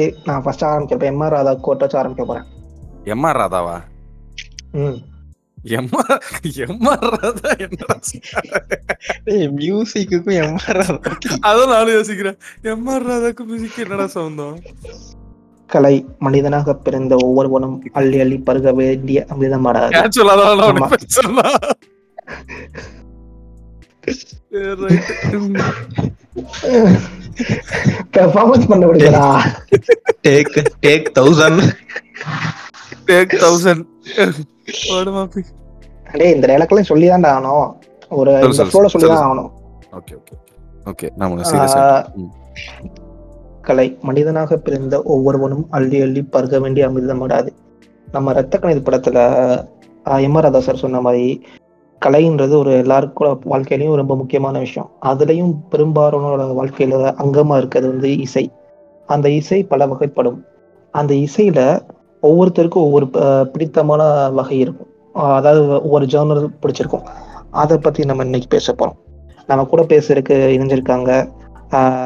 சரி நான் first ஆரம்பிக்கிறப்ப MR Radha கோட்டை வச்சு ஆரம்பிக்க போறேன். எம்ஆர் ராதாவா? ம். எம்ஆர் எம்ஆர் ராதா என்னடா மியூசிக்குக்கும் எம்ஆர் அதான் நானும் யோசிக்கிறேன். எம்ஆர் ராதாக்கு மியூசிக் என்னடா சவுந்தம் கலை மனிதனாக பிறந்த ஒவ்வொருவனும் அள்ளி அள்ளி பருக வேண்டிய அமிர்தமாடாது பெர்ஃபார்மன்ஸ் பண்ண விடுங்களா take take thousand take thousand ஓடு மாப்பி. டேய் இந்த டைலாக்லாம் சொல்லி தான் ஆகணும். ஒரு ஃப்ளோல சொல்லி. தான் ஆகணும். ஓகே ஓகே ஓகே நான் உனக்கு சீரியஸ் கலை மனிதனாக பிறந்த ஒவ்வொருவனும் அள்ளி அள்ளி பருக வேண்டிய அமிர்தமாடாது நம்ம ரத்த கணித படத்துல ஆஹ், எம் ஆர் ராதா சார் சொன்ன மாதிரி கலைன்றது ஒரு எல்லாருக்கும் வாழ்க்கையிலயும் ரொம்ப முக்கியமான விஷயம். அதுலயும் பெரும்பாலானோட வாழ்க்கையில அங்கமா இருக்கிறது வந்து இசை. அந்த இசை பல வகைப்படும். அந்த இசையில ஒவ்வொருத்தருக்கும் ஒவ்வொரு பிடித்தமான வகை இருக்கும். அதாவது ஒவ்வொரு ஜேர்னல் பிடிச்சிருக்கும். அதை பத்தி நம்ம இன்னைக்கு பேச போறோம். நம்ம கூட பேசுறதுக்கு இணைஞ்சிருக்காங்க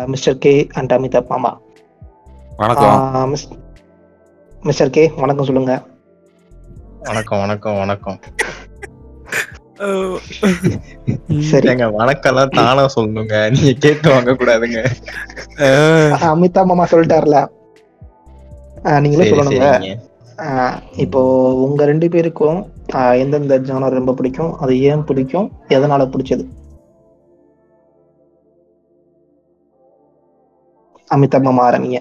மிஸ்டர் கே அண்ட் அமிதாப் மாமா. வணக்கம். மிஸ்டர் கே வணக்கம் சொல்லுங்க. வணக்கம் வணக்கம் வணக்கம். சரி. ஏங்க வணக்கம்லாம் தானா சொல்லணுங்க. நீங்க கேட்டு வாங்க கூடாதுங்க அமிதாப் மாமா சொல்லிட்டார்ல. நீங்களே சொல்லணுங்க சரிங்க. ஆஹ் இப்போ உங்க ரெண்டு பேருக்கும் ஆஹ் எந்தெந்த ஜானர் ரொம்ப பிடிக்கும்? அது ஏன் பிடிக்கும்? எதனால பிடிச்சது? அமிதாப் மாமா ஆரம்பிங்க.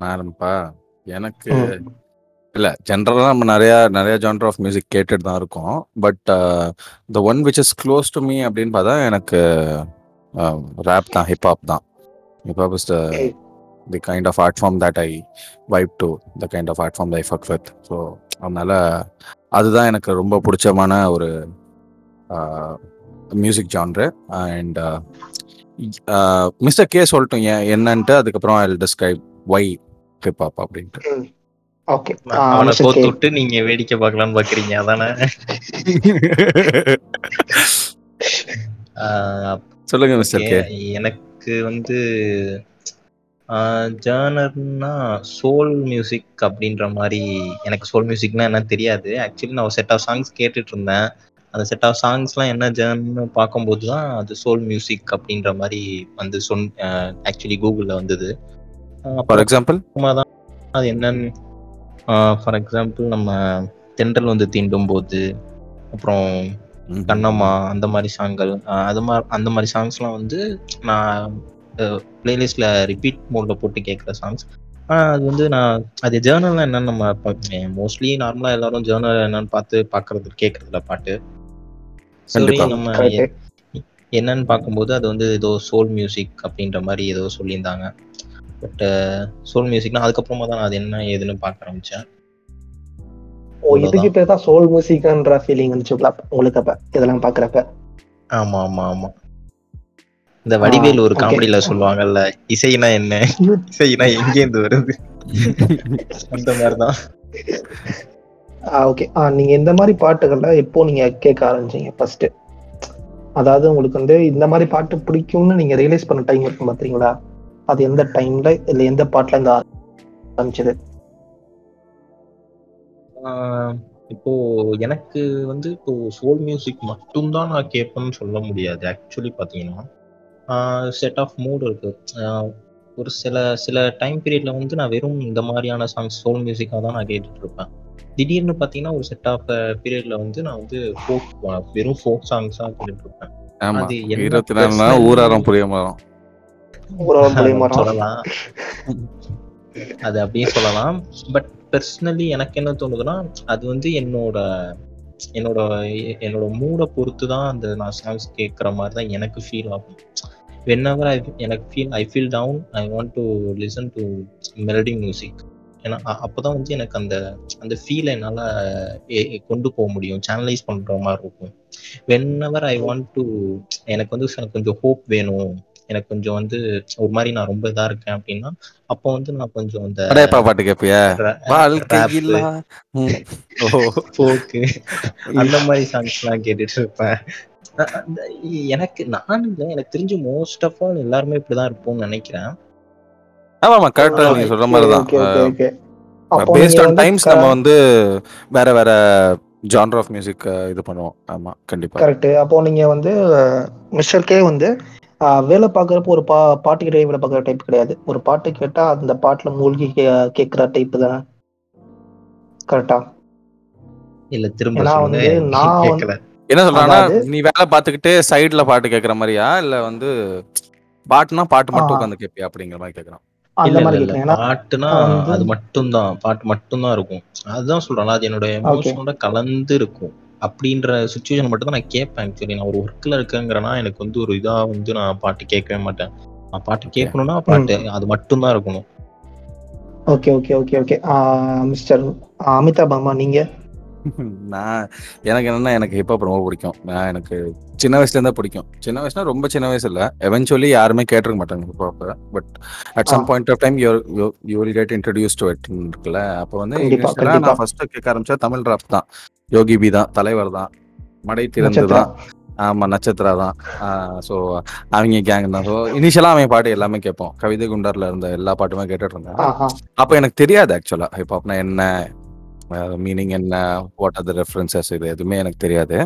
நான் ஆரம்பிப்பா? எனக்கு. இல்ல ஜென்ரலா நம்ம நிறைய நிறைய ஜான்டர் ஆஃப் மியூசிக் கேட்டுட்டு தான் இருக்கோம். But the one which is close to me அப்படின்னு பார்த்தா எனக்கு ரேப் தான் ஹிப்ஹாப் தான். Hip hop is. The kind of art form that I vibe to the kind of art form I fuck with so அதனால அதுதான் எனக்கு ரொம்ப பிடிச்சமான ஒரு music genre and mister K சொல்லட்டும் ஏன் என்னன்ட்டு அதுக்கப்புறம் I describe why hip hop அப்படின்ட்டு. ஓகே அவனை கோத்து விட்டு நீங்க வேடிக்கை பார்க்கலாம்னு பாக்குறீங்க அதானே? ஆஹ் சொல்லுங்க மிஸ்டர் கே Okay, எனக்கு வந்து ஜேர்னர்னா சோல் மியூசிக் அப்படின்ற மாதிரி எனக்கு சோல் மியூசிக்னா என்ன தெரியாது. ஆக்சுவலி நான் ஒரு செட் ஆஃப் சாங்ஸ் கேட்டுட்டு இருந்தேன் அந்த செட் ஆஃப் சாங்ஸ்லாம் என்ன ஜேர்னு பார்க்கும்போது தான் அது சோல் மியூசிக் அப்படின்ற மாதிரி வந்து சொன் ஆக்சுவலி கூகுளில் வந்தது. ஃபார் எக்ஸாம்பிள் அப்புறமா தான் அது என்னன்னு ஃபார் எக்ஸாம்பிள் நம்ம தென்றல் வந்து தீண்டும் போது அப்புறம் கண்ணம்மா அந்த மாதிரி சாங்கள் அஹ் அது மாதிரி அந்த மாதிரி சாங்ஸ்லாம் வந்து நான் பிளேலிஸ்ட்ல ரிப்பீட் மோட்ல போட்டு கேட்குற சாங்ஸ் அது வந்து நான் அது ஜேர்னல் என்னன்னு நம்ம மோஸ்ட்லி நார்மலா எல்லாரும் ஜேர்னல் என்னன்னு பார்த்து பார்க்கறது கேட்கறதுல பாட்டு. சரி. நம்ம என்னன்னு பார்க்கும்போது அது வந்து ஏதோ சோல் மியூசிக் அப்படின்ற மாதிரி ஏதோ சொல்லியிருந்தாங்க. பட் சோல் மியூசிக்னா அதுக்கப்புறமா தான் நான் அது என்ன ஏதுன்னு பார்க்க ஆரம்பிச்சேன். ஓ இதுக்கு பேர் தான் சோல் மியூசிக்ன்ற ஃபீலிங் இருந்துச்சு உங்களுக்கு அப்ப இதெல்லாம் பாக்குறப்ப ஆமா ஆமா ஆமா. இந்த வடிவேல் ஒரு. காமெடியில சொல்லுவாங்கல்ல இசைனா என்ன? இசைனா எங்கேருந்து வருது? அந்த மாதிரிதான். ஓகே நீங்க இந்த மாதிரி பாட்டுகள்ல எப்போ நீங்க கேட்க ஆரம்பிச்சீங்க ஃபர்ஸ்ட் அதாவது உங்களுக்கு வந்து இந்த மாதிரி பாட்டு பிடிக்கும்னு நீங்க ரியலைஸ் பண்ண டைம் இருக்கும் பாத்தீங்களா? அது எந்த டைம்ல இல்ல எந்த பாட்டுல இருந்து ஆரம்பிச்சது? ஆஹ் இப்போ எனக்கு வந்து இப்போ சோல் மியூசிக் மட்டும்தான் நான் கேட்பேன்னு சொல்ல முடியாது ஆக்சுவலி பார்த்தீங்கன்னா செட் ஆஃப் மூட் இருக்கு. ஆஹ் ஒரு சில சில டைம் பீரியட்ல வந்து நான் வெறும் இந்த மாதிரியான சாங்ஸ் சோல் மியூசிக்காக தான் நான் கேட்டுட்டு இருப்பேன். திடீர்னு பார்த்தீங்கன்னா ஒரு செட் ஆஃப் பீரியட்ல வந்து நான் வந்து ஃபோக் வெறும் ஃபோக் சாங்ஸாக கேட்டுட்டு இருப்பேன். ஆமா. அது இருபத்தி நாலு ஊராரம் புரிய மரம் சொல்லலாம். அது அப்படியே சொல்லலாம். பட் பர்சனலி எனக்கு என்ன தோணுதுன்னா அது வந்து என்னோட என்னோட என்னோட மூடை பொறுத்து தான் அந்த நான் சாங்ஸ் கேட்குற மாதிரி தான் எனக்கு ஃபீல் ஆகும். வென்எவர் ஐ எனக்கு feel I feel down I want to listen to melody music ஏன்னா அ- அப்பதான் வந்து எனக்கு அந்த அந்த ஃபீலை என்னால் கொண்டு போக முடியும். சேனலைஸ் பண்ணுற மாதிரி இருக்கும். வென்எவர் ஐ வாண்ட் டு எனக்கு வந்து எனக்கு கொஞ்சம் ஹோப் வேணும். எனக்கு கொஞ்சம் வந்து ஒரு மாதிரி நான் ரொம்ப இதா இருக்கேன் அப்படின்னா அப்போ வந்து நான் கொஞ்சம் அந்த பாட்டு கேப்பியா? வாழ்க்கை rap, இல்லா ம். ஓ. folk அந்த மாதிரி சாங்ஸ் எல்லாம் கேட்டுட்டு இருப்பேன். எனக்கு நான் இல்லை எனக்கு தெரிஞ்சு மோஸ்ட் ஆஃப் ஆல் எல்லாருமே இப்படிதான் இருப்போம்னு நினைக்கிறேன். ஆமா ஆமா கரெக்டா நீங்க சொல்ற மாதிரி தான் ஓகே ஓகே ஓகே அப்போ பேஸ்ட் ஆன் டைம்ஸ் நம்ம வந்து வேற வேற ஜான்ர் ஆஃப் மியூசிக் இது பண்ணுவோம். ஆமா கண்டிப்பா. கரெக்ட் அப்போ நீங்க வந்து மிஸ்டர் கே வந்து வேலை பார்க்குறப்போ ஒரு பா பாட்டு கேட்டே வேலை பார்க்குற டைப் கிடையாது. ஒரு பாட்டு கேட்டா அந்த பாட்டுல மூழ்கி கேட்கிற டைப் தானே? கரெக்டா இல்ல திரும்ப வந்து நான் வந்து- கேட்கல என்ன சொல்றான்னா அதாவது- நீ வேலை பார்த்துக்கிட்டே சைடுல பாட்டு கேட்கற மாதிரியா? இல்ல வந்து பாட்டுனா பாட்டு மட்டும். உட்காந்து கேட்பியா அப்படிங்கிற மாதிரி கேட்கறான் பாட்டுனா அது மட்டும்தான். பாட்டு மட்டும்தான் இருக்கும். அதுதான் சொல்றேன். அது என்னோட எமோஷனோட கலந்து இருக்கும். அப்படின்ற சுச்சுவேஷன் மட்டும் தான் நான் கேட்பேன் ஆக்சுவலி நான் ஒரு ஒர்க்ல இருக்கேங்கிறனா எனக்கு வந்து ஒரு இதா வந்து நான் பாட்டு கேட்கவே மாட்டேன். நான் பாட்டு கேட்கணும்னா பாட்டு அது மட்டும்தான் இருக்கணும். Okay okay okay okay mister Amitabh அம்மா நீங்க? நான் எனக்கு என்னன்னா எனக்கு ஹிப்ஹாப் ரொம்ப பிடிக்கும். நான் எனக்கு சின்ன வயசுல இருந்தா பிடிக்கும். சின்ன வயசுனா ரொம்ப சின்ன வயசு இல்ல எவென்ச்சுவலி யாருமே கேட்டிருக்க மாட்டாங்க hip hop but at some. Point of time you will get introduce to it இருக்குல்ல. அப்போ வந்து. நான் ஃபர்ஸ்ட் கேட்க ஆரம்பிச்சா தமிழ் ராப் தான். யோகி பி தான் தலைவர் தான் மடை திறந்து தான். ஆமா நட்சத்திரா தான். ஸோ அவங்க கேங் தான். ஸோ இனிஷியலா அவன் பாட்டு எல்லாமே கேட்போம். கவிதை குண்டர்ல இருந்த எல்லா பாட்டுமே கேட்டுட்டு இருந்தேன். அப்போ எனக்கு தெரியாது ஆக்சுவலா ஹிப்ஹாப்னா என்ன மீனிங் என்ன வாட் ஆர் த ரெஃபரன்சஸ் இது எதுவுமே எனக்கு தெரியாது.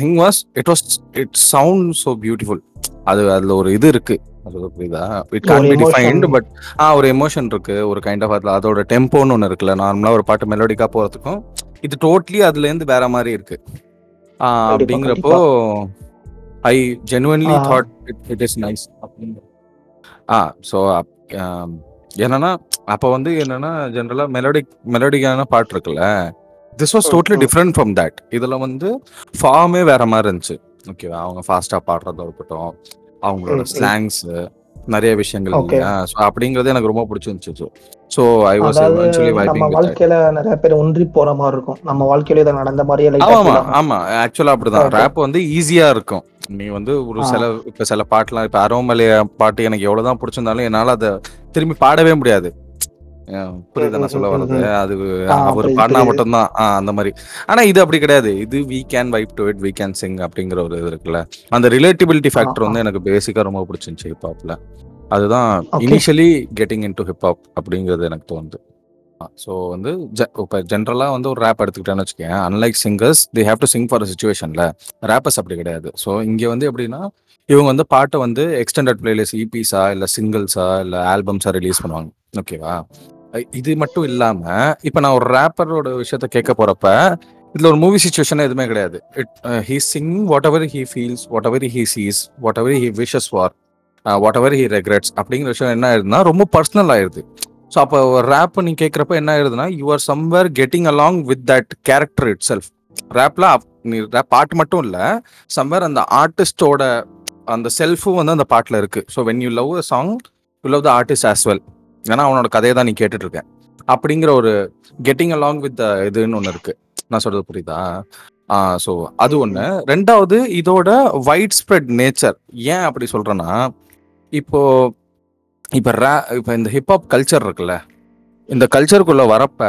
Thing was it was it sound so beautiful அது அதுல ஒரு இது இருக்கு. அது புரியுதா? இட் கான் ஒரு பி டிஃபைன்டு emotion. பட் ஆ ஒரு எமோஷன் இருக்கு. ஒரு கைண்ட் ஆஃப் அதுல அதோட டெம்போன்னு ஒன்று இருக்குல்ல. நார்மலா ஒரு பாட்டு மெலோடிக்கா போறதுக்கும் இது டோட்டலி அதுல இருந்து வேற மாதிரி இருக்கு அப்படிங்கிறப்போ I genuinely. Thought it is nice ah so என்னன்னா அப்போ வந்து என்னன்னா ஜென்ரலா மெலோடிக் மெலோடிக்கான பாட்டு இருக்குல்ல this was totally. Different from that இதுல வந்து ஃபார்மே வேற மாதிரி இருந்துச்சு ஓகேவா அவங்க ஃபாஸ்டா பாடுறதா இருக்கட்டும் அவங்களோட. ஸ்லாங்ஸ் நிறைய விஷயங்கள். இல்லையா ஸோ அப்படிங்கிறது எனக்கு ரொம்ப பிடிச்சிருந்துச்சு ஸோ ஐ வாஸ் எவென்ச்சுவலி நம்ம வைபிங் வித் வாழ்க்கையில நிறைய பேர் ஒன்றி போற மாதிரி இருக்கும் நம்ம வாழ்க்கையில இதை நடந்த மாதிரியே லைட்டா ஆமா. ஆமா ஆக்சுவலா அப்படிதான். ரேப் வந்து ஈஸியா இருக்கும் நீ வந்து ஒரு. சில இப்ப சில பாட்டுலாம் இப்ப அரோமலைய பாட்டு எனக்கு எவ்வளவுதான் பிடிச்சிருந்தாலும் என்னால அதை திரும்பி பாடவே முடியாது புரியுதா நான் சொல்ல வர்றது. அது அவர் பாடினா. மட்டும்தான். அந்த மாதிரி. ஆனா இது அப்படி கிடையாது. இது we can vibe to it we can sing அப்படிங்கிற ஒரு இது இருக்குல்ல. அந்த ரிலேட்டிபிலிட்டி ஃபேக்டர் வந்து எனக்கு பேசிக்கா ரொம்ப பிடிச்சிருந்துச்சு ஹிப்ஹாப்ல அதுதான். Initially getting into hip hop அப்படிங்கிறது எனக்கு தோணுது. ஸோ வந்து இப்போ ஜென்ரலாக வந்து ஒரு ரேப் எடுத்துக்கிட்டேன்னு வச்சுக்கேன் unlike singers they have to sing for சுச்சுவேஷனில் ரேப்பர்ஸ் அப்படி கிடையாது. ஸோ இங்கே வந்து எப்படின்னா இவங்க வந்து பாட்டை வந்து எக்ஸ்டெண்டட் பிளேலிஸ்ட் இபிஸா இல்லை சிங்கிள்ஸா இல்லை ஆல்பம்ஸா ரிலீஸ் பண்ணுவாங்க. ஓகேவா இது மட்டும் இல்லாமல் இப்போ நான் ஒரு ரேப்பரோட விஷயத்த கேட்க போகிறப்ப இதில் ஒரு மூவி சுச்சுவேஷன் எதுவுமே கிடையாது. It he sing whatever he feels whatever he sees whatever he wishes for whatever he regrets அப்படிங்கிற விஷயம் என்ன ஆயிருதுன்னா ரொம்ப பர்சனல் ஆயிருது. ஸோ அப்போ ரேப் நீ கேட்குறப்ப என்ன ஆயிருதுன்னா you are somewhere getting along with that character itself ரேப்ல நீ ரேப் பாட்டு மட்டும் இல்லை சம்வேர் அந்த ஆர்டிஸ்டோட அந்த செல்ஃபும் வந்து அந்த பாட்டில் இருக்கு. So when you love a song you love the artist as well ஏன்னா அவனோட கதையை தான் நீ கேட்டுட்டு இருக்க அப்படிங்கிற ஒரு கெட்டிங் அலாங் வித் இதுன்னு ஒன்று இருக்கு. நான் சொல்றது புரியுதா? ஸோ அது ஒன்று ரெண்டாவது இதோட வைட் ஸ்ப்ரெட் நேச்சர் ஏன் அப்படி சொல்றேன்னா இப்போ இப்போ ரே இப்போ இந்த ஹிப்ஹாப் கல்ச்சர் இருக்குல்ல இந்த கல்ச்சருக்குள்ள வரப்ப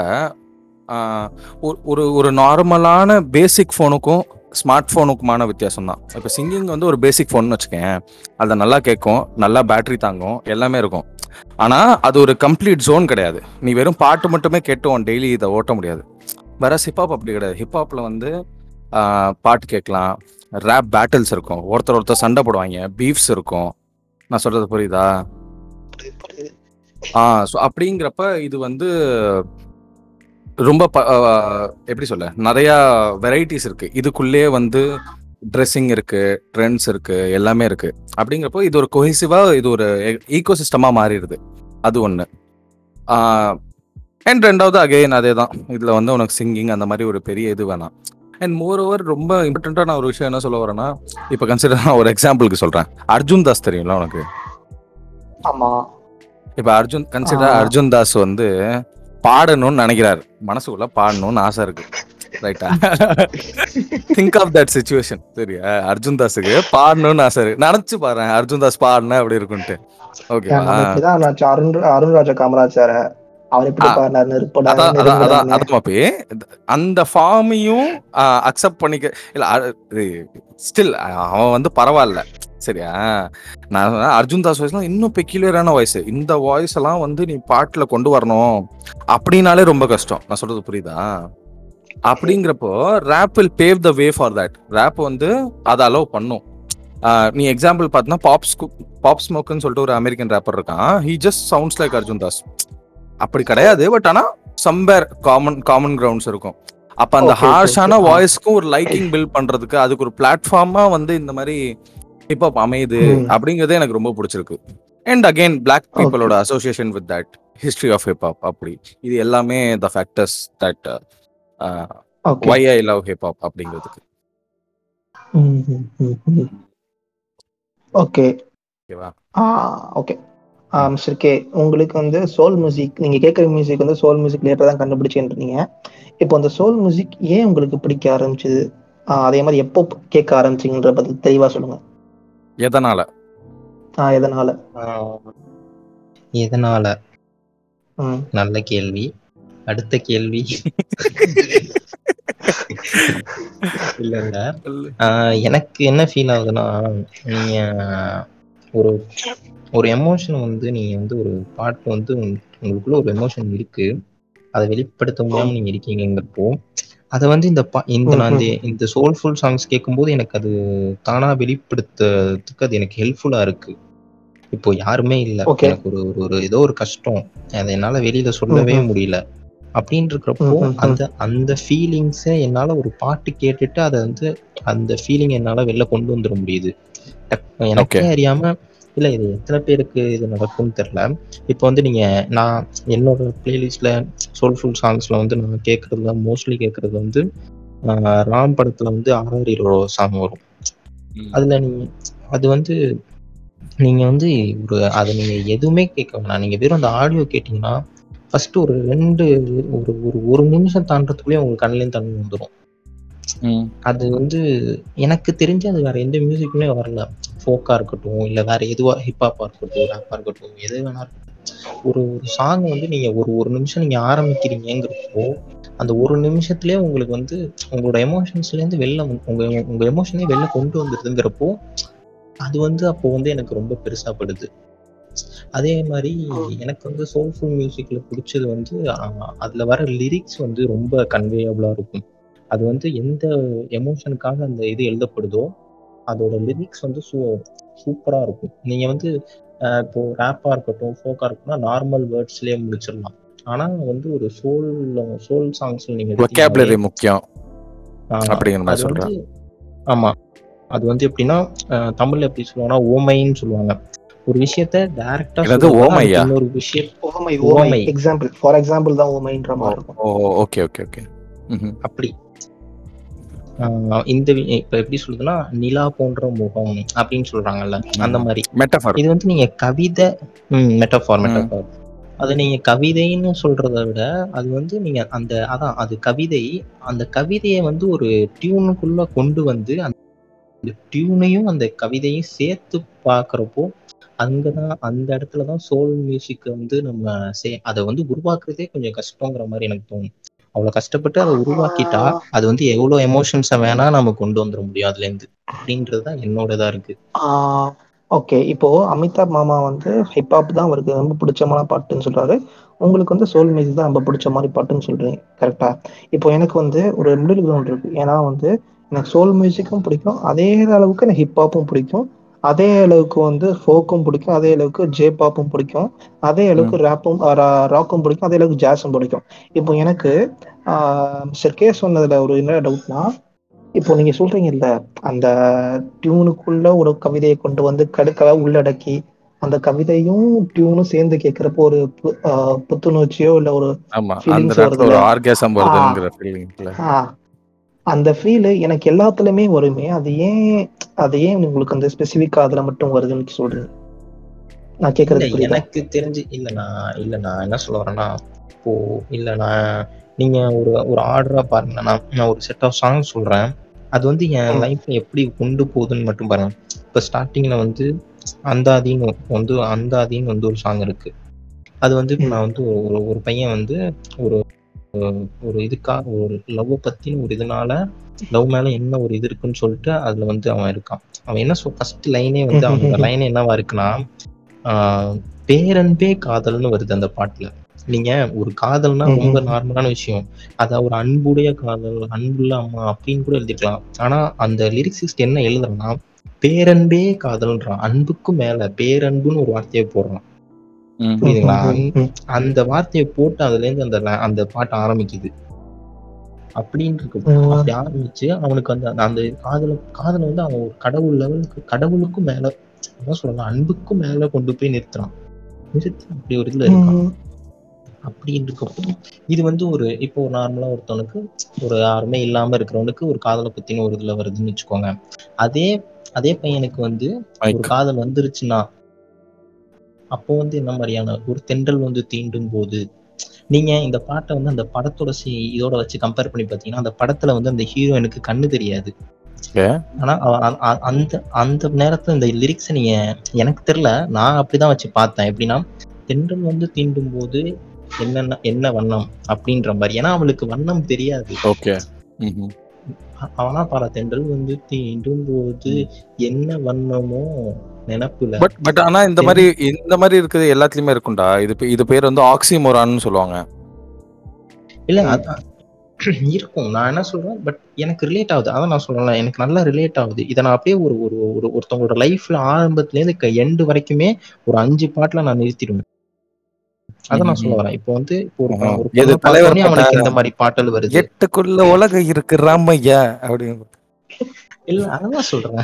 ஒரு- ஒரு ஒரு நார்மலான பேசிக் ஃபோனுக்கும் ஸ்மார்ட் ஃபோனுக்குமான வித்தியாசம் தான். இப்போ சிங்கிங் வந்து ஒரு பேசிக் ஃபோன் வச்சுக்கேன் அதை நல்லா கேட்கும் நல்லா பேட்டரி தாங்கும் எல்லாமே இருக்கும். ஆனால் அது ஒரு கம்ப்ளீட் ஜோன் கிடையாது. நீ வெறும் பாட்டு மட்டுமே கேட்டோம் உன் டெய்லி இதை ஓட்ட முடியாது. வேற ஹிப்ஹாப் அப்படி கிடையாது. ஹிப்ஹாப்பில் வந்து பாட்டு கேட்கலாம். ரேப் பேட்டில்ஸ் இருக்கும். ஒருத்தர் ஒருத்தர் சண்டை போடுவாங்க. பீஃப்ஸ் இருக்கும். நான் சொல்றது புரியுதா? ஆ ஸோ அப்படிங்கிறப்ப இது வந்து ரொம்ப ப- எப்படி சொல்ல? நிறையா வெரைட்டிஸ் இருக்கு. இதுக்குள்ளேயே வந்து ட்ரெஸ்ஸிங் இருக்கு ட்ரெண்ட்ஸ் இருக்கு எல்லாமே இருக்கு. அப்படிங்கிறப்போ இது ஒரு கொஹிசிவா இது ஒரு ஈகோ சிஸ்டமா மாறிடுது. அது ஒன்று அண்ட் ரெண்டாவது அகைன் அதே தான் இதில் வந்து உனக்கு சிங்கிங் அந்த மாதிரி ஒரு பெரிய இது வேணாம். அண்ட் மோர் ஓவர் ரொம்ப இம்பார்ட்டண்ட்டான ஒரு விஷயம் என்ன சொல்ல வரேன்னா இப்போ கன்சிடர் நான் ஒரு எக்ஸாம்பிளுக்கு சொல்கிறேன் அர்ஜுன் தாஸ் தெரியும்ல உனக்கு? ஆமா. இப்ப அர்ஜுன் கன்சிடர். அர்ஜுன் தாஸ் வந்து பாடணும்னு நினைக்கிறாரு. மனசுக்குள்ள பாடணும்னு ஆசை இருக்கு. ரைட்டா திங்க் ஆஃப் தட் சுச்சுவேஷன் சரியா அர்ஜுன் தாஸுக்கு பாடணும்னு ஆசை நினைச்சு பாரு அர்ஜுன் தாஸ் பாடினா அப்படி இருக்கும்ட்டு நான் அருண் அருண் ராஜா காமராஜ் சார் எப்படி. அந்த ஃபார்மையும் அக்செப்ட் பண்ணிக்க இல்ல ஸ்டில் அவன் வந்து பரவாயில்ல. சரியா நான் அர்ஜுன் தாஸ் வாய்ஸ்லாம் இன்னும் பெக்யூலியரான வாய்ஸ் இந்த வாய்ஸ் எல்லாம் வந்து நீ பாட்டுல கொண்டு வரணும். அப்படின்னாலே ரொம்ப கஷ்டம். நான் சொல்றது புரியுதா? அப்படிங்கிறப்போ rap will pave the way for that rap வந்து அதை அலோவ் பண்ணும். நீ எக்ஸாம்பிள் பார்த்தீங்கன்னா பாப் பாப் ஸ்மோக்குன்னு சொல்லிட்டு ஒரு அமெரிக்கன் ரேப்பர் இருக்கான். He just sounds like Arjun Das அப்படி கிடையாது பட் ஆனா சம்பேர் காமன் காமன் கிரவுண்ட்ஸ் இருக்கும். அப்ப அந்த ஹார்ஷான. வாய்ஸ்க்கும் ஒரு லைக்கிங் பில்ட் பண்றதுக்கு அதுக்கு ஒரு பிளாட்ஃபார்மா வந்து இந்த மாதிரி ஹிப்ஹாப் அமையுது. அப்படிங்கறதே எனக்கு ரொம்ப பிடிச்சிருக்கு. அண்ட் அகைன் பிளாக் பீப்புளோட association with that history of hip hop அப்படி. இது எல்லாமே the factors that why I love hip hop அப்படிங்கிறதுக்கு. ஓகே. ஓகேவா? ஓகே. மிஸ்டர் கே உங்களுக்கு வந்து சோல் மியூசிக் நீங்க கேட்குற மியூசிக் வந்து சோல் மியூசிக் லேட்டர் தான் கண்டுபிடிச்சேன்றீங்க. இப்போ அந்த சோல் மியூசிக் ஏன் உங்களுக்கு பிடிக்க ஆரம்பிச்சது? ஆஹ் அதே மாதிரி எப்போ கேட்க ஆரம்பிச்சிங்கன்ற பத்தி தெளிவா சொல்லுங்க. எதனால? ஆஹ் எதனால? எதனால? நல்ல கேள்வி. அடுத்த கேள்வி. இல்ல இல்ல ஆஹ் எனக்கு என்ன ஃபீல் ஆகுதுன்னா நீங்க ஒரு ஒரு எமோஷன் வந்து நீங்க வந்து ஒரு பாட்டு வந்து உங்க- உங்களுக்குள்ள ஒரு எமோஷன் இருக்கு. அதை வெளிப்படுத்த முடியாம நீங்க இருக்கீங்கிறப்போ அதை வந்து இந்த பா இந்த நான் இந்த சோல்ஃபுல் சாங்ஸ் கேட்கும்போது எனக்கு அது தானா வெளிப்படுத்துறதுக்கு அது எனக்கு ஹெல்ப்ஃபுல்லா இருக்கு. இப்போ யாருமே இல்ல. எனக்கு ஒரு ஒரு ஏதோ ஒரு கஷ்டம். அதை என்னால வெளியில சொல்லவே. முடியல. அப்படின்னு இருக்கிறப்போ. அந்த அந்த ஃபீலிங்ஸை என்னால ஒரு பாட்டு கேட்டுட்டு அதை வந்து அந்த ஃபீலிங் என்னால வெளில கொண்டு வந்துட முடியுது. எனக்கே அறியாம இல்ல இது எத்தனை பேருக்கு இது நடக்கும்னு தெரியல. இப்போ வந்து நீங்க நான் என்னோட பிளேலிஸ்ட்ல சோல்ஃபுல் சாங்ஸ்ல வந்து நான் கேட்கறதுல மோஸ்ட்லி கேட்கறது வந்து ராம் படத்துல வந்து ஆர்ஆர் ஹீரோ சாங் வரும். அதுல நீங்க அது வந்து நீங்க வந்து ஒரு அதை நீங்க எதுவுமே கேட்க வேணாம் நீங்க வெறும் அந்த ஆடியோ கேட்டீங்கன்னா ஃபர்ஸ்ட் ஒரு ரெண்டு ஒரு ஒரு ஒரு நிமிஷம் தாண்டறதுக்குள்ளேயே உங்க கண்ணுலேயும் தண்ணி வந்துடும். அது வந்து எனக்கு தெரிஞ்சு அது வேற எந்த மியூசிக்குமே வரல. ஃபோக்கா இருக்கட்டும் இல்ல வேற எதுவா ஹிப்ஹாப்பா இருக்கட்டும் ரேப்பா இருக்கட்டும் எது வேணா ஒரு ஒரு சாங் வந்து நீங்க ஒரு ஒரு நிமிஷம் நீங்க ஆரம்பிக்கிறீங்கிறப்போ அந்த ஒரு நிமிஷத்துலயே உங்களுக்கு வந்து உங்களோட எமோஷன்ஸ்ல இருந்து வெளில உங்க உங்க எமோஷனே வெளில கொண்டு வந்துருதுங்கிறப்போ அது வந்து அப்போ வந்து எனக்கு ரொம்ப பெருசா படுது. அதே மாதிரி எனக்கு வந்து சோல்ஃபுல் மியூசிக்ல பிடிச்சது வந்து அதுல வர லிரிக்ஸ் வந்து ரொம்ப கன்வேயபிளா இருக்கும். அது வந்து எந்த எமோஷனுக்காக அந்த இது எழுதப்படுதோ அதோட லிரிக்ஸ் வந்து சூ சூப்பரா இருக்கும். நீங்க வந்து ஆஹ், இப்போ ரேப்பா இருக்கட்டும் ஃபோக்கா இருக்கட்டும்னா நார்மல் வேர்ட்ஸ்லயே முடிச்சிடலாம். ஆனா வந்து ஒரு சோல் சோல் சாங்ஸ்ல நீங்க முக்கியம். ஆஹ், அப்படிங்கிற மாதிரி அது வந்து சொல்றேன். ஆமா. அது வந்து எப்படின்னா தமிழ்ல எப்படி சொல்லுவாங்கன்னா ஓமைன்னு சொல்லுவாங்க. ஒரு விஷயத்த டைரக்டா என்னது, ஓமையா? இன்னொரு விஷயம். ஓமை ஓமை. எக்ஸாம்பிள் ஃபார் எக்ஸாம்பிள் தான் ஓமைன்ற மாதிரி இருக்கும். Oh okay okay okay. அப்படி. ஆஹ், இந்த வி- இப்ப எப்படி சொல்றதுன்னா நிலா போன்ற முகம் அப்படின்னு சொல்றாங்கல்ல அந்த மாதிரி. மெட்டஃபர் இது வந்து நீங்க கவிதை மெட்டஃபார். மெட்டஃபார் அது நீங்க கவிதைன்னு சொல்றதை விட அது வந்து நீங்க அந்த அதான் அது கவிதை அந்த கவிதையை வந்து ஒரு டியூனுக்குள்ள கொண்டு வந்து அந்த டியூனையும் அந்த கவிதையும் சேர்த்து பார்க்கறப்போ அங்கதான் அந்த இடத்துல தான் சோல் மியூசிக் வந்து நம்ம சே அதை வந்து உருவாக்குறதே கொஞ்சம் கஷ்டங்கிற மாதிரி எனக்கு தோணும். அவ்வளவு கஷ்டப்பட்டு அதை உருவாக்கிட்டா அது வந்து எவ்வளவு எமோஷன்ஸை வேணா நம்ம கொண்டு வந்துட முடியும் அதுல இருந்து அப்படின்றது தான் என்னோட இதா இருக்கு ஓகே இப்போ அமிதாப் மாமா வந்து ஹிப்ஹாப் தான் அவருக்கு ரொம்ப பிடிச்சமான பாட்டுன்னு சொல்றாரு. உங்களுக்கு வந்து சோல் மியூசிக் தான் ரொம்ப பிடிச்ச மாதிரி பாட்டுன்னு சொல்றீங்க கரெக்டா இப்போ எனக்கு வந்து ஒரு மிடில் கிரவுண்ட் இருக்கு. ஏன்னா வந்து எனக்கு சோல் மியூசிக்கும் பிடிக்கும் அதே அளவுக்கு எனக்கு ஹிப்ஹாப்பும் பிடிக்கும். அதே அளவுக்கு வந்து ஃபோக்கும் பிடிக்கும். அதே அளவுக்கு ஜே பாப்பும் பிடிக்கும். அதே அளவுக்கு ரேப்பும் ராக்கும் பிடிக்கும். அதே அளவுக்கு ஜாஸும் பிடிக்கும். இப்போ எனக்கு மிஸ்டர் கே சொன்னதுல ஒரு என்ன டவுட்னா இப்போ நீங்க சொல்றீங்கல்ல அந்த டியூனுக்குள்ள ஒரு கவிதையை கொண்டு வந்து கடுக்கவா உள்ளடக்கி அந்த கவிதையும் டியூனும் சேர்ந்து கேட்கிறப்போ ஒரு புத்துணர்ச்சியோ இல்ல ஒரு அந்த ஃபீல் எனக்கு எல்லாத்துலயுமே வருமே. அது ஏன் அது ஏன் உங்களுக்கு அந்த ஸ்பெசிஃபிக்கா அதுல மட்டும் வருதுன்னு சொல்றீங்க? நான் கேக்குறது எனக்கு தெரிஞ்சு இல்ல நான் இல்ல நான் என்ன சொல்ல வரேன்னா இப்போ இல்ல நான் நீங்க ஒரு ஒரு ஆர்டரா பாருங்க நான் ஒரு செட் ஆஃப் சாங் சொல்றேன். அது வந்து என். லைஃப்ல எப்படி கொண்டு போகுதுன்னு மட்டும் பாருங்க. இப்ப ஸ்டார்டிங்ல வந்து அந்தாதின்னு வந்து அந்தாதின்னு வந்து ஒரு சாங் இருக்கு. அது வந்து. நான் வந்து ஒரு ஒரு பையன் வந்து ஒரு ஒரு இதுக்காக ஒரு லவ் பத்தின ஒரு இதனால லவ் மேல என்ன ஒரு இது இருக்குன்னு சொல்லிட்டு அதுல வந்து அவன் இருக்கான். அவன் என்ன ஃபர்ஸ்ட் லைனே வந்து அவனோட லைன் என்னவா இருக்குன்னா ஆஹ் பேரன்பே காதல்னு வருது அந்த பாட்டுல. நீங்க ஒரு காதல்னா ரொம்ப. நார்மலான விஷயம். அத ஒரு அன்புடைய காதல் அன்புள்ள அம்மா அப்படின்னு கூட எழுதிக்கலாம் ஆனா அந்த லிரிக்ஸிஸ்ட் என்ன எழுதுறான்னா பேரன்பே காதல்ன்றான். அன்புக்கும் மேல பேரன்புன்னு ஒரு வார்த்தையை போடுறான். புரியுதுங்களா. அந்த வார்த்தையை போட்டு அதுல இருந்து அந்த அந்த பாட்டு ஆரம்பிக்குது. அப்படின்னு இருக்கு. அப்படி ஆரம்பிச்சு அவனுக்கு அந்த அந்த காதல காதலை வந்து அவன் ஒரு கடவுள் லெவலுக்கு கடவுளுக்கும் மேல என்ன சொல்லலாம் அன்புக்கும் மேல கொண்டு போய் நிறுத்துறான். நிறுத்தி அப்படி ஒரு இதுல இருக்கான். அப்படின்னு இருக்கப்போ இது வந்து ஒரு இப்போ ஒரு நார்மலா ஒருத்தவனுக்கு ஒரு யாருமே இல்லாம இருக்கிறவனுக்கு ஒரு காதலை பத்தின ஒரு இதுல வருதுன்னு வச்சுக்கோங்க. அதே அதே பையனுக்கு வந்து ஒரு காதல் வந்துருச்சுன்னா அப்போ வந்து என்ன மாதிரியான ஒரு தென்றல் வந்து தீண்டும் போது நீங்க இந்த பாட்டை வந்து அந்த படத்தோட இதோட வச்சு கம்பேர் பண்ணி பாத்தீங்கன்னா அந்த படத்துல வந்து அந்த ஹீரோயினுக்கு கண்ணு தெரியாது. ஆனா அந்த அந்த நேரத்துல இந்த லிரிக்ஸ் நீங்க எனக்கு தெரியல. நான் அப்படிதான் வச்சு பார்த்தேன். எப்படின்னா தென்றல் வந்து தீண்டும் போது என்னென்ன என்ன வண்ணம் அப்படின்ற மாதிரி. ஏன்னா அவளுக்கு வண்ணம் தெரியாது. ஓகே. அவனா பாரு தென்றல் வந்து தீண்டும் போது என்ன வண்ணமோ நினப்புல. பட் பட் ஆனா இந்த மாதிரி இந்த மாதிரி இருக்குது எல்லாத்துலயுமே இருக்கும்டா. இது இது பேர் வந்து ஆக்சிமோரான்னு சொல்லுவாங்க. இல்ல இருக்கும். நான் என்ன சொல்றேன்? பட் எனக்கு ரிலேட் ஆகுது. அதான் நான் சொல்றேன் எனக்கு நல்லா ரிலேட் ஆகுது. இதை நான் அப்படியே ஒரு ஒரு ஒரு ஒருத்தவங்களோட லைஃப்ல ஆரம்பத்துல இருந்து எண்டு வரைக்குமே ஒரு அஞ்சு பாட்டுல நான் நிறுத்திடுவேன். அதான் நான் சொல்ல வரேன். இப்போ வந்து ஒரு தலைவர் அவனுக்கு? இந்த மாதிரி பாட்டல் வருது. எட்டுக்குள்ள உலகம் இருக்கு ராமையா? அப்படின்னு இல்ல அதான் சொல்றேன்.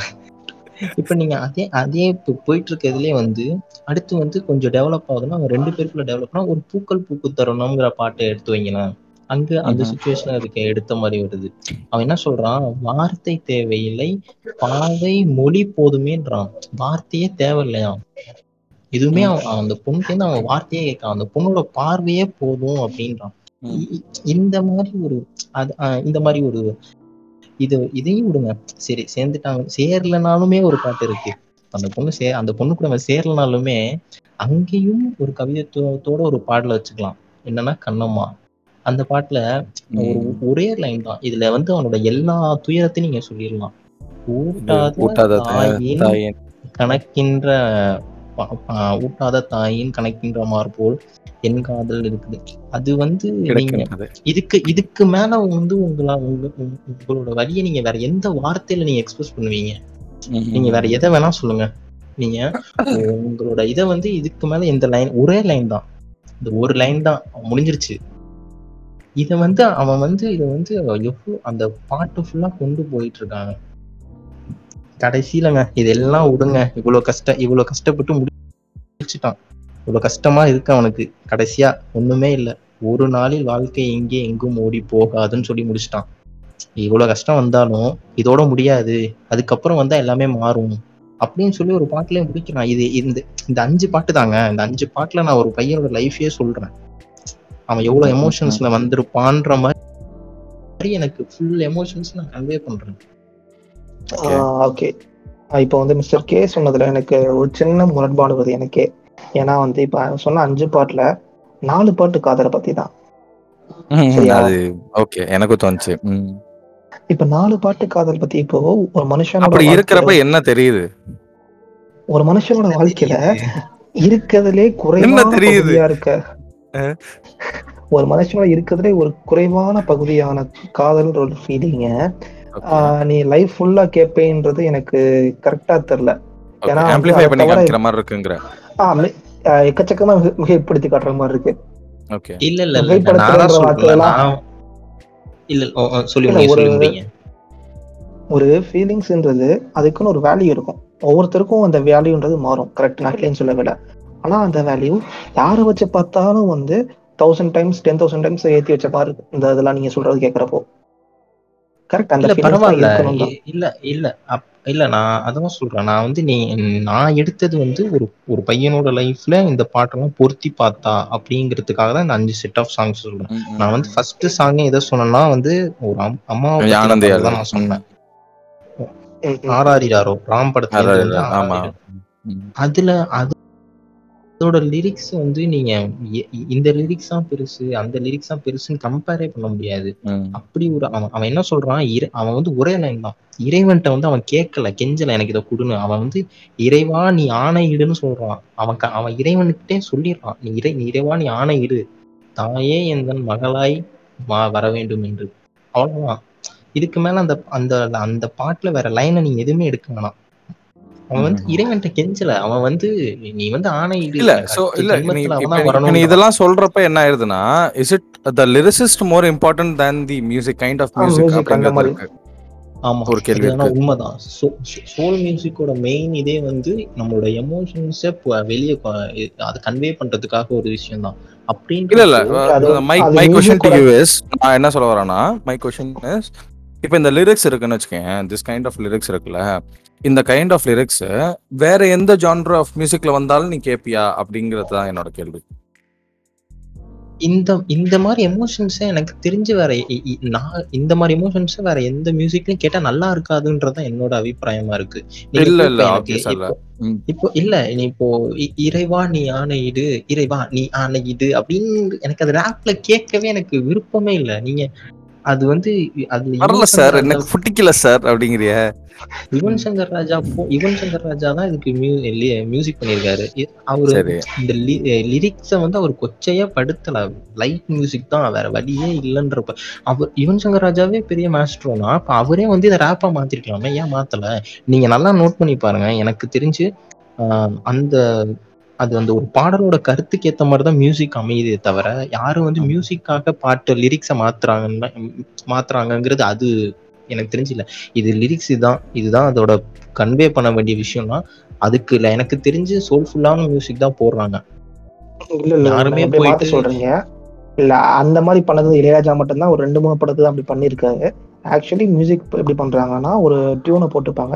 இப்ப நீங்க அதே அதே இப்போ போயிட்டு இருக்கிறதுலயே வந்து அடுத்து வந்து கொஞ்சம் டெவலப் ஆகுதுன்னா அவங்க ரெண்டு பேருக்குள்ள டெவலப்னா ஒரு பூக்கள் பூக்கு தருணம்ங்கிற பாட்டை எடுத்து வைங்களேன். அங்க அந்த. சுச்சுவேஷன் அதுக்கு எடுத்த மாதிரி வருது. அவன் என்ன சொல்றான்? வார்த்தை தேவையில்லை பாவை மொழி போதுமேன்றான். வார்த்தையே தேவையில்லையா? எதுவுமே அவன் அந்த பொண்ணுக்கு இருந்து அவன் வார்த்தையே கேட்கான் அந்த பொண்ணோட பார்வையே போதும் அப்படின்றான். இந்த மாதிரி ஒரு அது இந்த மாதிரி ஒரு இது இதையும் விடுங்க. சரி சேர்ந்துட்டாங்க சேரலனாலுமே ஒரு பாட்டு இருக்கு. அந்த பொண்ணு சே அந்த பொண்ணு கூட சேரலனாலுமே அங்கேயும் ஒரு கவிதைத்துவத்தோட ஒரு பாடல வச்சுக்கலாம். என்னன்னா கண்ணம்மா. அந்த பாட்டுல ஒரு. ஒரே லைன் தான். இதுல வந்து அவனோட எல்லா துயரத்தையும் நீங்க சொல்லிடலாம். ஊட்டாத கணக்கின்ற ஊட்டாத தாயின் கணக்கின்ற மார்போல் என் காதல் இருக்குது. அது வந்து நீங்க இதுக்கு இதுக்கு மேல வந்து உங்களா உங்க உங்க- உங்களோட வரியை நீங்க வேற எந்த வார்த்தையில நீங்க எக்ஸ்பிரஸ் பண்ணுவீங்க. நீங்க வேற எதை வேணா சொல்லுங்க. நீங்க உங்களோட இதை வந்து இதுக்கு மேல இந்த லைன் ஒரே லைன் தான். இந்த ஒரு லைன் தான். முடிஞ்சிருச்சு. இத வந்து அவன் வந்து இத வந்து எவ்வளவு அந்த பாட்டு ஃபுல்லா கொண்டு போயிட்டு இருக்காங்க. கடைசியிலங்க இதெல்லாம் விடுங்க. இவ்வளவு கஷ்ட இவ்வளவு கஷ்டப்பட்டு முடிச்சுட்டான். இவ்வளவு கஷ்டமா இருக்கு அவனுக்கு. கடைசியா ஒண்ணுமே இல்ல. ஒரு நாளில் வாழ்க்கை எங்கே எங்கும் ஓடி போகாதுன்னு சொல்லி முடிச்சிட்டான். இவ்வளவு கஷ்டம் வந்தாலும் இதோட முடியாது. அதுக்கப்புறம் வந்தா எல்லாமே மாறும். அப்படின்னு சொல்லி ஒரு பாட்டுலயே முடிக்கிறான். இது இந்த இந்த அஞ்சு பாட்டு தாங்க. இந்த அஞ்சு பாட்டுல நான் ஒரு பையனோட லைஃபையே சொல்றேன். அவன் எவ்வளவு எமோஷன்ஸ்ல வந்திருப்பான்ற மாதிரி எனக்கு ஃபுல் எமோஷன்ஸ் நான் கன்வே பண்றேன். ஓகே இப்போ வந்து மிஸ்டர் கே சொன்னதுல எனக்கு ஒரு சின்ன முரண்பாடு வருது எனக்கே ஏன்னா வந்து இப்ப சொன்ன அஞ்சு பாட்டுல நாலு பாட்டு காதலை பத்தி தான் ஓகே எனக்கும் தோணுச்சு. இப்ப நாலு பாட்டு காதல் பத்தி இப்போ ஒரு மனுஷனோட அப்படி இருக்கிறப்ப என்ன தெரியுது ஒரு மனுஷனோட வாழ்க்கையில இருக்கிறதுலே குறைவான? பகுதியா இருக்க. ஒரு மனுஷனோட இருக்கிறதுலே ஒரு குறைவான பகுதியான காதல்ன்ற ஒரு ஃபீலிங்க. நீ லைஃப் ஃபுல்லா கேட்பேன்றது எனக்கு கரெக்டா தெரியல. ஏன்னா எக்கச்சக்கமா மிக- மிகைப்படுத்தி காட்டுற மாதிரி இருக்கு. ஓகே இல்ல இல்ல நான் நான் முடிங்க ஒரு- ஃபீலிங்ஸ்ன்றது அதுக்குன்னு ஒரு வேல்யூ இருக்கும். ஒவ்வொருத்தருக்கும் அந்த வேல்யூன்றது மாறும். கரெக்ட் நாட்லேன்னு சொல்ல விட. ஆனா அந்த வேல்யூ யாரை வச்சு பார்த்தாலும் வந்து thousand times ten thousand times ஏத்தி வச்ச மாதிரி இருக்கு. இந்த இதெல்லாம் நீங்க சொல்றது கேக்குறப்போ. கரெக்ட் அந்த பரவாயில்ல. இல்ல இல்ல இல்ல நான் அதான் சொல்றேன். நான் வந்து நீ நான் எடுத்தது வந்து ஒரு ஒரு பையனோட லைஃப்ல இந்த பாட்டெல்லாம் பொருத்தி பார்த்தா அப்படிங்கிறதுக்காக தான் இந்த அஞ்சு செட் ஆஃப் சாங்ஸ் சொல்றேன். நான் வந்து. ஃபர்ஸ்ட் சாங் எதை சொன்னேன்னா வந்து ஒரு அம்- அம்மாவை பத்தின ஆனந்தி பாட்டு தான் நான் சொன்னேன். ம். ஆராரிடாரோ ராம் படத்துல. அதுல அது அதோட லிரிக்ஸ் வந்து நீங்க இந்த லிரிக்ஸ் தான் பெருசு அந்த லிரிக்ஸ் தான் பெருசுன்னு கம்பேரே பண்ண முடியாது. அப்படி ஒரு அவன் அவன் என்ன சொல்றான்? அவன் வந்து ஒரே லைன் தான். இறைவன்ட்ட வந்து அவன் கேட்கல கெஞ்சல எனக்கு இதை கொடுன்னு. அவன் வந்து இறைவா நீ ஆணையிடுன்னு சொல்றான். அவன் க- அவன் இறைவனுக்கிட்டே சொல்லிடுறான். நீ இறை நீ இறைவா நீ ஆணையிடு தாயே எந்தன் மகளாய் வா வர வேண்டும் என்று. அவ்வளவுதான். இதுக்கு மேல அந்த அந்த அந்த பாட்டுல வேற லைனை நீங்க எதுவுமே எடுக்க வேணாம். அவன் வந்து. இறைவன்ட்ட கெஞ்சல. அவன் வந்து நீ வந்து ஆணையிடு இல்ல சோ இல்ல நீ இதெல்லாம் சொல்றப்ப என்ன ஆயிருதுன்னா is it the lyricist more important than the music kind of music அப்படிங்கிறது மாதிரி. ஆமா. ஒரு கேள்வி. உண்மைதான். சோல் மியூசிக்கோட மெயின் இதே வந்து நம்மளோட எமோஷன்ஸை வெளியே அதை கன்வே பண்றதுக்காக ஒரு விஷயம் தான் இல்ல இல்ல. அது- my my question to you is நான் என்ன சொல்ல வரேன்னா மை கொஸ்டின் இஸ் இப்போ இந்த லிரிக்ஸ் இருக்குன்னு வச்சுக்கேன் திஸ் கைண்ட் ஆஃப் லிரிக்ஸ் இருக்குல்ல இந்த கைண்ட் ஆஃப் லிரிக்ஸ் வேற எந்த ஜான்ரு ஆஃப் மியூசிக்ல வந்தாலும் நீ கேப்பியா அப்படிங்கிறது தான் என்னோட கேள்வி. இந்த இந்த மாதிரி எமோஷன்ஸை எனக்கு தெரிஞ்சு வேற நான் இந்த மாதிரி எமோஷன்ஸை வேற எந்த மியூசிக்லயும் கேட்டா நல்லா இருக்காதுன்றதுதான் என்னோட அபிப்பிராயமா இருக்கு. இல்ல, இல்ல. இப்போ- இல்ல நீ இப்போ இறைவா நீ ஆணையிடு இறைவா நீ ஆணையிடு அப்படின்னு எனக்கு அது ரேப்ல கேட்கவே எனக்கு விருப்பமே இல்ல. நீங்க அது வந்து அது வரல சார். எனக்கு பிடிக்கல சார் அப்படிங்கிறிய. யுவன் சங்கர் ராஜா யுவன் சங்கர் ராஜா தான் இதுக்கு மியூசிக் பண்ணியிருக்காரு. இ- அவரு இந்த லிரிக்ஸை வந்து அவர் கொச்சையா படுத்தல. லைட் மியூசிக் தான். வேற வழியே இல்லைன்றப்ப. அவர் யுவன் சங்கர் ராஜாவே பெரிய மாஸ்ட்ரோனா அப்ப அவரே வந்து இதை ரேப்பா மாத்திருக்கலாமே? ஏன் மாத்தல? நீங்க நல்லா நோட் பண்ணி பாருங்க. எனக்கு தெரிஞ்சு அந்த அது அந்த ஒரு பாடலோட கருத்துக்கு ஏத்த மாதிரி தான் மியூசிக் அமையுதே தவிர யாரும் வந்து. மியூசிக்காக பாட்டு லிரிக்ஸை மாத்துறாங்கன்னா மாத்துறாங்கங்கிறது அது எனக்கு தெரிஞ்சு இல்ல இது லிரிக்ஸ் இதுதான் இதுதான் அதோட கன்வே பண்ண வேண்டிய விஷயம்னா அதுக்கு இல்ல எனக்கு தெரிஞ்சு சோல்ஃபுல்லான மியூசிக் தான் போடுறாங்க. இல்ல இல்ல யாருமே போயிட்டு- சொல்றீங்க. இல்ல அந்த மாதிரி பண்ணது இளையராஜா மட்டும்தான் ஒரு ரெண்டு மூணு படத்துக்கு தான் அப்படி பண்ணிருக்காரு ஆக்சுவலி மியூசிக் எப்படி பண்றாங்கன்னா ஒரு டியூனை போட்டுப்பாங்க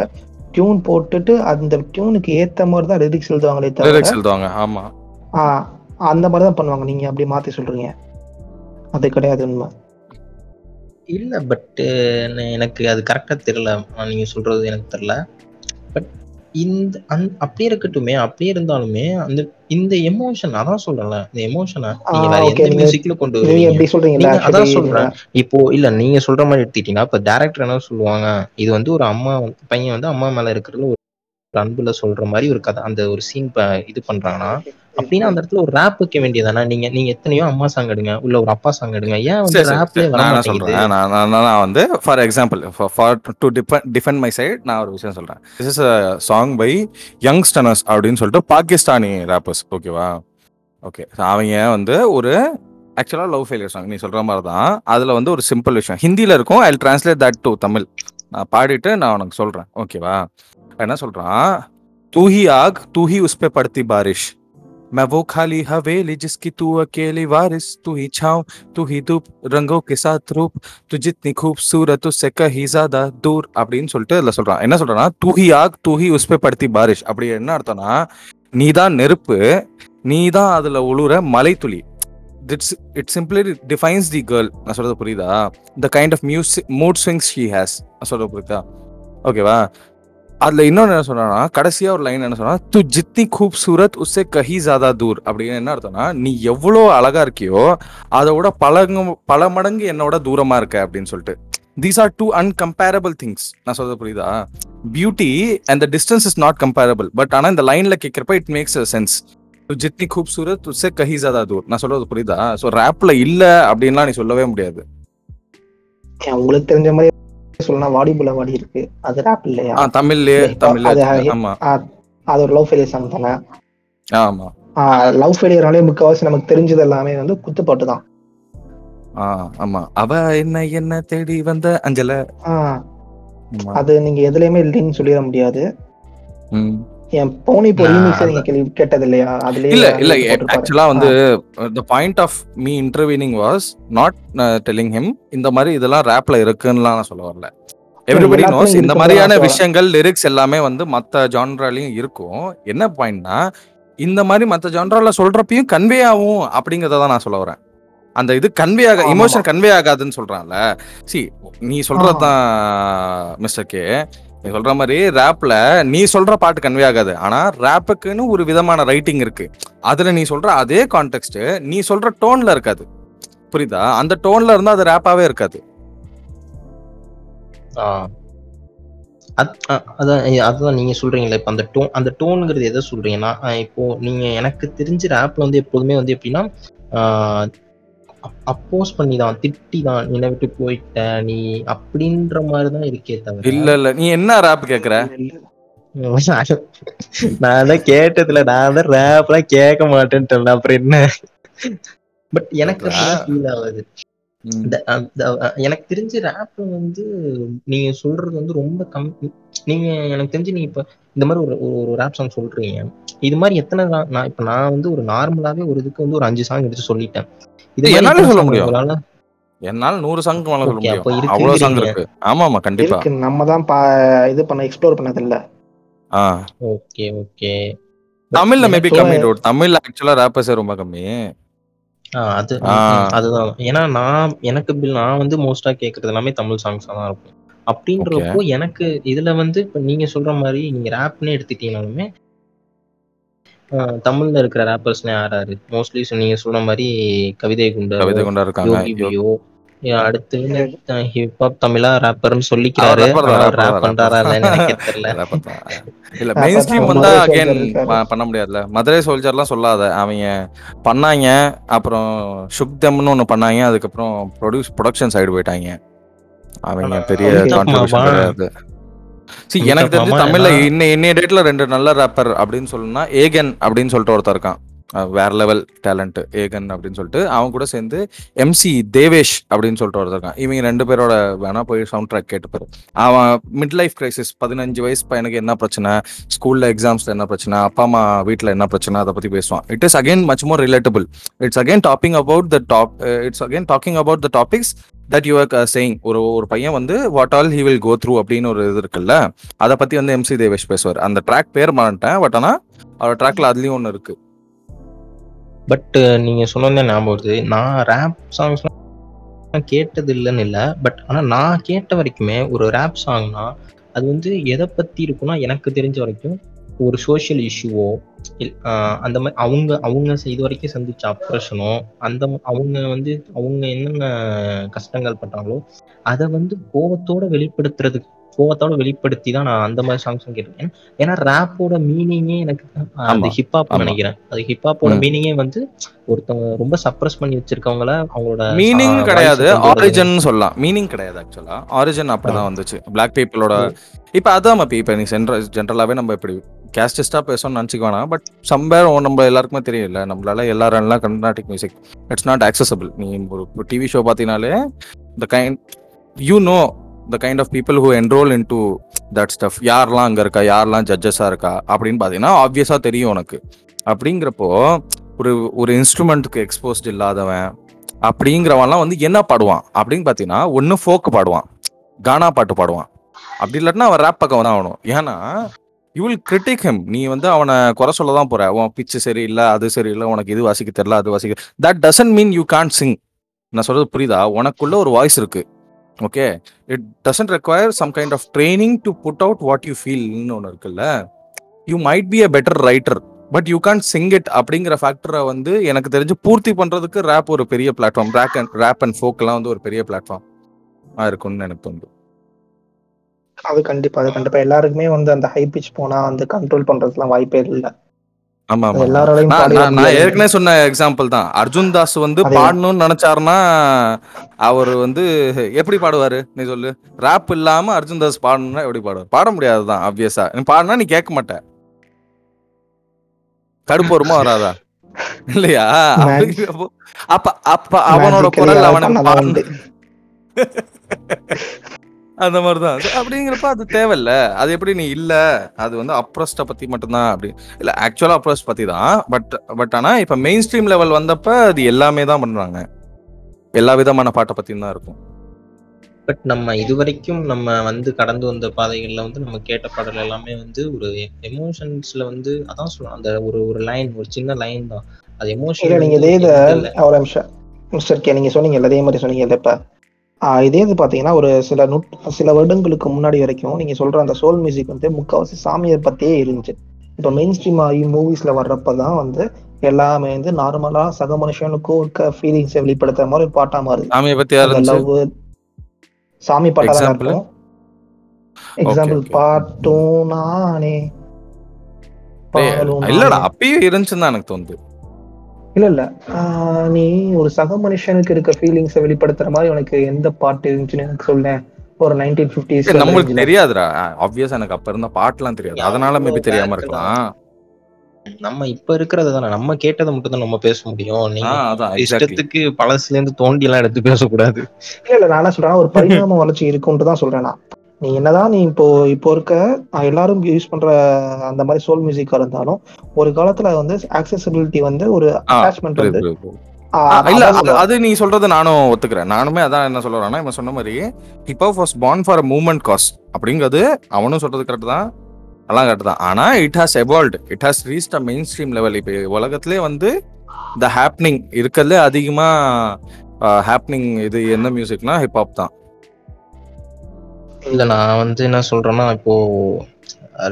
டியூன் போட்டுட்டு அந்த டியூனுக்கு ஏத்த மாதிரி தான் லிரிக்ஸ் எழுதுவாங்களே தவிர லிரிக்ஸ் எழுதுவாங்க ஆமா. ஆ, அந்த மாதிரி தான் பண்ணுவாங்க. நீங்க அப்படி மாத்தி சொல்றீங்க. அது கிடையாது உண்மை. இல்ல பட் எனக்கு அது கரெக்டா தெரியல. ஆஹ் நீங்க சொல்றது எனக்கு தெரியல. பட் இந்த அந் அப்படியே இருக்கட்டுமே அப்படியே இருந்தாலுமே அந்த இந்த எமோஷன் அதான் சொல்றேன்ல இந்த எமோஷனை நீங்க வேற எந்த மியூசிக்ல கொண்டு வருவீங்க? அதான் சொல்றேன். இப்போ இல்ல நீங்க சொல்ற மாதிரி எடுத்துக்கிட்டீங்கன்னா இப்ப டேரக்டர் என்ன சொல்லுவாங்க இது வந்து ஒரு அம்மா பையன் வந்து அம்மா மேல இருக்கிறதுல ஒரு அன்புல சொல்ற மாதிரி ஒரு கதை அந்த ஒரு சீன் இது பண்றாங்கன்னா அப்படின்னா அந்த இடத்துல ஒரு ரேப் வைக்க வேண்டியதானா நீங்க நீங்க எத்தனையோ அம்மா சாங் எடுங்க உள்ள ஒரு அப்பா சாங் எடுங்க. ஏன் வந்து ரேப்ல நான் சொல்றேன். நான் நான் வந்து for example for to defend my side நான் ஒரு விஷயம் சொல்றேன். This is a song by youngsters அப்படின்னு சொல்லிட்டு பாகிஸ்தானி ரேப்பர்ஸ் ஓகேவா ஓகே அவங்க வந்து ஒரு ஆக்சுவலா லவ் ஃபெயிலியர் சாங் நீ சொல்ற மாதிரி தான் அதுல வந்து ஒரு சிம்பிள் விஷயம். ஹிந்தியில இருக்கும். I translate that to Tamil. நான் பாடிட்டு நான் உனக்கு சொல்றேன். ஓகேவா என்ன சொல்றான்? தூஹி ஆக் தூஹி உஸ்பே படுத்தி பாரிஷ். मैं वो खाली हवेली जिसकी तू अकेली वारिस तू ही छाव तू ही धूप रंगों के साथ रूप तू जितनी खूबसूरत उससे कहीं ज्यादा दूर அப்படின்னு சொல்லிட்டு இதுல சொல்றான் என்ன சொல்றான்னா தூ ஹி ஆக் தூ ஹி உஸ் பே படுத்தி பாரிஷ் அப்படி என்ன அர்த்தம்னா நீ தான் நெருப்பு நீ தான் அதுல உழுற மலைத்துளி it's it simply defines the girl நான் சொல்றது புரியுதா the kind of music mood swings she has நான் சொல்றது புரியுதா ஓகேவா அதுல இன்னொன்னு என்ன சொல்றான்னா கடைசியா ஒரு லைன் என்ன சொன்னா து ஜித்தி கூப்சூரத் உஸ்ஸே கஹி ஜாதா தூர். அப்படின்னு என்ன அர்த்தம்னா நீ எவ்வளோ அழகா இருக்கியோ அதை விட பலங்க பல மடங்கு என்னோட தூரமா இருக்க அப்படின்னு சொல்லிட்டு. These are two incomparable things நான் சொல்றது புரியுதா? Beauty and the distance is not comparable but ஆனா இந்த லைன்ல கேட்கறப்ப இட் மேக்ஸ் அ சென்ஸ் ஜித்னி கூப்சூரத் உஸ்ஸே கஹி ஜாதா தூர். நான் சொல்றது புரியுதா? ஸோ ரேப்ல இல்ல அப்படின்லாம் நீ சொல்லவே முடியாது. உங்களுக்கு தெரிஞ்ச மாதிரி சொல்லலாம் வாடி புல வாடி இருக்கு. அது ரேப் இல்லையா? தமிழ்லயே தமிழ்லயே அது இருக்கு. ஆமா. அது ஒரு லவ் ஃபெயிலியர் சாங் தானே ஆமா. லவ் ஃபெயிலியர்னாலே முக்கால்வாசி நமக்கு தெரிஞ்சது எல்லாமே வந்து குத்துப்பாட்டு தான். ஆமா. அவ என்ன என்ன தேடி வந்த? அஞ்சல. அது நீங்க எதுலயுமே இல்லைன்னு சொல்லிட முடியாது. என் போனி இப்போ நான் ரீமிக்ஸ் நீங்க கேள்வி கேட்டது இல்லையா அதுலயே இல்ல இல்ல. ஆக்சுவலா வந்து the point of me intervening was not telling him இந்த மாதிரி இதெல்லாம் ரேப்ல இருக்குன்னுலாம் நான் சொல்ல வரல. எவ்ரிபடி நோஸ் இந்த மாதிரியான விஷயங்கள் லிரிக்ஸ் எல்லாமே வந்து மத்த ஜான்ராலையும் இருக்கும். என்ன பாயிண்ட்னா இந்த மாதிரி மத்த ஜான்ரால சொல்றப்பையும் கன்வே ஆகும் அப்படிங்கறத நான் சொல்ல வரேன். அந்த இது கன்வே ஆக. இமோஷன் கன்வே ஆகாதுன்னு சொல்றான்ல. சி நீ சொல்றதுதான் மிஸ்டர் கே நீ சொல்ற மாதிரி ரேப்ல நீ சொல்ற பாட்டு கன்வே ஆகாது. ஆனா ரேப்புக்குன்னு ஒரு விதமான ரைட்டிங் இருக்கு. அதுல நீ சொல்ற அதே கான்டெக்ட் நீ சொல்ற டோன்ல இருக்காது. புரியுதா? அந்த டோன்ல இருந்தா அது ரேப்பாவே இருக்காது. ஆ. அத்- அ- அதான் அதுதான் நீங்க சொல்றீங்களே இப்ப அந்த டோன் அந்த டோனுங்கிறது எதை சொல்றீங்கன்னா இப்போ நீங்க எனக்கு தெரிஞ்ச ரேப்ல வந்து எப்போதுமே வந்து எப்படின்னா அப்போஸ் பண்ணி தான் திட்டி தான் என்னை விட்டு போயிட்ட நீ அப்படின்ற மாதிரி தான் இருக்கே தவிர. இல்ல இல்ல. நீ என்ன ரேப் கேக்குற? நான் தான் கேட்டதுல நான் தான் ரேப்லாம் கேட்க மாட்டேன்ட்டு அப்புறம் என்ன? பட் எனக்கு ஃபீல் ஆகுது. எனக்கு தெரிஞ்ச ரேப் வந்து நீங்க சொல்றது வந்து ரொம்ப கம்மி நீங்க எனக்கு தெரிஞ்சு நீங்க இப்ப இந்த மாதிரி ஒரு ஒரு- ரேப் சாங் சொல்றீங்க. இது மாதிரி எத்தனை நா- நான் இப்ப நான் வந்து ஒரு நார்மலாவே ஒரு இதுக்கு வந்து ஒரு அஞ்சு சாங் எடுத்து சொல்லிட்டேன். இது என்னால சொல்ல முடியும். என்னால நூறு சாங்க்கு மேல சொல்ல முடியும். அவ்வளவு சாங் இருக்கிறீங்க. இருக்கு. ஆமா ஆமா கண்டிப்பா. நம்ம தான் பா இது பண்ண எக்ஸ்ப்ளோர் பண்ணது இல்ல ஆ. ஓகே ஓகே தமிழ்ல மேபி கம்மி dude. தமிழ்ல ஆக்சுவலா ரேப்பர்ஸே ரொம்ப கம்மி. அது அதுதான். ஏன்னா நான் எனக்கு பில் நான் வந்து மோஸ்டா கேக்குறது எல்லாமே தமிழ் சாங்ஸ் தான் இருக்கும். அப்படின்றப்போ எனக்கு இதுல வந்து இப்ப நீங்க சொல்ற மாதிரி நீங்க ரேப்னே எடுத்துட்டீங்கனாலுமே தமிழ்ல இருக்கிற ரேப்பர்ஸ்னா யாராரு மோஸ்ட்லி நீங்க சொன்ன மாதிரி கவிதை குண்டர் கவிதை கொண்டா இருக்காங்க யோகி வியோ அடுத்து ஹிப்ஹாப் தமிழா ரேப்பர்னு சொல்லிக்கிறாரு ரேப் பண்றாரா. எனக்கு தெரியல. இல்ல மெயின். ஸ்ட்ரீம் வந்தா அகைன். பண்ண முடியாதுல மதுரை சோல்ஜர்லாம் சொல்லாத அவங்க பண்ணாங்க அப்புறம் சுக்தம்னு ஒண்ணு பண்ணாங்க அதுக்கப்புறம் ப்ரொடியூஸ் ப்ரொடக்ஷன் சைடு போயிட்டாங்க அவங்க பெரிய கான்ட்ரிபியூஷன். கிடையாது அமிதாப் எனக்கு தெரிஞ்சு தமிழ்ல இன்ன இன்னைய டேட்ல ரெண்டு நல்ல ரேப்பர் அப்படின்னு சொல்லணும்னா ஏகன் அப்படின்னு சொல்லிட்டு ஒருத்தர் இருக்கான். வேற லெவல் டேலண்ட் ஏகன் அப்படின்னு சொல்லிட்டு. அவன் கூட சேர்ந்து எம்சி தேவேஷ் அப்படின்னு சொல்லிட்டு ஒருத்தர் இருக்கான். இவங்க ரெண்டு பேரோட வேணா போய் சவுண்ட் ட்ராக் கேட்டுப்பாரு. அவன் மிட் லைஃப் கிரைசிஸ் பதினஞ்சு வயசு பையனுக்கு என்ன பிரச்சனை? ஸ்கூல்ல எக்ஸாம்ஸ்ல என்ன பிரச்சனை? அப்பா அம்மா வீட்ல என்ன பிரச்சனை? அதை பத்தி பேசுவான். It is again much more relatable it's again topping about the top it's again talking about the topics that you are saying ஒரு ஒரு பையன் வந்து what all he will go through அப்படின்னு ஒரு இது இருக்குல்ல அதை பத்தி வந்து எம்சி தேவேஷ் பேசுவார். அந்த ட்ராக் பேர் மாட்டேன் பட் ஆனா அவர் ட்ராக்ல அதுலயும் ஒன்று இருக்கு. பட் uh, நீங்க சொன்னதே ஞாபகம் வருது. நான் ரேப் சாங்ஸ் கேட்டது இல்லைன்னு இல்லை பட் ஆனால் நான் கேட்ட வரைக்குமே ஒரு ரேப் சாங்னா அது வந்து எதை பத்தி இருக்குன்னா எனக்கு தெரிஞ்ச வரைக்கும் ஒரு சோஷியல் இஷ்யூவோ அந்த மாதிரி அவங்க அவங்க இது வரைக்கும் சந்திச்ச அப்ரெஷனோ அந்த அவங்க வந்து அவங்க என்னென்ன கஷ்டங்கள் பண்றாங்களோ அதை வந்து கோவத்தோட வெளிப்படுத்துறதுக்கு கோவத்தோட வெளிப்படுத்தி தான் நான் அந்த மாதிரி சாங்ஸ் கேட்டிருக்கேன் ஏன்னா ரேப்போட மீனிங்கே எனக்கு அது ஆமா, ஹிப்ஹாப். நினைக்கிறேன் அது ஹிப்ஹாப்போட. மீனிங்கே வந்து ஒருத்தவங்க ரொம்ப சப்ரஸ் பண்ணி வச்சிருக்கவங்கள அவங்களோட மீனிங் கிடையாது. ஆரிஜன் சொல்லலாம் மீனிங் கிடையாது ஆக்சுவலா ஆரிஜன் அப்படிதான் வந்துச்சு பிளாக் பீப்புளோட. இப்ப அதான் இப்ப நீ சென்ட்ர ஜென்ரலாவே நம்ம இப்படி கேஸ்டிஸ்டாக பேசணும்னு நினச்சிக்க வேணாம். பட் சம்பேர் நம்ம எல்லாருக்குமே தெரியல நம்மளால எல்லாரெல்லாம் Carnatic music it's not accessible நீ ஒரு டிவி ஷோ பார்த்தீங்கனாலே the kind you know the kind of people who enrol in to that stuff யாரெல்லாம் அங்கே இருக்கா? யாரெல்லாம் ஜட்ஜஸாக இருக்கா? அப்படின்னு பார்த்தீங்கன்னா ஆப்வியஸாக தெரியும் உனக்கு. அப்படிங்கிறப்போ ஒரு ஒரு இன்ஸ்ட்ருமெண்ட்டுக்கு எக்ஸ்போஸ்ட் இல்லாதவன் அப்படிங்கிறவன்லாம் வந்து என்ன பாடுவான்? அப்படின்னு பார்த்தீங்கன்னா ஒன்று ஃபோக்கு பாடுவான் கானா பாட்டு பாடுவான். அப்படி இல்லாட்டினா அவன் ரேப் பக்கம் தான் ஆகணும். ஏன்னா யூ வில் கிரிட்டிக் ஹிம் நீ வந்து அவனை குறை சொல்ல தான் போற. உன் பிச்சு சரியில்லை அது சரியில்லை உனக்கு இது வாசிக்க தெரியல அது வாசிக்க that doesn't mean you can't sing நான் சொல்றது புரியுதா? உனக்குள்ள ஒரு வாய்ஸ் இருக்கு. Okay it doesn't require some kind of training to put out what you ஃபீல்னு ஒன்று இருக்குல்ல? You might be a better writer but you can sing it அப்படிங்கிற ஃபேக்டரை வந்து எனக்கு தெரிஞ்சு பூர்த்தி பண்றதுக்கு ரேப் ஒரு பெரிய platform rock and rap and ஃபோக்கெல்லாம் வந்து ஒரு பெரிய பிளாட்ஃபார்ம் இருக்கும்னு எனக்கு தோணுது அது கண்டிப்பா அது கண்டிப்பா. எல்லாருக்குமே வந்து அந்த ஹை பிச் போனா வந்து கண்ட்ரோல் பண்றதுலாம் வாய்ப்பே இல்ல. ஆமா ஆமா. நான். ஏற்கனவே சொன்ன எக்ஸாம்பிள் தான். அர்ஜுன் தாஸ் வந்து. பாடணும்னு நினைச்சாருன்னா அவர் வந்து எப்படி பாடுவாரு? நீ சொல்லு. ரேப் இல்லாம அர்ஜுன் தாஸ் பாடணும்னா எப்படி பாடுவார்? பாட முடியாதுதான் ஆப்வியஸா நீ பாடினா நீ கேட்க மாட்ட. கடுப்பு வருமா வராதா? இல்லையா? அப்ப அப்ப அவனோட குரல் அவனுக்கு. அந்த மாதிரிதான். அப்படிங்கிறப்ப அது தேவையில்ல. அது எப்படி நீ இல்ல அது வந்து அப்ரஸ்ட பத்தி மட்டும்தான் அப்படி. இல்ல ஆக்சுவலா அப்ரஸ்ட் பத்தி தான். பட் பட் ஆனா இப்ப மெயின் ஸ்ட்ரீம் லெவல் வந்தப்ப அது எல்லாமே தான் பண்றாங்க. எல்லா விதமான பாட்டை பத்தியும் தான் இருக்கும். பட் நம்ம இதுவரைக்கும் நம்ம வந்து கடந்து வந்த பாதைகள்ல வந்து நம்ம கேட்ட பாடல் எல்லாமே வந்து ஒரு எமோஷன்ஸ்ல வந்து அதான் சொல்லலாம் அந்த ஒரு ஒரு லைன் ஒரு சின்ன லைன் தான். அது இல்ல எமோஷன் நீங்க இதே இத ஒரு நிமிஷம் மிஸ்டர் கே நீங்க சொன்னீங்கல்ல அதே மாதிரி சொன்னீங்கல்ல இப்ப ஆஹ் இதே இது பாத்தீங்கன்னா ஒரு சில நுட் சில வருடங்களுக்கு முன்னாடி வரைக்கும் நீங்க சொல்ற அந்த சோல் மியூசிக் வந்து முக்காவாசி சாமியை பத்தியே இருந்துச்சு இப்போ மெயின் ஸ்ட்ரீம் ஆகி மூவிஸ்ல வர்றப்பதான் வந்து எல்லாமே வந்து நார்மலா சக மனுஷனுக்கும் இருக்க ஃபீலிங்ஸை வெளிப்படுத்துற மாதிரி ஒரு பாட்டா மாறுது சாமியை பத்தி லவ் சாமி பாட்டா தான்? இருக்கும் எக்ஸாம்பிள். பாட்டும் நானே இல்லடா நானே. அப்பயும் இருந்துச்சுன்னு தான் எனக்கு தோணுது இல்ல இல்ல. ஆஹ் நீ ஒரு சக மனுஷனுக்கு இருக்க ஃபீலிங்ஸை வெளிப்படுத்துற மாதிரி உனக்கு எந்த பாட்டு இருந்துச்சுன்னு எனக்கு சொல்லேன். ஒரு நைன்டீன் ஃபிஃப்டிஸ் நம்மளுக்கு தெரியாதுடா. ஆப்வியஸ் எனக்கு அப்ப இருந்த பாட்டுலாம் தெரியாது. அதனால மேபி தெரியாம இருக்கலாம். நம்ம இப்ப இருக்கிறது தானே. நம்ம கேட்டதை மட்டும் தான் நம்ம பேச முடியும். ஆ, நீங்க இஷ்டத்துக்கு பழசுல இருந்து தோண்டி எல்லாம் எடுத்து பேசக்கூடாது. இல்ல இல்ல நான் என்ன சொல்றேன் ஒரு பரிணாம வளர்ச்சி இருக்குன்ட்டு தான் சொல்றேன் நான். நீ என்னதான் நீ இப்போ இப்போ இருக்க எல்லாரும் யூஸ் பண்ற அந்த மாதிரி சோல் மியூசிக்கா இருந்தாலும் ஒரு காலத்துல வந்து ஆக்சசிபிலிட்டி வந்து ஒரு அட்டாச்மெண்ட் வந்து. இல்ல அது- நீ சொல்றது நானும் ஒத்துக்கிறேன். நானுமே அதான் என்ன சொல்ல வரேன்னா இவன் சொன்ன மாதிரி hip hop was born for moment cause அப்படிங்கிறது அவனும் சொல்றது கரெக்ட் தான். எல்லாம் கரெக்ட் தான். ஆனா it has evolved it has reach a mainstream level இப்போ உலகத்திலே வந்து த ஹாப்னிங் இருக்கிறதுலே அதிகமா ஹாப்னிங் இது என்ன மியூசிக்னா ஹிப் ஹாப் தான். இல்ல நான் வந்து என்ன சொல்றேன்னா இப்போ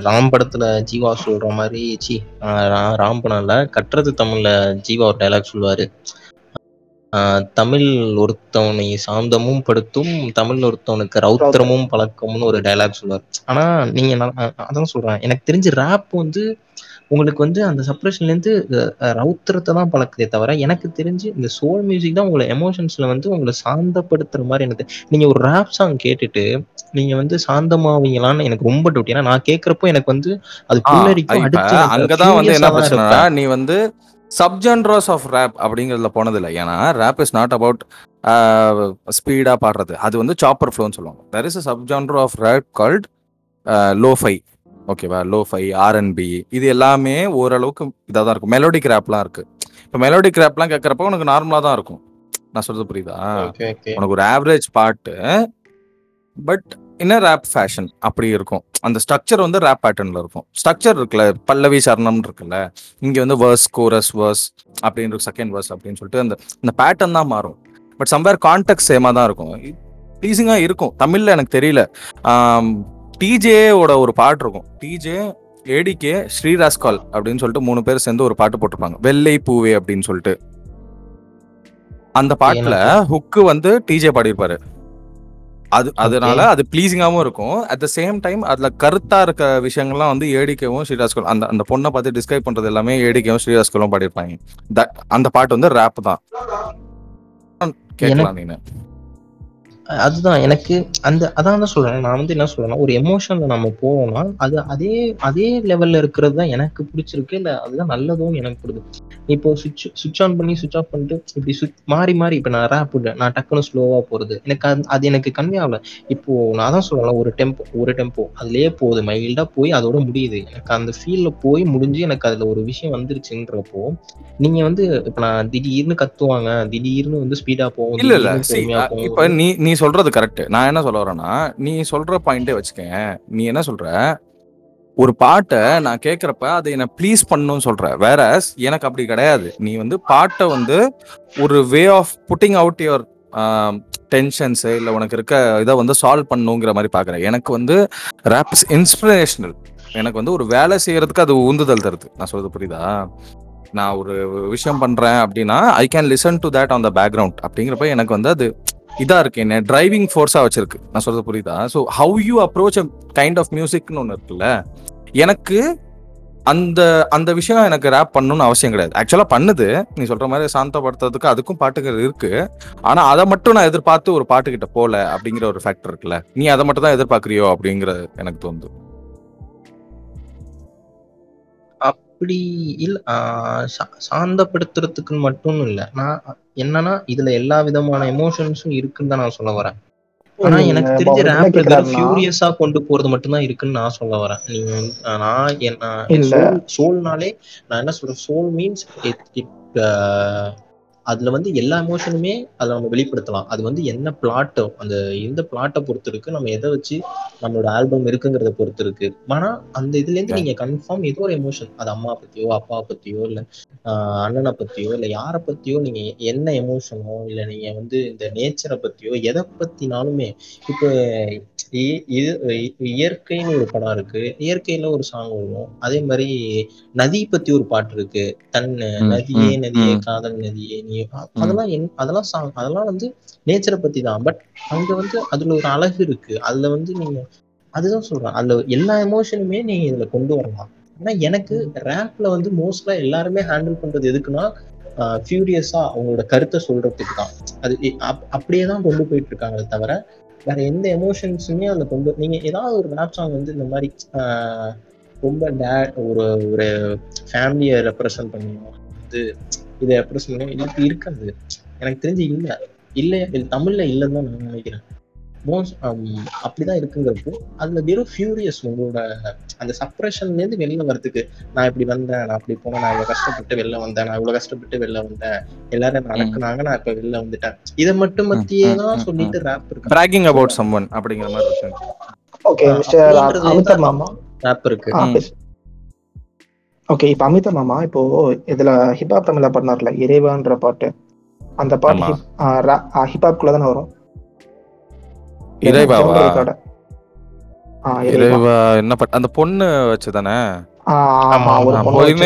ராம் படத்துல ஜீவா சொல்ற மாதிரி சி ராம் படம்ல கட்டுறது தமிழ்ல ஜீவா ஒரு டைலாக் சொல்லுவாரு. ஆஹ் தமிழ் ஒருத்தவனை சாந்தமும் படுத்தும் தமிழ் ஒருத்தவனுக்கு ரௌத்திரமும் பழக்கம்னு ஒரு டைலாக் சொல்லுவார். ஆனா நீங்க அதான் சொல்றேன். எனக்கு தெரிஞ்சு ரேப் வந்து உங்களுக்கு வந்து அந்த சப்ரேஷன்ல இருந்து அஹ், ரௌத்திரத்தை தான் பழக்குதே தவிர எனக்கு தெரிஞ்சு இந்த சோல் மியூசிக் தான் உங்களை எமோஷன்ஸ்ல வந்து உங்களை சாந்தப்படுத்துற மாதிரி எனக்கு தெ- நீங்க ஒரு ரேப் சாங் கேட்டுட்டு நீங்க வந்து சாந்தமாவீங்களான்னு எனக்கு ரொம்ப டவுட் ஏன்னா நான் கேட்கறப்போ எனக்கு வந்து அது புல்லரிக்கும் அடுத்து அங்கதான் வந்து என்ன இருப்பேன். நீ வந்து சப்ஜென்ரஸ் ஆஃப் ரேப் அப்படிங்கிறதுல போனதில்லை. ஏன்னா ரேப் இஸ் நாட் அபவுட் ஸ்பீடா பாடுறது. அது வந்து சாப்பர் ஃப்ளோன்னு சொல்லுவாங்க. There is a subgenre of rap called lofi ஓகேவா லோஃபை ஆர்என்பி இது எல்லாமே ஓரளவுக்கு இதாக தான் இருக்கும். மெலோடிக் ரேப்லாம் இருக்கு. இப்போ மெலோடிக் ரேப்லாம் கேட்குறப்ப உனக்கு நார்மலாக தான் இருக்கும். நான் சொல்றது புரியுதா. உனக்கு ஒரு ஆவரேஜ் பாட்டு பட் இன்ன ரேப் ஃபேஷன் அப்படி இருக்கும். அந்த ஸ்ட்ரக்சர் வந்து ரேப் பேட்டர்ன்ல இருக்கும். ஸ்ட்ரக்சர் இருக்குல்ல பல்லவி சரணம் இருக்குல்ல இங்க வந்து வேர்ஸ் கோரஸ் வேர்ஸ் அப்படின்னு செகண்ட் வேர்ஸ் அப்படின்னு சொல்லிட்டு அந்த அந்த பேட்டர்ன் தான் மாறும். பட் சம்வேர் கான்டெக்ட் சேமா தான் இருக்கும். ப்ளீஸிங்கா இருக்கும். தமிழ்ல எனக்கு தெரியல. டிஜேவோட ஒரு பாட்டு இருக்கும். டிஜே ஏடிகே ஸ்ரீராஸ்கால் அப்படின்னு சொல்லிட்டு மூணு பேர் சேர்ந்து ஒரு பாட்டு போட்டிருப்பாங்க. வெள்ளை பூவே அப்படின்னு சொல்லிட்டு. அந்த பாட்டுல ஹுக்கு வந்து டிஜே பாடியிருப்பாரு. அது அதனால அது ப்ளீசிங்காவும் இருக்கும். அட் த சேம் டைம் அதுல கருத்தா இருக்க விஷயங்கள்லாம் வந்து ஏடிக்கவும் ஸ்ரீராஸ்கல் அந்த அந்த பொண்ணை பார்த்து டிஸ்கிரைப் பண்றது எல்லாமே ஏடிக்கவும் ஸ்ரீராஸ்கலும் பாடியிருப்பாங்க. அந்த பாட்டு வந்து ரேப் தான். கேட்கலாம் நீனு. அதுதான் எனக்கு அந்த அதான் தான் சொல்றேன். நான் வந்து என்ன சொல்றேன்னா ஒரு எமோஷன்ல நம்ம போவோம்னா அது அதே அதே லெவல்ல இருக்கிறது தான் எனக்கு பிடிச்சிருக்கு. இல்ல அதுதான் நல்லதும் எனக்கு பிடிக்கும் இப்போ சுவிட்ச் சுவிட்ச் ஆன் பண்ணி சுவிட்ச் ஆஃப் பண்ணிட்டு இப்படி switch- மாறி மாறி இப்போ நான் ரேப் நான் டக்குன்னு ஸ்லோவா போறது. எனக்கு அது அது எனக்கு கன்வே ஆகல. இப்போ நான் தான் சொல்றேன் ஒரு டெம்போ ஒரு டெம்போ அதுலயே போகுது மைல்டா போய் அதோட முடியுது. எனக்கு அந்த ஃபீல்ல போய் முடிஞ்சு எனக்கு அதுல ஒரு விஷயம் வந்துருச்சுன்றப்போ நீங்க வந்து இப்ப நான் திடீர்னு கத்துவாங்க திடீர்னு வந்து ஸ்பீடா போகும் இல்ல இல்ல. இப்ப நீ நீ சொல்றது கரெக்ட் நான் என்ன சொல்ல வரேன்னா நீ சொல்ற பாயிண்டே வச்சுக்கேன் நீ என்ன சொல்ற? ஒரு பாட்டை நான் கேட்குறப்ப அதை என்னை ப்ளீஸ் பண்ணணும்னு சொல்கிறேன் வேற எனக்கு அப்படி கிடையாது. நீ வந்து பாட்டை வந்து ஒரு way of putting out your tensions இல்லை உனக்கு இருக்க இதை வந்து சால்வ் பண்ணுங்கிற மாதிரி பார்க்குறேன் எனக்கு வந்து ரேப்ஸ் இன்ஸ்பிரேஷனல் எனக்கு வந்து ஒரு வேலை செய்யறதுக்கு அது உந்துதல் தருது. நான் சொல்றது புரியுதா? நான் ஒரு விஷயம் பண்ணுறேன் அப்படின்னா I can listen to that on the background அப்படிங்கிறப்ப எனக்கு வந்து அது இதாக இருக்கு என்ன டிரைவிங் ஃபோர்ஸாக வச்சிருக்கு. நான் சொல்றது புரியுதா? So how you approach a kind of மியூசிக்னு ஒன்று இருக்குல்ல எனக்கு அந்த அந்த விஷயம் எனக்கு ரேப் பண்ணணும்னு அவசியம் கிடையாது. ஆக்சுவலாக பண்ணுது. நீ சொல்ற மாதிரி சாந்தப்படுத்துறதுக்கு அதுக்கும் பாட்டுகள் இருக்கு. ஆனா அதை மட்டும் நான் எதிர்பார்த்து ஒரு பாட்டுக்கிட்ட போல அப்படிங்கிற ஒரு ஃபேக்டர் இருக்குல்ல. நீ அதை மட்டும் தான் எதிர்பார்க்குறியோ அப்படிங்கிறது எனக்கு தோணுது. அப்படி இல்ல ஆஹ் சா- சாந்தப்படுத்துறதுக்குன்னு மட்டும் இல்ல நான் என்னன்னா இதுல எல்லா விதமான எமோஷன்ஸும் இருக்குன்னு தான் நான் சொல்ல வரேன். ஆனா எனக்கு தெரிஞ்ச ரேப்ல வெறும் ஃபியூரியஸா கொண்டு போறது மட்டும்தான் இருக்குன்னு நான் சொல்ல வரேன். நீங்க நான் என்ன. சோல்னாலே நான் என்ன சொல்றேன்? சோல் மீன்ஸ் அதுல வந்து எல்லா எமோஷனுமே அதுல நம்ம வெளிப்படுத்தலாம். அது வந்து என்ன பிளாட்டோ அந்த எந்த பிளாட்டை பொறுத்து இருக்கு நம்ம எதை வச்சு நம்மளோட ஆல்பம் இருக்குங்கிறத பொறுத்து இருக்கு ஆனா அந்த இதுல இருந்து நீங்க கன்ஃபார்ம் ஏதோ ஒரு எமோஷன் அது அம்மா பத்தியோ அப்பா பத்தியோ இல்ல அண்ணனை பத்தியோ இல்ல யாரை பத்தியோ நீங்க என்ன எமோஷனோ இல்ல நீங்க வந்து இந்த நேச்சரை பத்தியோ எதை பத்தினாலுமே இப்போ இது இ- இயற்கைன்னு ஒரு படம் இருக்கு. இயற்கையில ஒரு சாங் வரும். அதே மாதிரி நதி பத்தி ஒரு பாட்டு இருக்கு. தன் ம், நதியே நதியே. காதல் நதியே நீ அதெல்லாம் என் அதெல்லாம் சாங் அதெல்லாம் வந்து நேச்சரை பத்தி தான். பட் அங்க வந்து அதுல ஒரு அழகு இருக்கு. அதுல வந்து நீங்க அதுதான் சொல்றேன். அதுல எல்லா எமோஷனுமே நீங்க இதுல கொண்டு வரலாம். ஆனா எனக்கு ரேப்ல வந்து மோஸ்ட்லா எல்லாருமே ஹேண்டில் பண்றது எதுக்குன்னா ஃபியூரியஸா அவங்களோட கருத்தை சொல்றதுக்கு தான். அது அப்படியே தான் கொண்டு போயிட்டு இருக்காங்களே தவிர வேற எந்த எமோஷன்ஸுமே அந்த கொண்டு நீங்க ஏதாவது ஒரு ரேப் சாங் வந்து இந்த மாதிரி ஆஹ் ரொம்ப டேட் ஒரு ஒரு ஃபேமிலியை ரெப்ரசன்ட் பண்ணியும் வந்து இதை ரெப்ரசன்ட் பண்ணி எனக்கு இருக்காது. எனக்கு தெரிஞ்சு இல்ல. இல்ல இது தமிழ்ல இல்லைன்னு தான் நான் நினைக்கிறேன். மோஸ்ட் அப்படிதான் இருக்குங்கிறப்போ அதுல வெறும் ஃபியூரியஸ் உங்களோட அந்த சப்ரஷன்ல இருந்து வெளியில வரதுக்கு நான் இப்படி வந்தேன் நான் அப்படி போனேன் நான் இவ்வளவு கஷ்டப்பட்டு வெளில வந்தேன் நான் இவ்வளவு கஷ்டப்பட்டு வெளில வந்தேன் எல்லாரும் என்ன அடக்குனாங்க நான் இப்ப வெளில வந்துட்டேன். இதை மட்டும் ம், தான் சொல்லிட்டு ரேப் இருக்கு. பிராகிங் அபவுட் சம்ஒன் அப்படிங்கிற மாதிரி ஓகே மிஸ்டர் அமிதா மாமா ரேப் இருக்கு. ஓகே இப்போ அமிதா மாமா இப்போ இதுல ஹிப்ஹாப் தமிழ்ல பண்ணார்ல இறைவான்ற பாட்டு. அந்த பாட்டு ஹிப்ஹாப்குள்ள தானே வரும்? இறைவாவா? இறைவா? என்ன அந்த பொண்ணு ஒரு வச்சு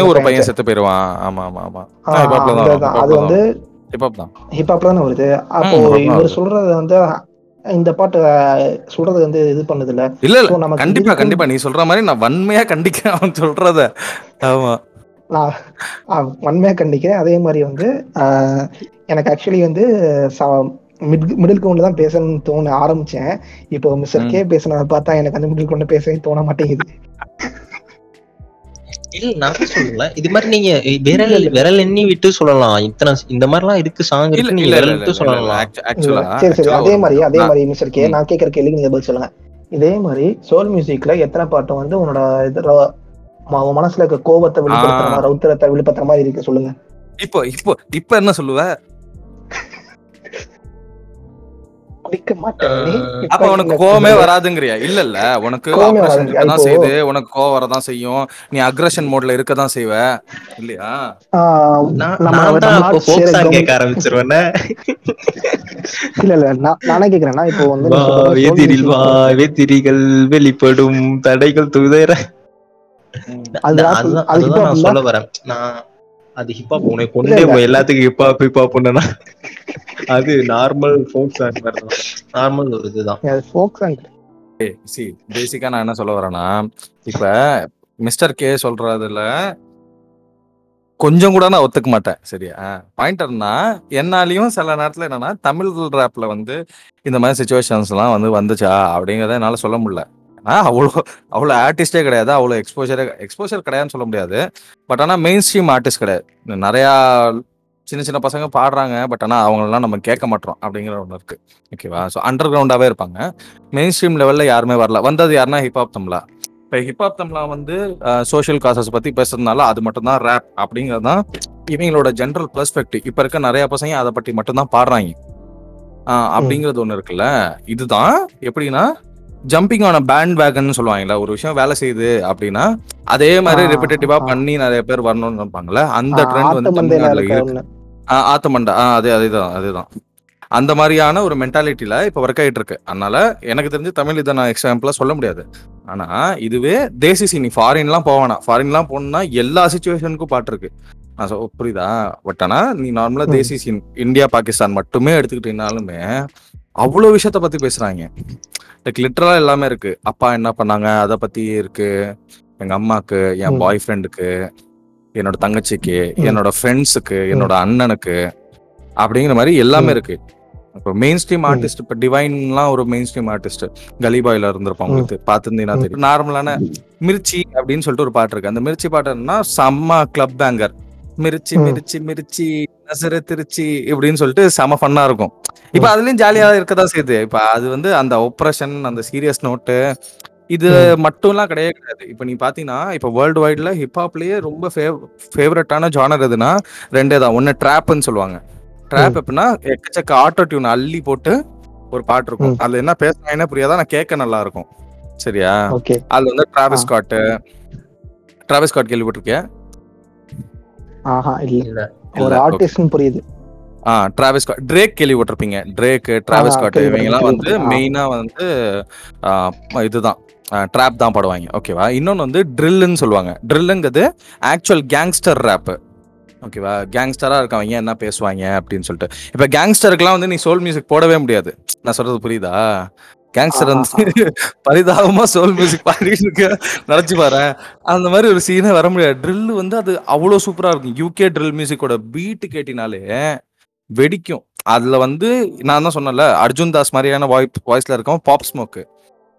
ஒரு இந்த பையன் செத்து போயிருவான். ஆமா ஆமா ஆமா. தான் தான். அது வந்து ஹிப்ஹாப் தான். ஹிப்ஹாப்ல தானே வருது. அப்போ தான் இவர். சொல்றது வந்து இந்த பாட்டு சொல்றது வந்து இது பண்ணுது இல்ல இல்ல. நமக்கு கண்டிப்பா கண்டிப்பா. நீ சொல்ற மாதிரி நான் வன்மையா கண்டிக்கிறேன் அவன் சொல்றத. ஆமா. நான் ஆஹ், வன்மையா கண்டிக்கிறேன். அதே மாதிரி வந்து ஆஹ், எனக்கு ஆக்சுவலி வந்து மிட் மிடில் கவுண்ட்ல தான் பேசணும்னு தோண ஆரம்பிச்சேன். இப்போ மிஸ்டர். கே பேசுனதை பார்த்தா எனக்கு அந்த மிடில் கவுண்ட் பேசவே தோண மாட்டேங்குது. இல்ல நான் சொல்றேன்ல இது மாதிரி நீங்க விரல். விரல் எண்ணி விட்டு சொல்லலாம். இத்தனை இந்த மாதிரிலாம் இருக்கு சாங் இருக்கு. நீங்க விரல் விட்டு சொல்லலாம். ஆக்சுவலா சரி சரி. அதே மாதிரி அதே மாதிரி மிஸ்டர் கே. நான் கேட்கற கேள்விக்கு நீங்க பதில் சொல்லுங்க. இதே மாதிரி சோல் மியூசிக்ல எத்தனை பாட்டு வந்து உன்னோட மனசுல இருக்க கோபத்தை வெளிப்படுத்துற. மாதிரி ரௌத்திரத்தை வெளிப்படுத்துற மாதிரி இருக்கு சொல்லுங்க. இப்போ இப்போ இப்போ என்ன சொல்லுவ? குடிக்க மாட்டேன் அப்ப உனக்கு கோவமே? வராதுங்கிறியா? இல்ல இல்ல உனக்கு ஆப்ரேஷன் இப்போ- செய்யுது உனக்கு கோவம் வரதான் செய்யும் நீ அக்ரஷன் மோட்ல இருக்கதான் செய்வ இல்லையா? நான் தான் ஃபோக் சாங் கேட்க ஆரம்பிச்சிருவேன். இல்ல இல்ல நான் நானே கேக்குறேன்னா இப்போ வந்து எதிரில் வா வெத்திரிகள் வெளிப்படும் தடைகள் துதற. அதுதான் நான்? சொல்ல வரேன். நான் அது ஹிப்ஹாப் உனக்கு கொண்டே எல்லாத்துக்கும் ஹிப்ஹாப் ஹிப்ஹாப் அது நார்மல் ஃபோக் சாங் நார்மல் ஒரு இதுதான். ஃபோக் சாங் சி பேசிக்கா நான் என்ன சொல்ல வரேன்னா இப்ப மிஸ்டர் கே சொல்றதுல கொஞ்சம் கூட நான் ஒத்துக்க மாட்டேன் சரியா? பாயிண்டர்னா என்னாலையும் சில நேரத்துல என்னன்னா தமிழ் ரேப்ல வந்து இந்த மாதிரி சுச்சுவேஷன்ஸ் எல்லாம் வந்து வந்துச்சா அப்படிங்கறத என்னால சொல்ல முடியல. ஆனா அவ்வளோ அவ்வளோ ஆர்டிஸ்டே கிடையாது. அவ்வளோ எக்ஸ்போஜரே எக்ஸ்போஜர் கிடையாதுன்னு சொல்ல முடியாது. பட் ஆனா மெயின் ஸ்ட்ரீம் ஆர்டிஸ்ட் கிடையாது. நிறையா சின்ன சின்ன பசங்க பாடுறாங்க. பட் ஆனா அவங்களெல்லாம் நம்ம கேட்க மாட்டோம் அப்படிங்கிற ஒன்று இருக்கு. ஓகேவா ஸோ அண்டர் கிரவுண்டாவே இருப்பாங்க. மெயின் ஸ்ட்ரீம் லெவல்ல யாருமே வரல. வந்தது யாருன்னா ஹிப்ஹாப் தமிழா. இப்போ ஹிப்ஹாப் தமிழா வந்து சோஷியல் காசஸ் பத்தி பேசுறதுனால அது மட்டும்தான் ரேப் அப்படிங்கிறது தான் இவங்களோட ஜென்ரல் பெர்ஸ்பெக்டிவ் இப்போ இருக்க நிறைய பசங்க அதை பற்றி மட்டும்தான் பாடுறாங்க. அப்படிங்கிறது ஒன்று இருக்குல்ல. இதுதான் எப்படின்னா ஜம்பிங் ஆன பேண்ட் வேகன் சொல்லுவாங்கல்ல ஒரு விஷயம் வேலை செய்யுது அப்படின்னா அதே மாதிரி ரிப்பீட்டேட்டிவா. பண்ணி நிறைய பேர் வரணும்னு நினைப்பாங்கல்ல அந்த ட்ரெண்ட் வந்து தமிழ்நாட்டுல இருக்க. ஆத்துமண்டா அதே அதேதான் அதேதான். அந்த மாதிரியான ஒரு மென்டாலிட்டியில இப்ப ஒர்க் ஆயிட்டு இருக்கு. அதனால எனக்கு தெரிஞ்சு தமிழ் இதை நான் எக்ஸாம்பிளா சொல்ல முடியாது. ஆனா இதுவே தேசி சினி ஃபாரின்லாம் போவானா ஃபாரின்லாம் போனா எல்லா சுச்சுவேஷனுக்கும் பாட்டு இருக்கு. நான் புரியுதா? பட் ஆனா நீ நார்மலா. தேசி சீன் இந்தியா பாகிஸ்தான் மட்டுமே எடுத்துக்கிட்டீங்கனாலுமே அவ்வளவு விஷயத்த பத்தி பேசுறாங்க. லைக் லிட்டரலா எல்லாமே இருக்கு அப்பா என்ன பண்ணாங்க அதை பத்தி இருக்கு எங்க அம்மாக்கு என். பாய் ஃப்ரெண்டுக்கு என்னோட தங்கச்சிக்கு. என்னோட ஃப்ரெண்ட்ஸுக்கு என்னோட அண்ணனுக்கு அப்படிங்கிற மாதிரி எல்லாமே. இருக்கு இப்போ மெயின் ஸ்ட்ரீம். ஆர்டிஸ்ட் இப்போ டிவைன்லாம் ஒரு மெயின் ஸ்ட்ரீம் ஆர்டிஸ்ட் கலிபாயில இருந்திருப்பாங்க ம். உங்களுக்கு பார்த்துருந்தீங்கன்னா. தெரியும் நார்மலான மிர்ச்சி அப்படின்னு சொல்லிட்டு ஒரு பாட்டு இருக்கு அந்த மிர்ச்சி பாட்டு என்னன்னா செம்ம கிளப் பேங்கர் மிர்ச்சி. மிர்ச்சி மிர்ச்சி நசர திருச்சி இப்படின்னு சொல்லிட்டு செம ஃபன்னா இருக்கும் இப்ப அதுலயும் ஜாலியா இருக்கதான் செய்யுது. இப்ப அது வந்து அந்த ஒப்ரஷன் அந்த சீரியஸ் நோட்டு இது. மட்டும்லாம் கிடையவே கிடையாது. இப்ப நீ பாத்தீங்கன்னா இப்ப வேர்ல்டு வைட்ல ஹிப்ஹாப்லயே ரொம்ப ஃபேவரட்டான ஜானர் எதுனா ரெண்டே தான். ஒன்னு ட்ராப்னு சொல்லுவாங்க. ட்ராப் எப்படின்னா எக்கச்சக்க ஆட்டோ டியூன் அள்ளி போட்டு ஒரு பாட்டு இருக்கும். அதுல என்ன பேசுறாங்கன்னு புரியாதா? நான் கேட்க நல்லா இருக்கும். சரியா? ஓகே. அதுல வந்து டிராவிஸ் ஆ. ஸ்காட் டிராவிஸ் ஸ்காட் கேள்விப்பட்டிருக்கியா? ஆஹா இல்ல. ஒரு இல்ல, ஆர்டிஸ்ட்னு புரியுது. டிராவிஸ் ஸ்காட் ட்ரேக் கேள்விப்பட்டிருப்பீங்க. ட்ரேக் டிராவிஸ் ஆ, ஸ்காட் இவங்கெல்லாம் வந்து கேள்விப்பட்டிருக்கேன். ஆ. மெயினா வந்து ஆ, இதுதான். ட்ராப் தான் பாடுவாங்க. ஓகேவா இன்னொன்னு வந்து ட்ரில்லுன்னு சொல்லுவாங்க. ட்ரில்லுங்கிறது ஆக்சுவல் கேங்ஸ்டர் ரேப் ஓகேவா கேங்ஸ்டரா இருக்கவங்க என்ன பேசுவாங்க அப்படின்னு சொல்லிட்டு. இப்ப கேங்ஸ்டருக்குலாம் வந்து நீ சோல் மியூசிக் போடவே முடியாது. நான் சொல்றது புரியுதா? கேங்ஸ்டர் வந்து பரிதாபமா சோல் மியூசிக் பாடிட்டு இருக்க. நினைச்சு பாரு அந்த மாதிரி ஒரு சீனே வர முடியாது. ட்ரில் வந்து அது அவ்வளோ சூப்பரா இருக்கும். யூகே ட்ரில் மியூசிக்கோட பீட் கேட்டினாலே வெடிக்கும். அதுல வந்து நான் தான் சொன்னேன்ல அர்ஜுன் தாஸ் மாதிரியான வாய்ஸ் வாய்ஸ்ல இருக்கவன் பாப் ஸ்மோக்கு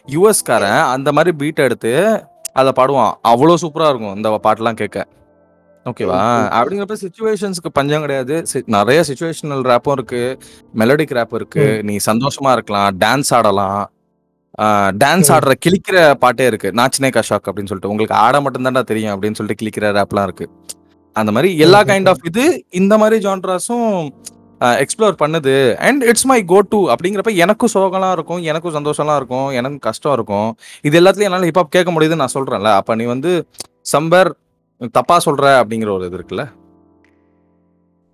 யூஎஸ்காரன் அந்த மாதிரி பீட் எடுத்து அதை பாடுவான். அவ்வளோ சூப்பரா இருக்கும் இந்த பாட்டெல்லாம் கேட்க. ஓகேவா. அப்படிங்கிறப்ப சுச்சுவேஷன்ஸ்க்கு பஞ்சம் கிடையாது. நிறைய சுச்சுவேஷனல் ரேப்பும் இருக்கு. மெலடிக் ரேப் இருக்கு. நீ சந்தோஷமா இருக்கலாம். டான்ஸ் ஆடலாம். டான்ஸ். ஆடுற கிளிக்கிற பாட்டே இருக்கு. நாச்சினே கஷாக் அப்படின்னு சொல்லிட்டு. உங்களுக்கு ஆட மட்டும் தெரியும் அப்படின்னு சொல்லிட்டு கிளிக்கிற ரேப்லாம் இருக்கு. அந்த மாதிரி எல்லா கைண்ட் ஆஃப் இது இந்த மாதிரி ஜான்ராஸும் எக்ஸ்ப்ளோர் பண்ணுது. And it's my go to அப்படிங்கிறப்ப எனக்கும் சோகம்லாம் இருக்கும் எனக்கும் சந்தோஷம்லாம் இருக்கும் எனக்கும் கஷ்டம் இருக்கும். இது எல்லாத்துலயும் என்னால ஹிப்ஹாப் கேட்க முடியுதுன்னு நான் சொல்றேன்ல. அப்ப நீ வந்து சம்பர் தப்பா சொல்ற அப்படிங்கிற ஒரு இது இருக்குல்ல?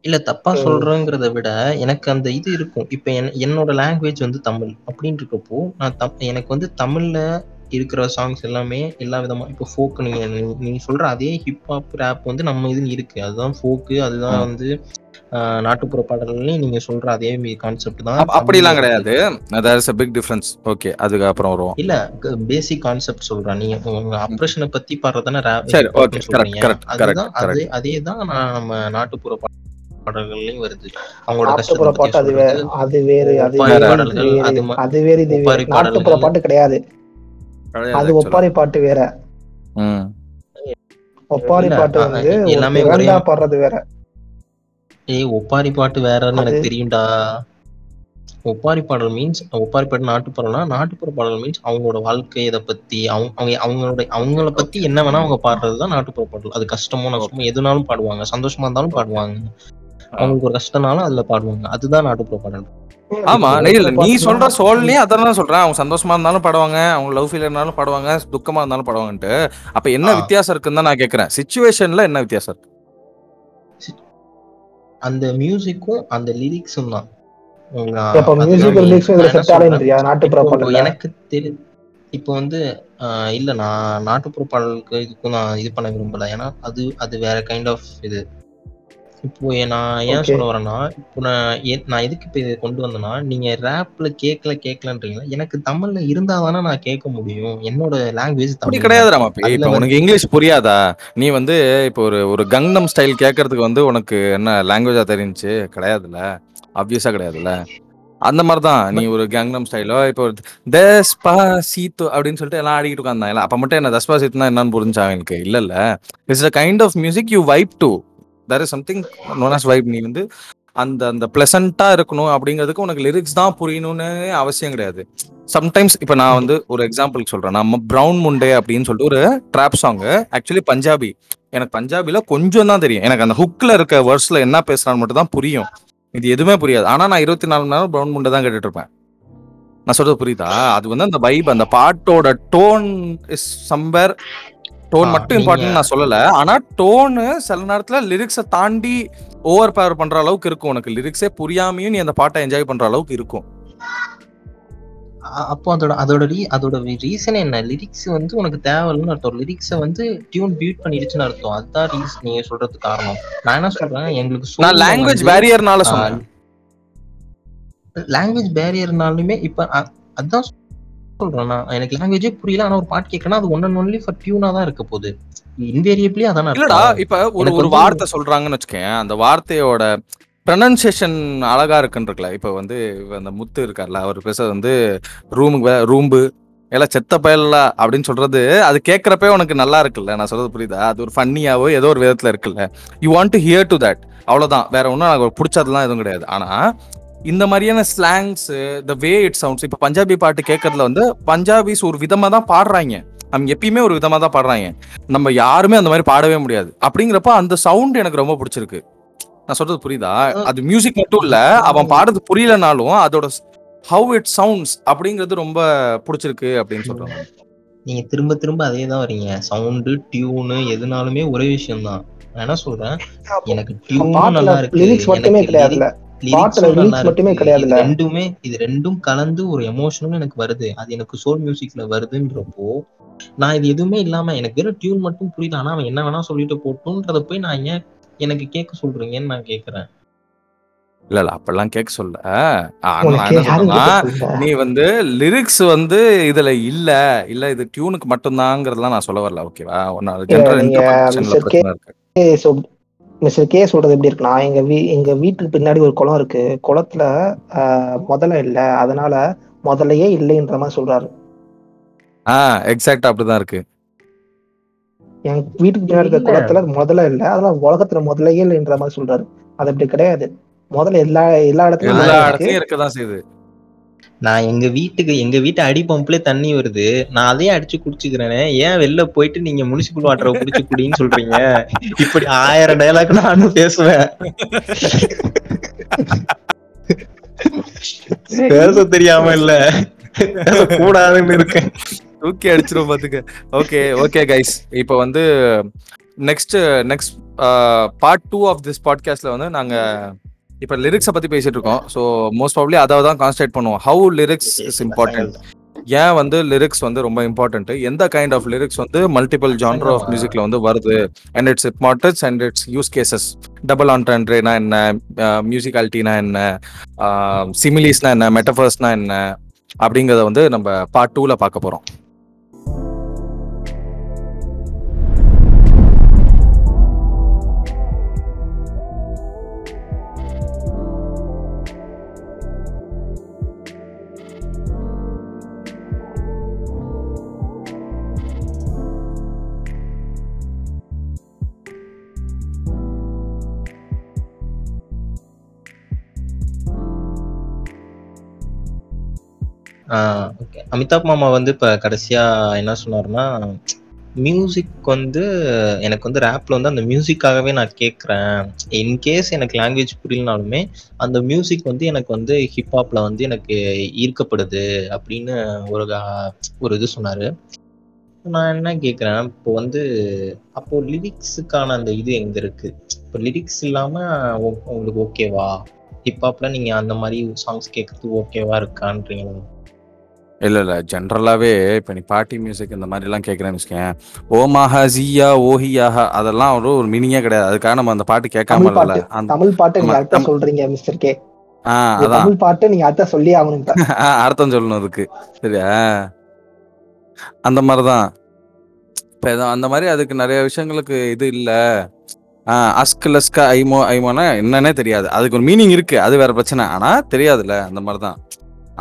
இல்ல தப்பா. சொல்றேங்கிறத விட எனக்கு அந்த இது இருக்கும். இப்ப என் என்னோட லாங்குவேஜ் வந்து தமிழ் அப்படின்னு இருக்கப்போ நான் தம் எனக்கு வந்து தமிழ்ல இருக்கிற சாங்ஸ் எல்லாமே எல்லா விதமா இப்போ ஃபோக் நீங்க நீ- சொல்ற அதே ஹிப்ஹாப் ரேப் வந்து நம்ம இதுன்னு இருக்கு. அதுதான் ஃபோக்கு அதுதான். வந்து நாட்டுப்புற பாடல்கள்லயும் நீங்க சொல்ற அதே கான்செப்ட் தான் அப்ப- அப்படிலாம் கிடையாது. There is a big difference okay அதுக்கு அப்புறம் வருவோம். இல்ல பேசிக் கான்செப்ட் சொல்றேன். நீங்க உங்க அப்ரேஷனை பத்தி பாடுறதானே சரி, okay, correct, correct, correct, அதுதான் அதே அதே தான் நான் நம்ம நாட்டுப்புற பா- பாடல்கள்லயும் வருது. அவங்களோட பாட்டு அது வேற அது வேறு அது வேறு அது வேறு இது வேறு. நாட்டுப்புற. பாட்டு கிடையாது. அது. ஒப்பாரி பாட்டு வேற. ம். ஒப்பாரி பாட்டு வந்து எல்லாமே பாடுறது வேற. ஏய் ஒப்பாரி பாட்டு வேறன்னு எனக்கு தெரியும்டா. ஒப்பாரி பாடல் மீன்ஸ் ஒப்பாரி பாட்டு நாட்டுப்புறம்னா நாட்டுப்புற பாடல் மீன்ஸ் அவங்களோட வாழ்க்கை இதை பத்தி அவங்க அவங்க அவங்களோட அவங்கள பத்தி என்ன வேணா அவங்க பாடுறதுதான் நாட்டுப்புற பாடல். அது கஷ்டமோ நஷ்டமோ எதுனாலும் பாடுவாங்க. சந்தோஷமா இருந்தாலும் பாடுவாங்க. அவங்களுக்கு ஒரு கஷ்டம்னாலும் அதுல பாடுவாங்க. அதுதான் நாட்டுப்புற பாடல். ஆமா நீ இல்ல நீ பாட்டுனா- சொல்ற சோல்னே அதான் சொல்றேன். அவங்க சந்தோஷமா இருந்தாலும் பாடுவாங்க அவங்க லவ் ஃபீல் இருந்தாலும் பாடுவாங்க துக்கமா இருந்தாலும் பாடுவாங்கன்ட்டு. அப்ப என்ன. வித்தியாசம் இருக்குன்னு தான் நான் கேக்குறேன். சுச்சுவேஷன்ல என்ன வித்தியாசம் இருக்கு? அந்த மியூசிக்கும் அந்த லிரிக்ஸும் தான். எனக்கு தெரி இப்போ வந்து ஆஹ் இல்ல நான் நாட்டுப்புற பாடலுக்கு இதுக்கும் நான் இது பண்ண விரும்பல. ஏன்னா அது அது வேற கைண்ட் ஆஃப் இது. இப்போ நான் ஏன். சொல்ல வரேன்னா இப்போ நான் நான் எதுக்கு இப்போ இதை கொண்டு வந்தேன்னா நீங்க ரேப்ல கேட்கல கேட்கலன்றீங்க எனக்கு தமிழ்ல இருந்தா தானே நான் கேட்க முடியும். என்னோட லாங்குவேஜ் தமிழ் கிடையாது அதுல இப்ப உனக்கு இங்கிலீஷ் புரியாதா? நீ வந்து இப்போ ஒரு ஒரு கங்னம் ஸ்டைல் கேட்கறதுக்கு வந்து உனக்கு என்ன லாங்குவேஜா தெரிஞ்சுச்சு? கிடையாதுல்ல. ஆப்வியஸா கிடையாதுல்ல. அந்த மாதிரி தான் நீ ஒரு கங்னம் ஸ்டைலோ இப்போ தஸ்பா சீத்து அப்படின்னு சொல்லிட்டு எல்லாம் ஆடிக்கிட்டு உட்காந்தாங்க அப்ப மட்டும் என்ன தஸ்பா சீத்துனா என்னன்னு புரிஞ்சாங்க எனக்கு இல்ல இல்ல it's a kind of music you vibe to there is something known as vibe நீ வந்து அந்த அந்த பிளசண்டா இருக்கணும் அப்படிங்கிறதுக்கு உனக்கு லிரிக்ஸ் தான் புரியணும்னு அவசியம் கிடையாது. சம்டைம்ஸ் இப்போ நான் வந்து ஒரு எக்ஸாம்பிள் சொல்றேன். நம்ம ப்ரௌன் முண்டே அப்படின்னு சொல்லிட்டு ஒரு ட்ராப் சாங் ஆக்சுவலி பஞ்சாபி எனக்கு பஞ்சாபில கொஞ்சம் தான் தெரியும். எனக்கு அந்த ஹுக்ல இருக்க வேர்ஸ்ல என்ன பேசுறான்னு மட்டும் தான் புரியும். இது எதுவுமே புரியாது. ஆனா நான் இருபத்தி நாலு மணி நேரம் பிரவுன் முண்டை தான் கேட்டுட்டு இருப்பேன். நான் சொல்றது புரியுதா? அது வந்து அந்த வைப் அந்த பாட்டோட டோன் இஸ் சம்பேர் டோன் மட்டும் இம்பார்ட்டன் நான் சொல்லல. ஆனா டோனு சில நேரத்துல லிரிக்ஸை தாண்டி ஓவர் பவர் பண்ற அளவுக்கு இருக்கும். உனக்கு லிரிக்ஸே புரியாமையும் நீ அந்த பாட்டை என்ஜாய் பண்ற அளவுக்கு இருக்கும். அப்போ அதோட அதோட ரீ அதோட ரீசன் என்ன? லிரிக்ஸ் வந்து உனக்கு தேவையில்லைன்னு அர்த்தம். லிரிக்ஸை வந்து டியூன் பீட் பண்ணிடுச்சுன்னு அர்த்தம். அதுதான் ரீசன் நீங்க சொல்றதுக்கு காரணம். நான் என்ன சொல்றேன்? எங்களுக்கு நான் லாங்குவேஜ் பேரியர்னால சொன்னேன். லாங்குவேஜ் பேரியர்னாலுமே இப்ப அதான் சொல்றேன் நான் எனக்கு லாங்குவேஜே புரியல ஆனா ஒரு பாட்டு கேட்கறேன் அது ஒன் அண்ட் ஒன்லி ஃபார் டியூனா தான் இருக்க போகுது. இன்வேரியபிளி அதான இல்லடா இப்ப ஒரு ஒரு வார்த்தை சொல்றாங்கன்னு வச்சுக்கேன் அந்த வார்த்தையோட ப்ரனன்சியேஷன் அழகா இருக்குன்னு இருக்குல்ல இப்ப வந்து அந்த முத்து இருக்கார்ல அவர் பேசுறது வந்து ரூமுக்கு ரூம்பு எல்லாம் செத்த பயல்ல அப்படின்னு சொல்றது அது கேட்கறப்பே உனக்கு நல்லா இருக்குல்ல நான் சொல்றது புரியுதா? அது ஒரு ஃபன்னியாவோ ஏதோ ஒரு விதத்துல இருக்குல்ல. You want to hear to that அவ்வளவுதான். வேற ஒன்றும் எனக்கு பிடிச்சதெல்லாம் எதுவும் கிடையாது. ஆனா இந்த மாதிரியான slangs the way it sounds இப்ப பஞ்சாபி பாட்டு கேட்கறதுல வந்து பஞ்சாபிஸ் ஒரு விதமா தான் பாடுறாங்க. அவங்க எப்பயுமே ஒரு விதமா தான் பாடுறாங்க. நம்ம யாருமே அந்த மாதிரி பாடவே முடியாது. அப்படிங்கிறப்ப அந்த சவுண்ட் எனக்கு ரொம்ப பிடிச்சிருக்கு. நான் சொல்றது புரியுதா? அது மியூசிக் மட்டும் இல்ல அவன் பாடுறது புரியலனாலும் அதோட ஹவ் இட் சவுண்ட்ஸ் அப்படிங்கிறது ரொம்ப பிடிச்சிருக்கு அப்படின்னு சொல்றேன் நான். நீங்க திரும்ப திரும்ப அதே தான் வரீங்க. சவுண்டு டியூனு எதுனாலுமே ஒரே விஷயம் தான் நான் என்ன சொல்றேன்? எனக்கு பாட்டுல நல்லா இருக்கு. மட்டுமே. இது ரெண்டுமே இது ரெண்டும் கலந்து ஒரு எமோஷனும் எனக்கு வருது. அது எனக்கு சோல் மியூசிக்ல வருதுன்றப்போ நான் இது எதுவுமே இல்லாம எனக்கு வெறும் டியூன் மட்டும் புரியல. ஆனா அவன் என்ன வேணா சொல்லிட்டு போட்டுன்றத போய் நான் ஏன் எனக்கு கேட்க சொல்றீங்கன்னு நான் கேக்குறேன். இல்ல இல்ல அப்பெல்லாம் கேட்க சொல்ல. நீ வந்து லிரிக்ஸ் வந்து இதுல இல்ல இல்ல இது டியூனுக்கு மட்டும்தாங்கிறதுலாம் நான் சொல்ல வரல ஓகேவா ஜென்ரல் இன்டர்பிரேஷன்ல பிரச்சனை இருக்கு. மிஸ்டர் கே சொல்றது எப்படி இருக்குன்னா எங்க வீ எங்க வீட்டுக்கு பின்னாடி ஒரு குளம் இருக்கு. குளத்துல ஆஹ், முதல்ல இல்ல. அதனால முதலையே இல்லைன்ற மாதிரி சொல்றாரு. ஆ எக்ஸாக்டா அப்படிதான் இருக்கு. என் வீட்டுக்கு பின்னாடி இருக்க. குளத்துல முதல்ல இல்ல. அதனால உலகத்துல முதலையே இல்லைன்ற மாதிரி சொல்றாரு. அது அப்படி கிடையாது. முதல்ல எல்லா எல்லா இடத்துலயும் எல்லா இடத்துலயும் இருக்கதான் செய்யுது. நான் எங்க வீட்டுக்கு எங்க வீட்டு அடி பம்ப்ல தண்ணி வருது. நான் அதையே அடிச்சு குடிச்சுக்கிறேனே. ஏன் வெளில போயிட்டு நீங்க முனிசிபல் வாட்டரை குடிச்சு குடின்னு சொல்றீங்க? இப்படி ஆயிரம் டைலாக் நானும் பேசுவேன். பேச தெரியாம இல்ல. கூடாதுன்னு இருக்கேன். தூக்கி அடிச்சிரும் பாத்துக்க. ஓகே ஓகே கைஸ் இப்போ வந்து next next part two of this பாட்காஸ்ட்ல வந்து நாங்க இப்போ லிரிக்ஸை பத்தி பேசிட்டு இருக்கோம். ஸோ மோஸ்ட் ப்ராப்ளி அதை தான் கான்சன்ட்ரேட் பண்ணுவோம். ஹவு லிரிக்ஸ் இஸ் இம்பார்ட்டன்ட் ஏன் வந்து லிரிக்ஸ் வந்து ரொம்ப இம்பார்ட்டன்ட் எந்த கைண்ட் ஆஃப் லிரிக்ஸ் வந்து மல்டிபிள் ஜான்டர் ஆஃப் மியூசிக்ல வந்து வருது? And its importance and its use cases double ஆன்ட்ரேனா என்ன? மியூசிகாலிட்டினா என்ன? சிமிலிஸ்னா என்ன? மெட்டஃபர்ஸ்னா என்ன? அப்படிங்கறத வந்து நம்ம பார்ட் டூல பார்க்க போறோம். அமிதாப் மாமா வந்து இப்ப கடைசியா என்ன சொன்னாருன்னா மியூசிக் வந்து எனக்கு வந்து ரேப்ல வந்து அந்த மியூசிக்காகவே நான் கேட்குறேன் இன்கேஸ் எனக்கு லாங்குவேஜ் புரியலனாலுமே அந்த மியூசிக் வந்து எனக்கு வந்து ஹிப்ஹாப்ல வந்து எனக்கு ஈர்க்கப்படுது அப்படின்னு ஒரு ஒரு இது சொன்னார். நான் என்ன கேட்குறேன் இப்போ வந்து அப்போ லிரிக்ஸுக்கான அந்த இது எங்க இருக்கு? இப்போ லிரிக்ஸ் இல்லாமல் உங்களுக்கு ஓகேவா ஹிப்ஹாப்ல நீங்க அந்த மாதிரி சாங்ஸ் கேட்கறது ஓகேவா இருக்கான்றீங்களா? இல்ல இல்ல. ஜென்ரலாவே இப்ப நீ பார்ட்டி மியூசிக் இந்த மாதிரி எல்லாம் கேக்குறேன்னு வச்சுக்கேன் ஓமாஹா ஜியா ஓஹியாஹா அதெல்லாம் ஒரு ஒரு மீனிங்கே கிடையாது. அதுக்காக நம்ம அந்த பாட்டு கேட்காம இல்ல பாட்டு. தமிழ் பாட்டு நீங்க அர்த்தம் தம்- சொல்றீங்க மிஸ்டர் கே. ஆ அதான். தமிழ் பாட்டு நீங்க அர்த்தம் சொல்லி ஆகணும். அர்த்தம் சொல்லணும் அதுக்கு சரியா? அந்த மாதிரிதான். இப்ப இது- அந்த மாதிரி அதுக்கு நிறைய விஷயங்களுக்கு இது இல்ல. அஸ்க் லஸ்கா ஐமோ ஐமோனா என்னன்னே தெரியாது. அதுக்கு ஒரு மீனிங் இருக்கு. அது வேற பிரச்சனை. ஆனா தெரியாதுல்ல. அந்த மாதிரிதான்.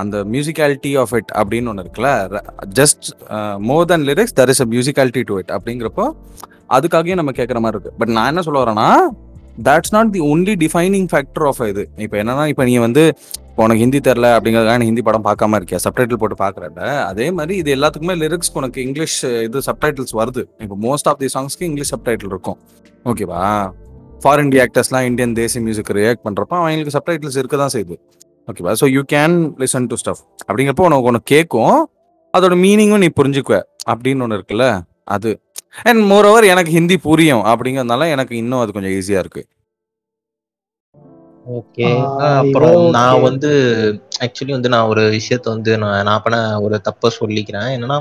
அந்த மியூசிக்காலிட்டி ஆஃப் இட் அப்படின்னு ஒன்று இருக்குல்ல just more than lyrics there is a musicality to it அப்படிங்கிறப்போ அதுக்காகவே நம்ம கேட்குற மாதிரி இருக்கு. பட் நான் என்ன சொல்ல வரேன்னா that's not the only defining factor of இது. இப்போ என்னன்னா இப்போ நீ வந்து இப்போ உனக்கு ஹிந்தி தெரில அப்படிங்கிறதுக்காக ஹிந்தி படம் பார்க்காம இருக்கியா? சப்டைட்டில் போட்டு பார்க்குறப்ப அதே மாதிரி இது எல்லாத்துக்குமே லிரிக்ஸ் உனக்கு இங்கிலீஷ் இது சப்டைட்டில்ஸ் வருது. இப்போ மோஸ்ட் ஆஃப் தி சாங்ஸ்க்கு இங்கிலீஷ் சப்டைட்டில் இருக்கும். ஓகேவா ஃபாரின் இந்திய ஆக்டர்ஸ்லாம் இந்தியன் தேசிய மியூசிக் ரியாக்ட் பண்ணுறப்ப அவங்களுக்கு சப்டைட்டில்ஸ் இருக்க தான் செய்யுது. ஓகேவா so you can listen to stuff அப்படிங்கிறப்போ உனக்கு ஒன்று கேட்கும் அதோட மீனிங்கும் நீ புரிஞ்சுக்குவ. அப்படின்னு ஒன்று இருக்குல்ல அது. அண்ட் மோர் ஓவர் எனக்கு ஹிந்தி புரியும். அப்படிங்கிறதுனால எனக்கு இன்னும் அது கொஞ்சம் ஈஸியாக இருக்குது ஓகே. ஆ, அப்புறம் நான் okay. வந்து ஆக்சுவலி வந்து நான் ஒரு விஷயத்த வந்து நான் நான் பண்ண ஒரு தப்ப சொல்லிக்கிறேன். என்னன்னா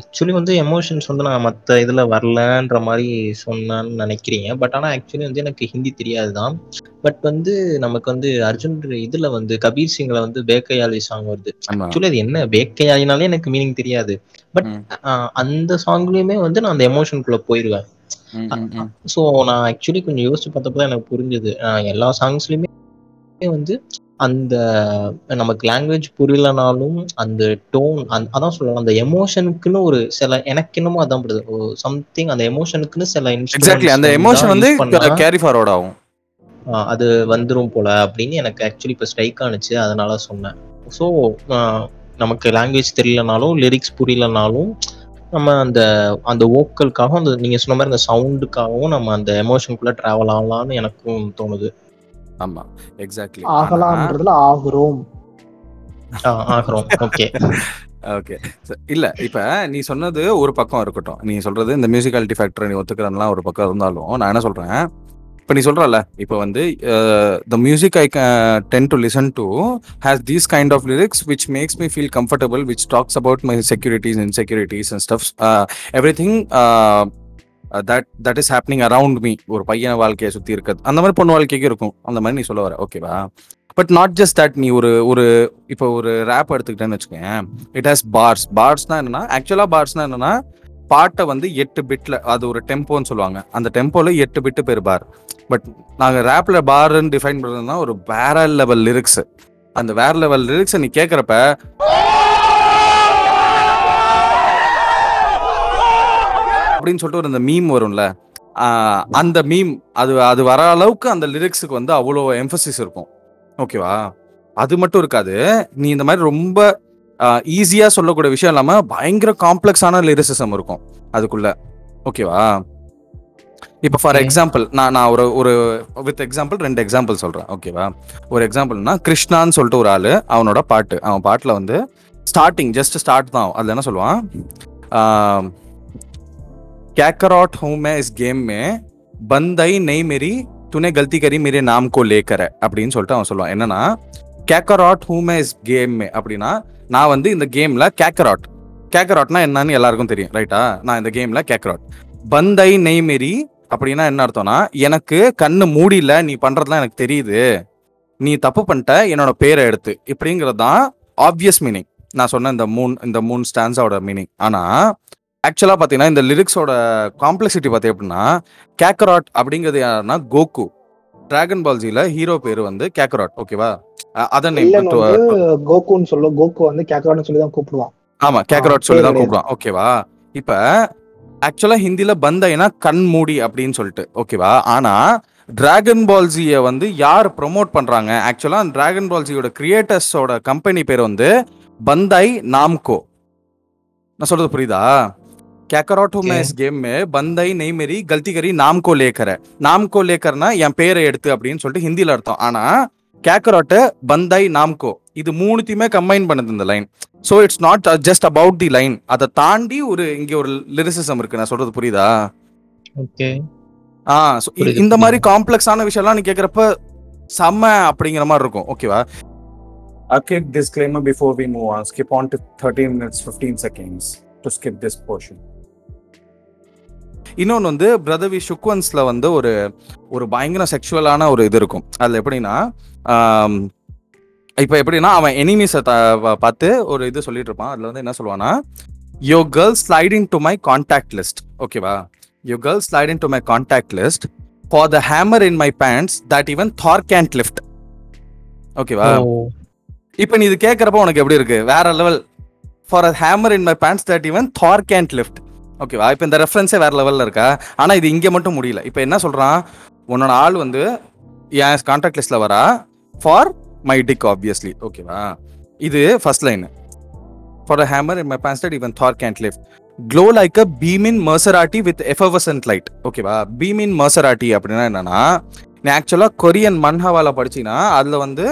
ஆக்சுவலி வந்து எமோஷன்ஸ் வந்து நான் மற்ற இதுல வரலன்ற மாதிரி சொன்னேன்னு நினைக்கிறீங்க. பட் ஆனா ஆக்சுவலி வந்து எனக்கு ஹிந்தி தெரியாது தான் பட் வந்து நமக்கு வந்து அர்ஜுன் இதுல வந்து கபீர் சிங்ல வந்து பேக்கையாளி சாங் வருது. ஆக்சுவலி அது என்ன? பேக்கையாளினாலே எனக்கு மீனிங் தெரியாது. பட். அந்த சாங்லயுமே வந்து நான் அந்த எமோஷனுக்குள்ள போயிருவேன். ஸோ நான் ஆக்சுவலி கொஞ்சம் யோசிச்சு பார்த்தப்ப தான் எனக்கு புரிஞ்சுது. எல்லா சாங்ஸ்லயுமே வந்து அந்த நமக்கு லாங்குவேஜ் புரியலனாலும் அந்த டோன் அதான் சொல்லலாம் அந்த எமோஷனுக்குன்னு ஒரு சில எனக்கு என்னமோ அதான் படுது சம்திங் அந்த எமோஷனுக்குன்னு சில எக்ஸாக்ட்லி அந்த எமோஷன் வந்து கேரி ஃபார்வர்ட் ஆகும். அது வந்துரும் போல அப்படின்னு எனக்கு ஆக்சுவலி இப்போ ஸ்ட்ரைக் ஆனுச்சு. அதனால சொன்னேன். ஸோ நமக்கு லாங்குவேஜ் தெரியலனாலும் லிரிக்ஸ் புரியலனாலும் நம்ம அந்த அந்த ஓக்கலுக்காகவும் அந்த நீங்க சொன்ன மாதிரி அந்த சவுண்டுக்காகவும் நம்ம அந்த எமோஷனுக்குள்ள டிராவல் ஆகலாம்னு எனக்கும் தோணுது. ஆமா எக்ஸாக்ட்லி ஆகலாம்ன்றதுல ஆகுறோம். ஆ, ஆகிறோம். ஓகே ஓகே இல்ல இப்ப நீ சொன்னது ஒரு பக்கம் இருக்கட்டும். நீ சொல்றது இந்த மியூசிகாலிட்டி ஃபேக்டர் நீ ஒத்துக்கிறதுலாம் ஒரு பக்கம் இருந்தாலும் நான் என்ன சொல்றேன்? இப்போ நீ சொல்றல இப்போ வந்து the music I tend to listen to has these kind of lyrics which makes me feel comfortable which talks about my securities insecurities and stuffs everything that that is happening around me ஒரு பையன் வாழ்க்கையை சுற்றி இருக்கிறது. அந்த மாதிரி பொண்ணு வாழ்க்கைக்கு இருக்கும். அந்த மாதிரி நீ சொல்ல வர ஓகேவா பட் நாட் ஜஸ்ட் தட் நீ ஒரு ஒரு இப்போ ஒரு ரேப் எடுத்துக்கிட்டேன்னு வச்சுக்கேன் இட் ஹாஸ் பார்ஸ் பார்ஸ்னா என்னன்னா ஆக்சுவலாக பார்ஸ்னா என்னன்னா பாட்டை வந்து எட்டு பிட்ல அது ஒரு டெம்போன்னு சொல்லுவாங்க. அந்த டெம்போல எட்டு பிட்டு பேர் பார் பட் நாங்கள் ரேப்ல பார்ன்னு டிஃபைன் பண்ணுறதுனா ஒரு வேற லெவல் லிரிக்ஸ் அந்த வேற லெவல் லிரிக்ஸை நீ கேட்குறப்ப அப்படின்னு சொல்லிட்டு ஒரு அந்த மீம் வரும்ல. அந்த மீம் அது அது வர அளவுக்கு அந்த லிரிக்ஸுக்கு வந்து அவ்வளோ எம்பசிஸ் இருக்கும். ஓகேவா அது மட்டும் இருக்காது. நீ இந்த மாதிரி ரொம்ப ஈஸியா சொல்லக்கூடிய விஷயம் இல்லாம பயங்கர காம்ப்ளெக்ஸான லிரிசிசம் இருக்கும் அதுக்குள்ள ஓகேவா இப்போ ஃபார் Okay. எக்ஸாம்பிள் நான் நான் ஒரு ஒரு வித் எக்ஸாம்பிள் ரெண்டு எக்ஸாம்பிள் சொல்றேன் ஓகேவா ஒரு எக்ஸாம்பிள்னா கிருஷ்ணான்னு சொல்லிட்டு ஒரு ஆளு அவனோட பாட்டு அவன் பாட்டுல வந்து ஸ்டார்டிங் ஜஸ்ட் ஸ்டார்ட் தான் அதுல என்ன சொல்லுவான் ஆஹ், कैकरॉट हूं मैं इस गेम में बंदई नहीं मेरी तूने गलती करी मेरे नाम को लेकर है அப்படின்னு சொல்லிட்டு அவன் சொல்லுவான் என்னன்னா Kakarot who May is game அப்படின்னா நான் வந்து இந்த கேம்ல கேக்கராட் கேக்கராட்னா என்னன்னு எல்லாருக்கும் தெரியும் ரைட்டா நான் இந்த கேம்ல கேக்கராட் பந்தை நெய்மெரி அப்படின்னா என்ன அர்த்தம்னா எனக்கு கண்ணு மூடியில நீ பண்றதுலாம் எனக்கு தெரியுது. நீ தப்பு பண்ணிட்ட என்னோட பேரை எடுத்து. இப்படிங்கிறது தான் ஆப்வியஸ் மீனிங் நான் சொன்ன இந்த மூன் இந்த மூன் ஸ்டான்ஸோட மீனிங் ஆனால் ஆக்சுவலாக பார்த்தீங்கன்னா இந்த லிரிக்ஸோட காம்ப்ளெக்சிட்டி பார்த்தீங்க அப்படின்னா கேக்கராட் அப்படிங்கிறது யாருன்னா கோகு டிராகன் பால்ஜில ஹீரோ பேரு வந்து கேக்கராட் ஓகேவா அதன் நேம் கோகுன்னு சொல்லும் கோகு வந்து கேக்கரான்னு சொல்லி தான் கூப்பிடுவான். ஆமா கேக்கராட் சொல்லி தான் கூப்பிடுவான். ஓகேவா இப்ப ஆக்சுவலா ஹிந்தில பந்தைனா கண் மூடி அப்படின்னு சொல்லிட்டு ஓகேவா ஆனா டிராகன் பால்ஜியை வந்து யார் ப்ரோமோட் பண்றாங்க? ஆக்சுவலா டிராகன் பால்ஜியோட கிரியேட்டர்ஸோட கம்பெனி பேர் வந்து பந்தாய் நாம்கோ. நான் சொல்றது புரியுதா? कैकरॉट மேஸ் கேம் பந்தை गेम में बंद ही नहीं मेरी गलती करी என் பேரை எடுத்து அப்படின்னு சொல்லிட்டு ஹிந்தியில அர்த்தம். ஆனா கேக்கரோட்ட பந்தாய் நாம்கோ இது மூணுத்தையுமே கம்பைன் பண்ணுது இந்த line so it's not just about the line அதை தாண்டி ஒரு இங்க ஒரு லிரிசிசம் இருக்கு. நான் சொல்றது புரியுதா? ஓகே. ஆ இந்த மாதிரி காம்ப்ளெக்ஸான விஷயம்லாம் நீ கேக்குறப்ப செம்ம அப்படிங்கிற மாதிரி இருக்கும். ஓகேவா A quick disclaimer before we move on. Skip on to 13 minutes, 15 seconds to skip this portion. இன்னொன்று வந்து பிரதர் வி ஷுக்வன்ஸ்ல வந்து ஒரு ஒரு பயங்கர செக்ஷுவலான ஒரு இது இருக்கும். அதில் எப்படின்னா இப்போ எப்படின்னா அவன் எனிமீஸை பார்த்து ஒரு இது சொல்லிட்டு இருப்பான். அதில் வந்து என்ன சொல்லுவான்னா yo girl sliding to my contact list ஓகேவா yo girl sliding to my contact list for the hammer in my pants that even Thor can't lift ஓகேவா இப்போ நீ இது கேட்குறப்ப உனக்கு எப்படி இருக்கு? வேற level for a hammer in my pants that even Thor can't lift ஓகேவா இப்போ இந்த ரெஃபரன்ஸே வேறு லெவலில் இருக்கா? ஆனால் இது இங்கே மட்டும் முடியல. இப்போ என்ன சொல்கிறான் உன்னோட ஆள் வந்து என் கான்ட்ராக்ட் லிஸ்ட்டில் வரா? ஃபார் மை டிக் ஆப்வியஸ்லி ஓகேவா இது first line for a hammer in my pants even Thor can't lift glow like a beaming Maserati with effervescent light ஓகேவா பீமின் மர்சராட்டி அப்படின்னா என்னன்னா நீ ஆக்சுவலாக கொரியன் மன்ஹாவால் படிச்சின்னா அதில் வந்து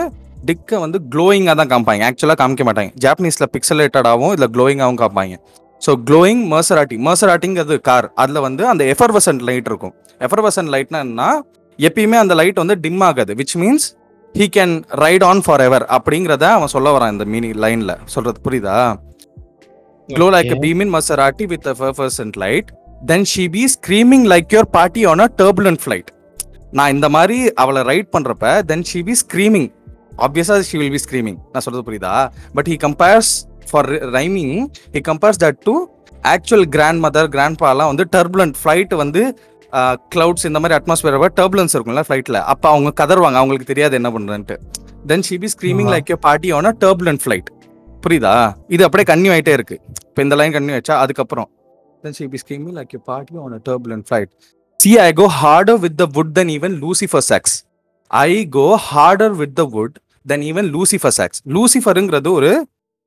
டிக்கை வந்து க்ளோயிங்காக தான் காமிப்பாங்க. ஆக்சுவலாக காமிக்க மாட்டாங்க. ஜாப்பனீஸில் பிக்சலேட்டடாகவும் இல்லை க்ளோயிங்காகவும் காமிப்பாங்க. ஸோ க்ளோயிங் மர்சராட்டி மர்சராட்டிங்கிறது கார் அதில் வந்து அந்த எஃபர்வசன்ட் லைட் இருக்கும். எஃபர்வசன்ட் லைட்னா என்னன்னா எப்பயுமே அந்த லைட் வந்து டிம் ஆகாது. Which means he can ride on forever அப்படிங்கிறத அவன் சொல்ல வரான் இந்த மீனி லைனில் சொல்றது புரியுதா? Glow like a beam in Maserati with a effervescent light, then she be screaming like your party on a turbulent flight. நான் இந்த மாதிரி அவளை ரைட் பண்றப்ப தென் ஷி பி ஸ்க்ரீமிங் ஆப்வியஸா ஷி வில் பி ஸ்க்ரீமிங் நான் சொல்றது புரியுதா? But he compares for rhyming he compares that to actual grandmother grand பாலாம் வந்து டர்புலண்ட் ஃப்ளைட் வந்து கிளவுட்ஸ் இந்த மாதிரி அட்மாஸ்பியர் டர்புலன்ஸ் இருக்கும்ல ஃப்ளைட்ல அப்போ அவங்க கதறுவாங்க அவங்களுக்கு தெரியாது என்ன பண்றேன்ட்டு. Then she be screaming. Like a party on a turbulent flight புரியுதா? இது அப்படியே கன்னியூ ஆயிட்டே இருக்கு. இப்போ இந்த லைன் கன்னியூ ஆச்சா அதுக்கப்புறம். Then she be screaming like a party on a turbulent flight. See i go harder with the wood than even lucifer sex i go harder with the wood than even lucifer sex luciferங்கிறது ஒரு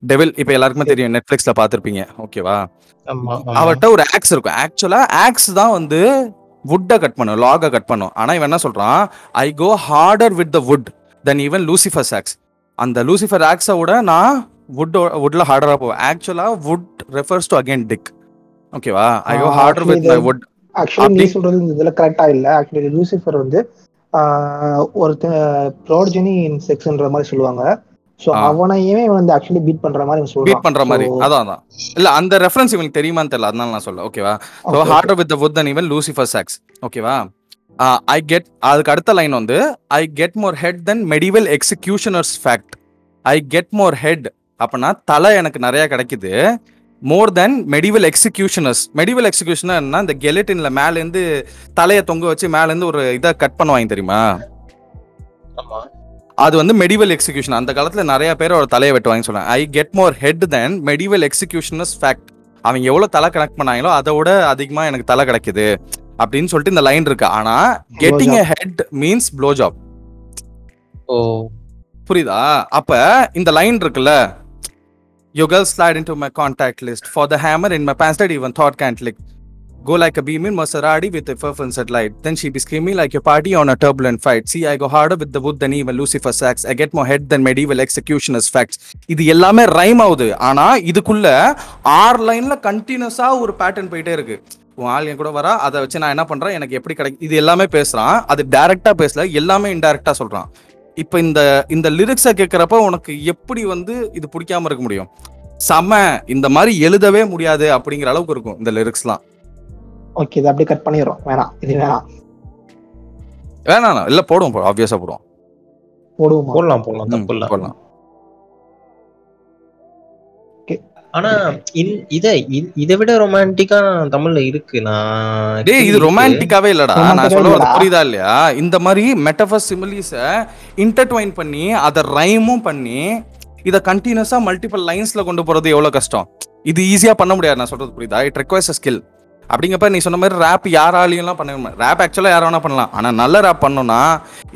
devil இப்போ எல்லாருக்குமே தெரியும் நெட்ஃபிளிக்ஸ்ல பார்த்திருப்பீங்க. ஓகேவா. அவர்கிட்ட ஒரு aux இருக்கும். ஆக்சுவலா ஆக்ஸ் தான் வந்து வுட்டை கட் பண்ணும் லாகை கட் பண்ணும். ஆனா இவன் என்ன சொல்றான்? I go harder with the wood than even Lucifer axe அந்த லூசிஃபர் ஆக்ஸை விட நான் வுட் வுட்ல ஹார்டரா போவேன். ஆக்சுவலா wood refers to again dick ஓகேவா I go harder with my wood actually நீ சொல்றது இந்த இதுல கரெக்டா இல்ல. ஆக்சுவலி லூசிஃபர் வந்து ஆஹ், ஒருத்தன் ப்ரோஜனி செக்ஸ்ன்ற மாதிரி சொல்லுவாங்க. சோ. அவனையுமே வந்து ஆக்சுவலி பீட் பண்ற மாதிரி இவன் சொல்றான். பீட் பண்ற மாதிரி. So, அதான் அதான். இல்ல அந்த ரெஃபரன்ஸ் இவனுக்கு தெரியுமான்னு தெரியல. அதனால நான் சொல்ல ஓகேவா okay, okay. Harder with wood than even Lucifer sacks ஓகேவா ஐ கெட் அதுக்கு அடுத்த லைன் வந்து I get more head than medieval executioners fact I get more head அப்பனா தலை எனக்கு நிறைய கிடைக்குது. More than medieval executioners medieval executioner என்ன இந்த கெலட்டின்ல மேலேருந்து தலையை தொங்க வச்சு மேலேருந்து ஒரு இதை கட் பண்ணுவாங்க தெரியுமா? ஆமா. அது வந்து மெடிவல் எக்ஸிகியூஷன் அந்த காலத்துல நிறைய பேர் ஒரு தலையை வெட்டுவாங்கன்னு சொல்லுவாங்க I get more head than medieval executioners fact அவங்க எவ்வளவு தலை கனெக்ட் பண்ணாங்களோ அதை விட அதிகமா எனக்கு தலை கிடைக்குது அப்படின்னு சொல்லிட்டு இந்த லைன் இருக்கு. ஆனா getting a head means blow job oh. புரியுதா? அப்ப இந்த லைன் இருக்குல்ல yo girl slide in to my contact list for the hammer in my that even thought can't lick. Go like a beam in Maserati with a fervent light. Then she be screaming like a party on a turbulent fight. See, I go harder with the wood than even Lucifer sacks. I get more head than medieval executioners facts. இது எல்லாமே rhyme ஆகுது ஆனா இதுக்குள்ள ஆறு லைன்ல கண்டினியூஸா ஒரு pattern போயிட்டே இருக்கு உன் ஆள் என் கூட வரா அதை வச்சு நான் என்ன பண்றேன் எனக்கு எப்படி கிடைக்கும் இது எல்லாமே பேசுறான் அது டைரக்டா பேசல எல்லாமே இன்டைரக்டா சொல்றான் இப்போ இந்த இந்த லிரிக்ஸை கேட்குறப்ப உனக்கு எப்படி வந்து இது பிடிக்காம இருக்க முடியும் செம இந்த மாதிரி எழுதவே முடியாது அப்படிங்கிற அளவுக்கு இருக்கும் இந்த லிரிக்ஸ்லாம் ஓகே இதை அப்படியே கட் பண்ணிடுறோம். வேணாம். இது வேணாம். வேணாம் இல்ல போடுவோம் ஆப்வியஸா போடுவோம். போடுவோமா? போடலாம் போடலாம். தப்பு இல்ல. போடலாம். ஆனா இத இதை விட ரொமான்டிக்கா தமிழ்ல இருக்கு. நான் டேய் இது. ரொமான்டிக்காவே இல்லடா. நான் சொல்ல. புரியுதா இல்லையா? இந்த மாதிரி மெட்டஃபர் சிமிலிஸ இன்டர்ட்வைன் பண்ணி அதை ரைமும் பண்ணி இதை கண்டினியூஸா மல்டிபிள் லைன்ஸ்ல கொண்டு போறது எவ்வளவு கஷ்டம்? இது ஈஸியா பண்ண முடியாது. நான் சொல்றது புரியுதா? இட் ரெக்வயர்ஸ் ஸ்கில் அப்படிங்கப்ப நீ சொன்ன மாதிரி ரேப் யாராலையும் பண்ண ரேப் ஆக்சுவலா யார வேணா பண்ணலாம். ஆனா நல்ல ரேப் பண்ணணும்னா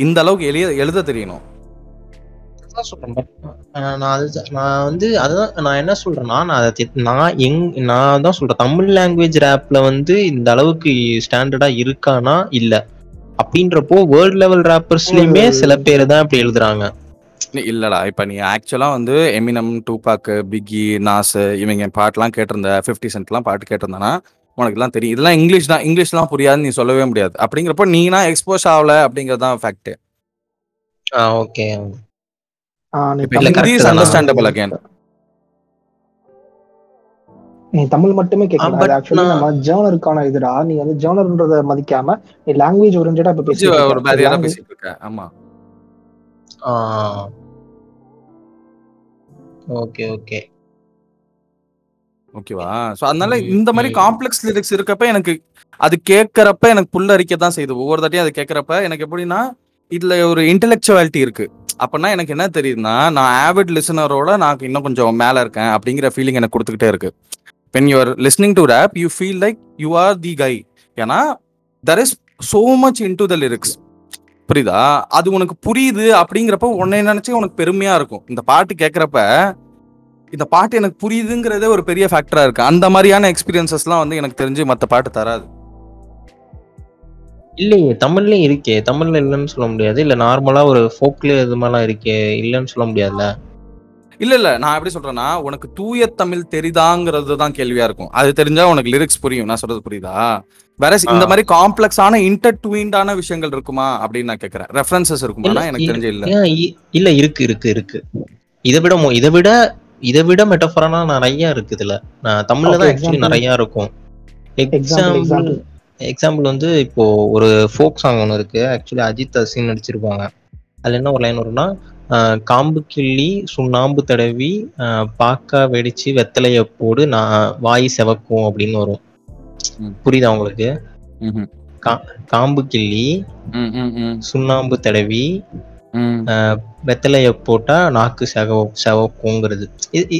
இந்த அளவுக்கு எளிய எழுத தெரியணும். நான் அது நான் வந்து அதான் நான் என்ன சொல்றேன்னா நான் அதை நான் எங் நான் தான் சொல்றேன். தமிழ் லாங்குவேஜ் ரேப்ல வந்து இந்த அளவுக்கு ஸ்டாண்டர்டா இருக்கானா? இல்ல. அப்படின்றப்போ வேர்ல்ட் லெவல் ரேப்பர்ஸ்லயுமே சில பேர் தான் இப்படி எழுதுறாங்க. இல்லடா இப்ப நீ ஆக்சுவலா வந்து எமினம் டூபாக் பிக்கி நாஸ் இவங்க பாட்டுலாம் கேட்டிருந்த ஃபிஃப்டி சென்ட்லாம் பாட்டு கேட்டிருந்தானா உனக்கு எல்லாம் தெரியும். இதெல்லாம் இங்கிலீஷ் தான். இங்கிலீஷ்லாம் புரியாதுன்னு நீ சொல்லவே முடியாது. அப்படிங்கிறப்ப நீனா எக்ஸ்போஸ் ஆகல அப்படிங்கிறது தான் ஃபேக்ட் ஆ ஓகே நீ தமிழ் ஹிந்தி இஸ் correct தான். அண்டர்ஸ்டாண்டபிள் அகைன் நீ தமிழ் மட்டுமே கேட்கல but அது ஆக்சுவலி நம்ம ஜேர்னருக்கான இதுடா. நீ வந்து ஜேர்னர்ன்றத மதிக்காம நீ லாங்குவேஜ் ஓரியன்டா இப்ப பேசிட்டு ஒரு இருக்க. பேரியரா பேசிட்டு இருக்க. ஆமா. ஓகே ஓகே ஓகேவா? சோ அதனால இந்த மாதிரி. காம்ப்ளெக்ஸ் லிரிக்ஸ் இருக்கப்ப எனக்கு அது கேட்கறப்ப எனக்கு புல்லரிக்க தான் செய்யுது. ஒவ்வொரு தாட்டியும் அது கேட்கறப்ப எனக்கு எப்படின்னா இதுல ஒரு இன்டெலெக்சுவாலிட்டி இருக்கு. அப்பனா எனக்கு என்ன தெரியுதுன்னா நான் ஆவிட் லிசனரோட நான் இன்னும் கொஞ்சம் மேல இருக்கேன் அப்படிங்கிற ஃபீலிங் எனக்கு கொடுத்துக்கிட்டே இருக்கு. When you are listening to rap you feel like you are the guy ஏன்னா there is so much in to the lyrics புரியுதா? அது உனக்கு புரியுது அப்படிங்கிறப்ப உன்னை நினைச்சு உனக்கு பெருமையா இருக்கும். இந்த பாட்டு கேட்கறப்ப இந்த பாட்டு எனக்கு புரியுதுங்கிறதே ஒரு பெரிய ஃபேக்டரா இருக்கு. அந்த மாதிரியான எக்ஸ்பீரியன்சஸ்லாம் வந்து எனக்கு தெரிஞ்சு மத்த பாட்டு தராது. இல்லையே தமிழ்லயும் இருக்கே. தமிழ்ல இல்லைன்னு சொல்ல முடியாது. இல்ல நார்மலா ஒரு ஃபோக்ல இது மாதிரிலாம் இருக்கே. இல்லைன்னு சொல்ல முடியாதுல்ல? இல்ல இல்ல. நான் எப்படி சொல்றேன்னா உனக்கு தூய தமிழ் தெரியுதாங்கிறது தான் கேள்வியா இருக்கும். அது தெரிஞ்சா உனக்கு லிரிக்ஸ் புரியும். நான் சொல்றது புரியுதா? வேற இந்த. மாதிரி காம்ப்ளெக்ஸான இன்டர்ட்வீண்டான விஷயங்கள் இருக்குமா? அப்படின்னு நான் கேக்குறேன். ரெஃபரன்சஸ் இருக்குமா எனக்கு தெரிஞ்சு இல்ல. இல்ல இருக்கு இருக்கு இருக்கு. இதை விட இதை விட இதை விட மெட்டஃபரானா நிறைய இருக்குது இதுல நான் தமிழ்ல தான் ஆக்சுவலி example. நிறைய இருக்கும் Example, எக்ஸாம்பிள். எக்ஸாம்பிள் வந்து இப்போ ஒரு ஃபோக் சாங் ஒன்று இருக்கு ஆக்சுவலி அஜித் அசின் நடிச்சிருப்பாங்க அதுல என்ன ஒரு லைன் வரும்னா காம்பு கிள்ளி சுண்ணாம்பு தடவி பாக்கா வெடிச்சு வெத்தலைய போடு நான் வாய் செவக்கும் அப்படின்னு வரும். புரியுதா உங்களுக்கு. காம்பு கிள்ளி சுண்ணாம்பு தடவி. வெத்தலைய போட்டா நாக்கு செவ செவக்குங்கிறது.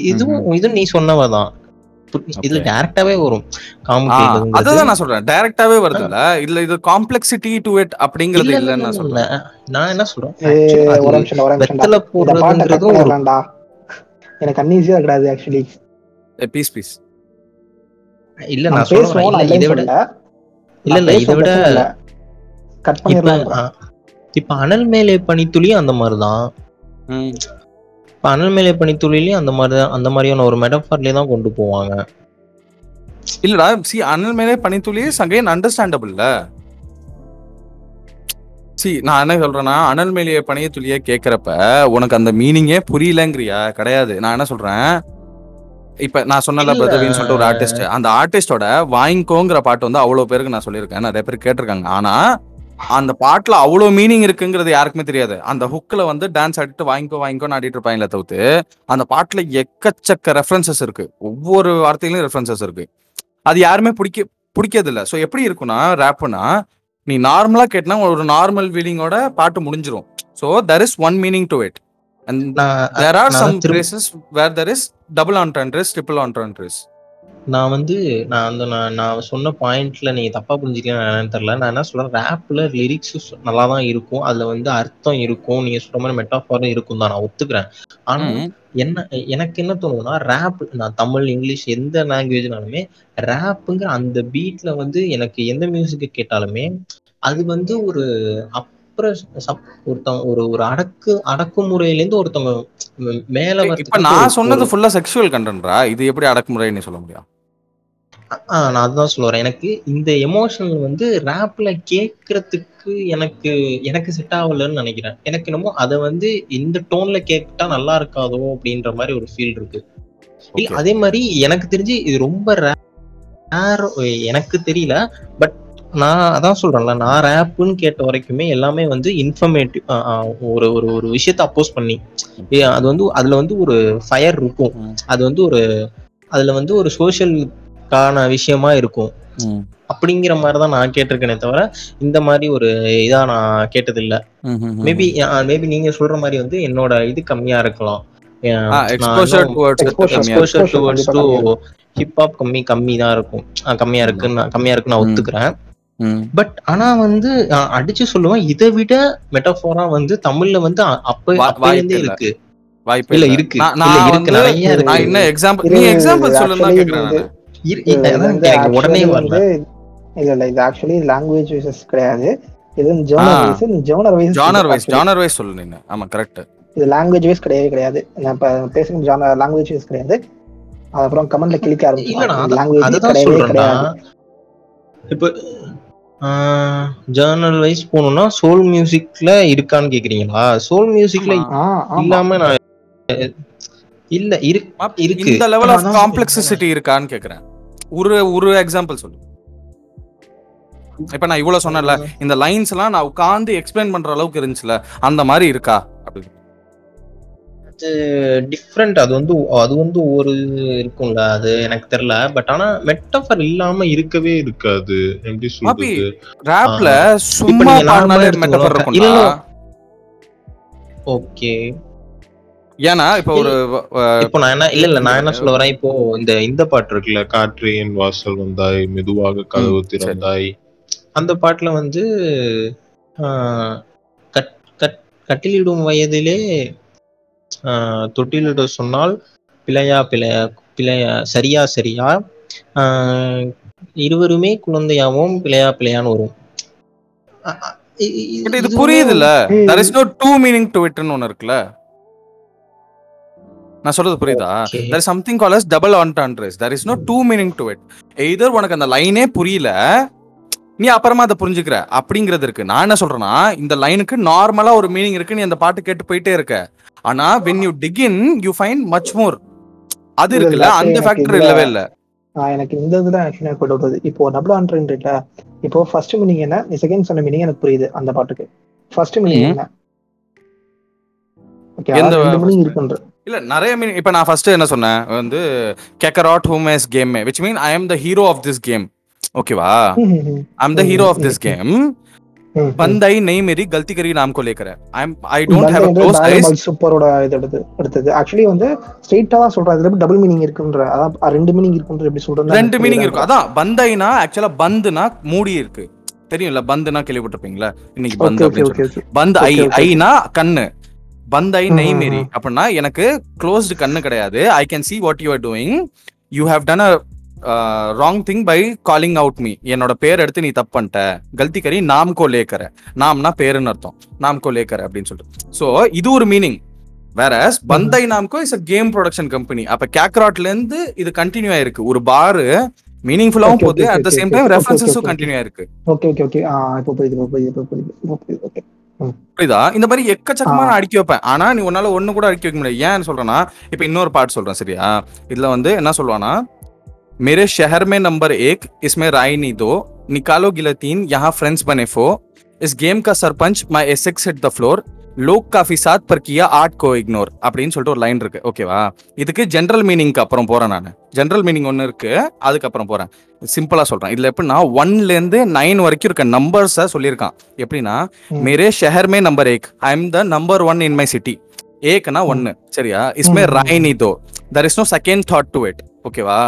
இதுவும் இது நீ சொன்னவதான் பு- இது Okay. டைரக்டாவே வரும். அதுதான் நான் சொல்றேன். டைரக்டாவே வருது இல்ல இது காம்ப்ளெக்சிட்டி டு இட் அப்படிங்கிறது இல்ல, நான் சொல்றேன். நான் என்ன சொல்றேன்? ஏய், Actually, அது ஒரு நிமிஷம் ஒரு நிமிஷம் வெத்தலை போடுறதுங்கிறதும் எனக்கு அன்ஈஸியா இருக்காது ஆக்சுவலி பீஸ் பீஸ் இல்ல நான் இல்ல, இதை விட இல்ல இல்ல இதை விட கட் பண்ணிடலாம் இப்ப அனல் மேலே பனித்துளியும் அந்த மாதிரிதான். ம். இப்ப அனல் மேலே பனித்துளிலையும் அந்த மாதிரிதான் அந்த மாதிரியான ஒரு மெடஃபார்லயே தான் கொண்டு போவாங்க. இல்லடா சி அனல் மேலே பனித்துளி அகைன் அண்டர்ஸ்டாண்டபிள்ல சி நான் என்ன சொல்றேன்னா அனல் மேலேயே பனியத்துளியே கேக்குறப்ப உனக்கு அந்த மீனிங்கே புரியலங்கிறியா? கிடையாது. நான் என்ன சொல்றேன் இப்ப நான் சொன்னல. பிரதவின்னு சொல்லிட்டு ஒரு ஆர்டிஸ்ட் அந்த ஆர்டிஸ்டோட வாங்கிக்கோங்கிற பாட்டு வந்து அவ்வளவு பேருக்கு நான் சொல்லியிருக்கேன். நிறைய பேர் கேட்டிருக்காங்க. ஆனா அந்த பாட்டுல அவ்வளவு மீனிங் இருக்குங்கிறது யாருக்குமே தெரியாது. அந்த ஹுக்ல வந்து டான்ஸ் ஆடிட்டு வாங்கிக்கோ வாங்கிக்கோன்னு ஆடிட்டு இருப்பாங்களே தவிர்த்து அந்த பாட்டுல எக்கச்சக்க ரெஃபரன்சஸ் இருக்கு. ஒவ்வொரு வார்த்தையிலும் ரெஃபரன்சஸ் இருக்கு. அது யாருமே பிடிக்க பிடிக்கிறது இல்ல ஸோ எப்படி இருக்கும்னா ரேப்புனா நீ நார்மலா கேட்டினா ஒரு நார்மல் ஃபீலிங்கோட பாட்டு முடிஞ்சிரும். So there is one meaning to it and there are some places where there is double entendres triple entendres நான் வந்து நான் அந்த நான் நான் சொன்ன பாயிண்ட்ல நீங்க தப்பா புரிஞ்சுக்கலாம் என்னன்னு தெரியல. நான் என்ன சொல்றேன் ரேப்ல லிரிக்ஸ் நல்லா தான் இருக்கும். அதுல வந்து அர்த்தம் இருக்கும். நீங்க சொல்ற மாதிரி மெட்டாஃபாரும் இருக்கும் தான் நான் ஒத்துக்கிறேன். ஆனா என்ன எனக்கு என்ன தோணுதுன்னா ரேப் நான் தமிழ் இங்கிலீஷ் எந்த லாங்குவேஜ்னாலுமே ரேப்புங்கிற அந்த பீட்ல வந்து எனக்கு எந்த மியூசிக் கேட்டாலுமே அது வந்து ஒரு ஒருத்தவங்க ஒரு ஒரு அடக்கு அடக்குமுறையில இருந்து ஒருத்தவங்க மேல நான் சொன்னது ஃபுல்லா செக்ஷுவல் கண்டென்ட்ரா இது எப்படி அடக்குமுறைன்னு சொல்ல முடியும்? நான் அதுதான் சொல்ல வரேன். எனக்கு இந்த எமோஷனல் வந்து ரேப்ல கேட்கறதுக்கு எனக்கு எனக்கு செட் ஆகலன்னு நினைக்கிறேன். எனக்கு என்னமோ அதை வந்து இந்த டோன்ல கேட்டா நல்லா இருக்காதோ அப்படின்ற மாதிரி ஒரு ஃபீல் இருக்கு. இல்ல. அதே மாதிரி எனக்கு தெரிஞ்சு இது ரொம்ப ரேர் எனக்கு தெரியல. பட் நான் அதான் சொல்றேன்ல நான் ரேப்புன்னு கேட்ட வரைக்குமே எல்லாமே வந்து இன்ஃபர்மேட்டிவ் ஒரு ஒரு ஒரு விஷயத்த அப்போஸ் பண்ணி. அது வந்து அதுல வந்து ஒரு ஃபயர் இருக்கும். அது வந்து ஒரு அதுல வந்து ஒரு சோஷியல்கான விஷயமா இருக்கும். அப்படிங்கிற மாதிரி தான் நான் கேட்டிருக்கேனே தவிர இந்த மாதிரி ஒரு இதா நான் கேட்டது இல்ல ம், ம், ம். மேபி மேபி நீங்க சொல்ற மாதிரி வந்து என்னோட இது கம்மியா இருக்கலாம். இன்னும் ஹிப்ஹாப் கம்மி கம்மி தான் இருக்கும். கம்மியா இருக்கு நான் கம்மியா இருக்கு நான். ஒத்துக்கிறேன். பட் ஆனா வந்து நான் அடிச்சு சொல்லுவேன் இதை விட மெட்டஃபோரா வந்து தமிழ்ல வந்து அப்ப இல்ல. இருக்கு. வாய்ப்பு இல்ல. இருக்கு. நான் இல்ல நான் இருக்கு. வந்து நிறைய இருக்கு. நான் என்ன எக்ஸாம்பிள் நீ எக்ஸாம்பிள் சொல்லுன்னு கேக்குறேன் உடனே actually வரல வந்து இல்ல இல்ல இது ஆக்சுவலி லாங்குவேஜ் வைசஸ் கிடையாது. இது genre. Wise genre wise genre wise genre wise சொல்லு நீங்க ஆமா கரெக்ட் இது லாங்குவேஜ் வைஸ் கிடையவே கிடையாது. நான் இப்ப பேசுற ஜானர் லாங்குவேஜ் வைஸ் கிடையாது. அப்புறம் கமெண்ட்ல நான் ஆரம்பிச்சு அத- லாங்குவேஜ் அததான் கிடையவே சொல்றேன்டா. கிடையாது. இப்ப ஜேர்னல் வைஸ் போகணும்னா சோல் மியூசிக்ல இருக்கான்னு கேக்குறீங்களா? சோல் மியூசிக்ல. இல்லாம நான் இல்ல இரு இருக்கு. இந்த லெவல் ஆஃப் அதான் காம்ப்ளெக்சிட்டி இருக்கான்னு கேக்குறேன். ஒரு ஒரு எக்ஸாம்பிள் சொல்லு. இப்ப நான் இவ்வளவு சொன்னேன்ல இந்த லைன்ஸ் எல்லாம் நான் உட்கார்ந்து எக்ஸ்பிளைன் பண்ற அளவுக்கு இருந்துச்சுல அந்த மாதிரி இருக்கா? அப்படி டிஃப்ரெண்ட் அது வந்து அது வந்து ஒரு இருக்கும்ல அது எனக்கு தெரியல. பட் ஆனா மெட்டஃபர் இல்லாம இருக்கவே இருக்காது. எப்படி சொல்றது? ரேப்ல சும்மா பாடினாலே. மெட்டஃபர் இல்ல. ஓகே ஏன்னா இப்ப ஒரு இப்போ நான் என்ன இல்ல இல்ல நான் என்ன சொல்ல வரேன் இப்போ இந்த இந்த பாட்டு இருக்குல்ல காற்று என் வாசல் வந்தாய் மெதுவாக கதவு. திறந்தாய். அந்த பாட்டுல வந்து ஆஹ், கட் கட் கட்டிலிடும் வயதிலே ஆஹ், தொட்டிலிட சொன்னால் பிழையா பிழையா பிழையா சரியா சரியா ஆஹ், இருவருமே குழந்தையாவும் பிழையா பிழையான்னு வரும். இது புரியுதுல்ல. there is no two meaning to இட்னு ஒன்னு இருக்குல்ல. நான் சொல்றது புரியுதா? There is something called as double entendres. There is no two meaning to it. Either உனக்கு அந்த லைனே புரியல நீ அப்புறமா அதை புரிஞ்சுக்கிற. அப்படிங்கிறது இருக்கு. நான் என்ன சொல்றேன்னா இந்த லைனுக்கு நார்மலா ஒரு மீனிங் இருக்கு. நீ அந்த பாட்டு கேட்டு போயிட்டே இருக்க. ஆனா when you dig in you find much more. அது இருக்குல்ல அந்த ஃபேக்டர் இல்லவே இல்ல. எனக்கு இந்த இதுல ஆக்சுவலி வருது இப்போ டபுள் ஆண்ட்ரன் இருக்குல்ல இப்போ ஃபர்ஸ்ட் மீனிங் என்ன? நீ செகண்ட் சொன்ன மீனிங் எனக்கு புரியுது அந்த பாட்டுக்கு. First meaning. என்ன? ஓகே ரெண்டு மீனிங் இருக்குன்ற. இல்லை நிறைய மீன் இப்போ நான் ஃபர்ஸ்ட் என்ன சொன்னேன்? வந்து கேக்கராட் ஹூம் S game which mean I am the hero of this game ஓகேவா I am the hero of this game பந்தை நெய் மேரி கல்தி கரி நாம் கோ லேக்கற I am I don't have close eyes சூப்பரோட இது எடுத்து அடுத்தது ஆக்சுவலி வந்து ஸ்ட்ரைட்டா தான் சொல்றேன். இதுல டபுள் மீனிங் இருக்குன்ற அதான் ரெண்டு மீனிங் இருக்குன்ற எப்படி சொல்றேன் ரெண்டு மீனிங் இருக்கு அதான் பந்தைனா ஆக்சுவலா பந்துனா மூடி இருக்கு. தெரியும்ல பந்துனா கேள்விப்பட்டிருப்பீங்களா? இன்னைக்கு பந்து பந்து ஐ ஐனா கண்ணு. பந்த் நெய் மேரி. அப்படின்னா எனக்கு க்ளோஸ்டு கண்ணு கிடையாது. I can see what you are doing you have done a wrong thing by calling out me என்னோட பேர் எடுத்து நீ தப்பு பண்ணிட்ட. கல்தி கரி நாம் கோ லேக்கர நாம்னா பேருன்னு அர்த்தம். நாம் கோ லேக்கர அப்படின்னு சொல்லிட்டு. ஸோ இது ஒரு மீனிங் வேற பந்தை நாம்கோ is a game production company அப்ப கேக்ராட்ல இருந்து இது கண்டினியூ ஆயிருக்கு. ஒரு பாரு மீனிங்ஃபுல்லாவும் போகுது. அட் த சேம் டைம் ரெஃபரன்சஸும் கண்டினியூ ஆயிருக்கு. ஓகே ஓகே ஓகே இப்போ புரியுது இப்போ புரியுது இப்போ புரியுது ஓகே புரியுதா இந்த மாதிரி எக்கச்சக்கமா ஆ. நான் அடுக்கி வைப்பேன் ஆனா நீ உன்னால ஒண்ணு கூட அடுக்கி வைக்க முடியாது ஏன் சொல்றேன்னா இப்ப இன்னொரு பாட்டு சொல்றேன் சரியா இதுல வந்து என்ன சொல்லுவானா मेरे शहर में नंबर एक इसमें राय नहीं दो निकालो गिलतीन यहाँ फ्रेंड्स बने फो इस गेम का सरपंच मैं एसेक्स हिट द फ्लोर லோக் காஃபி சாத் பர் கியா ஆர்ட் கோ இக்னோர் அப்படின்னு சொல்லிட்டு ஒரு லைன் இருக்கு. ஓகேவா இதுக்கு ஜென்ரல் மீனிங்க்கு அப்புறம் போறேன் நான். ஜென்ரல் மீனிங் ஒன்று இருக்கு அதுக்கப்புறம் போறேன். சிம்பிளா சொல்றேன். இதுல எப்படின்னா ஒன்லேருந்து நைன் வரைக்கும் இருக்க நம்பர்ஸை சொல்லியிருக்கான். எப்படின்னா மேரே ஷெஹர்மே number Ek I am the number one in my. City ஏக்னா ஒன்னு சரியா இஸ்மே ரைனி தோ there is no second thought to it ஓகேவா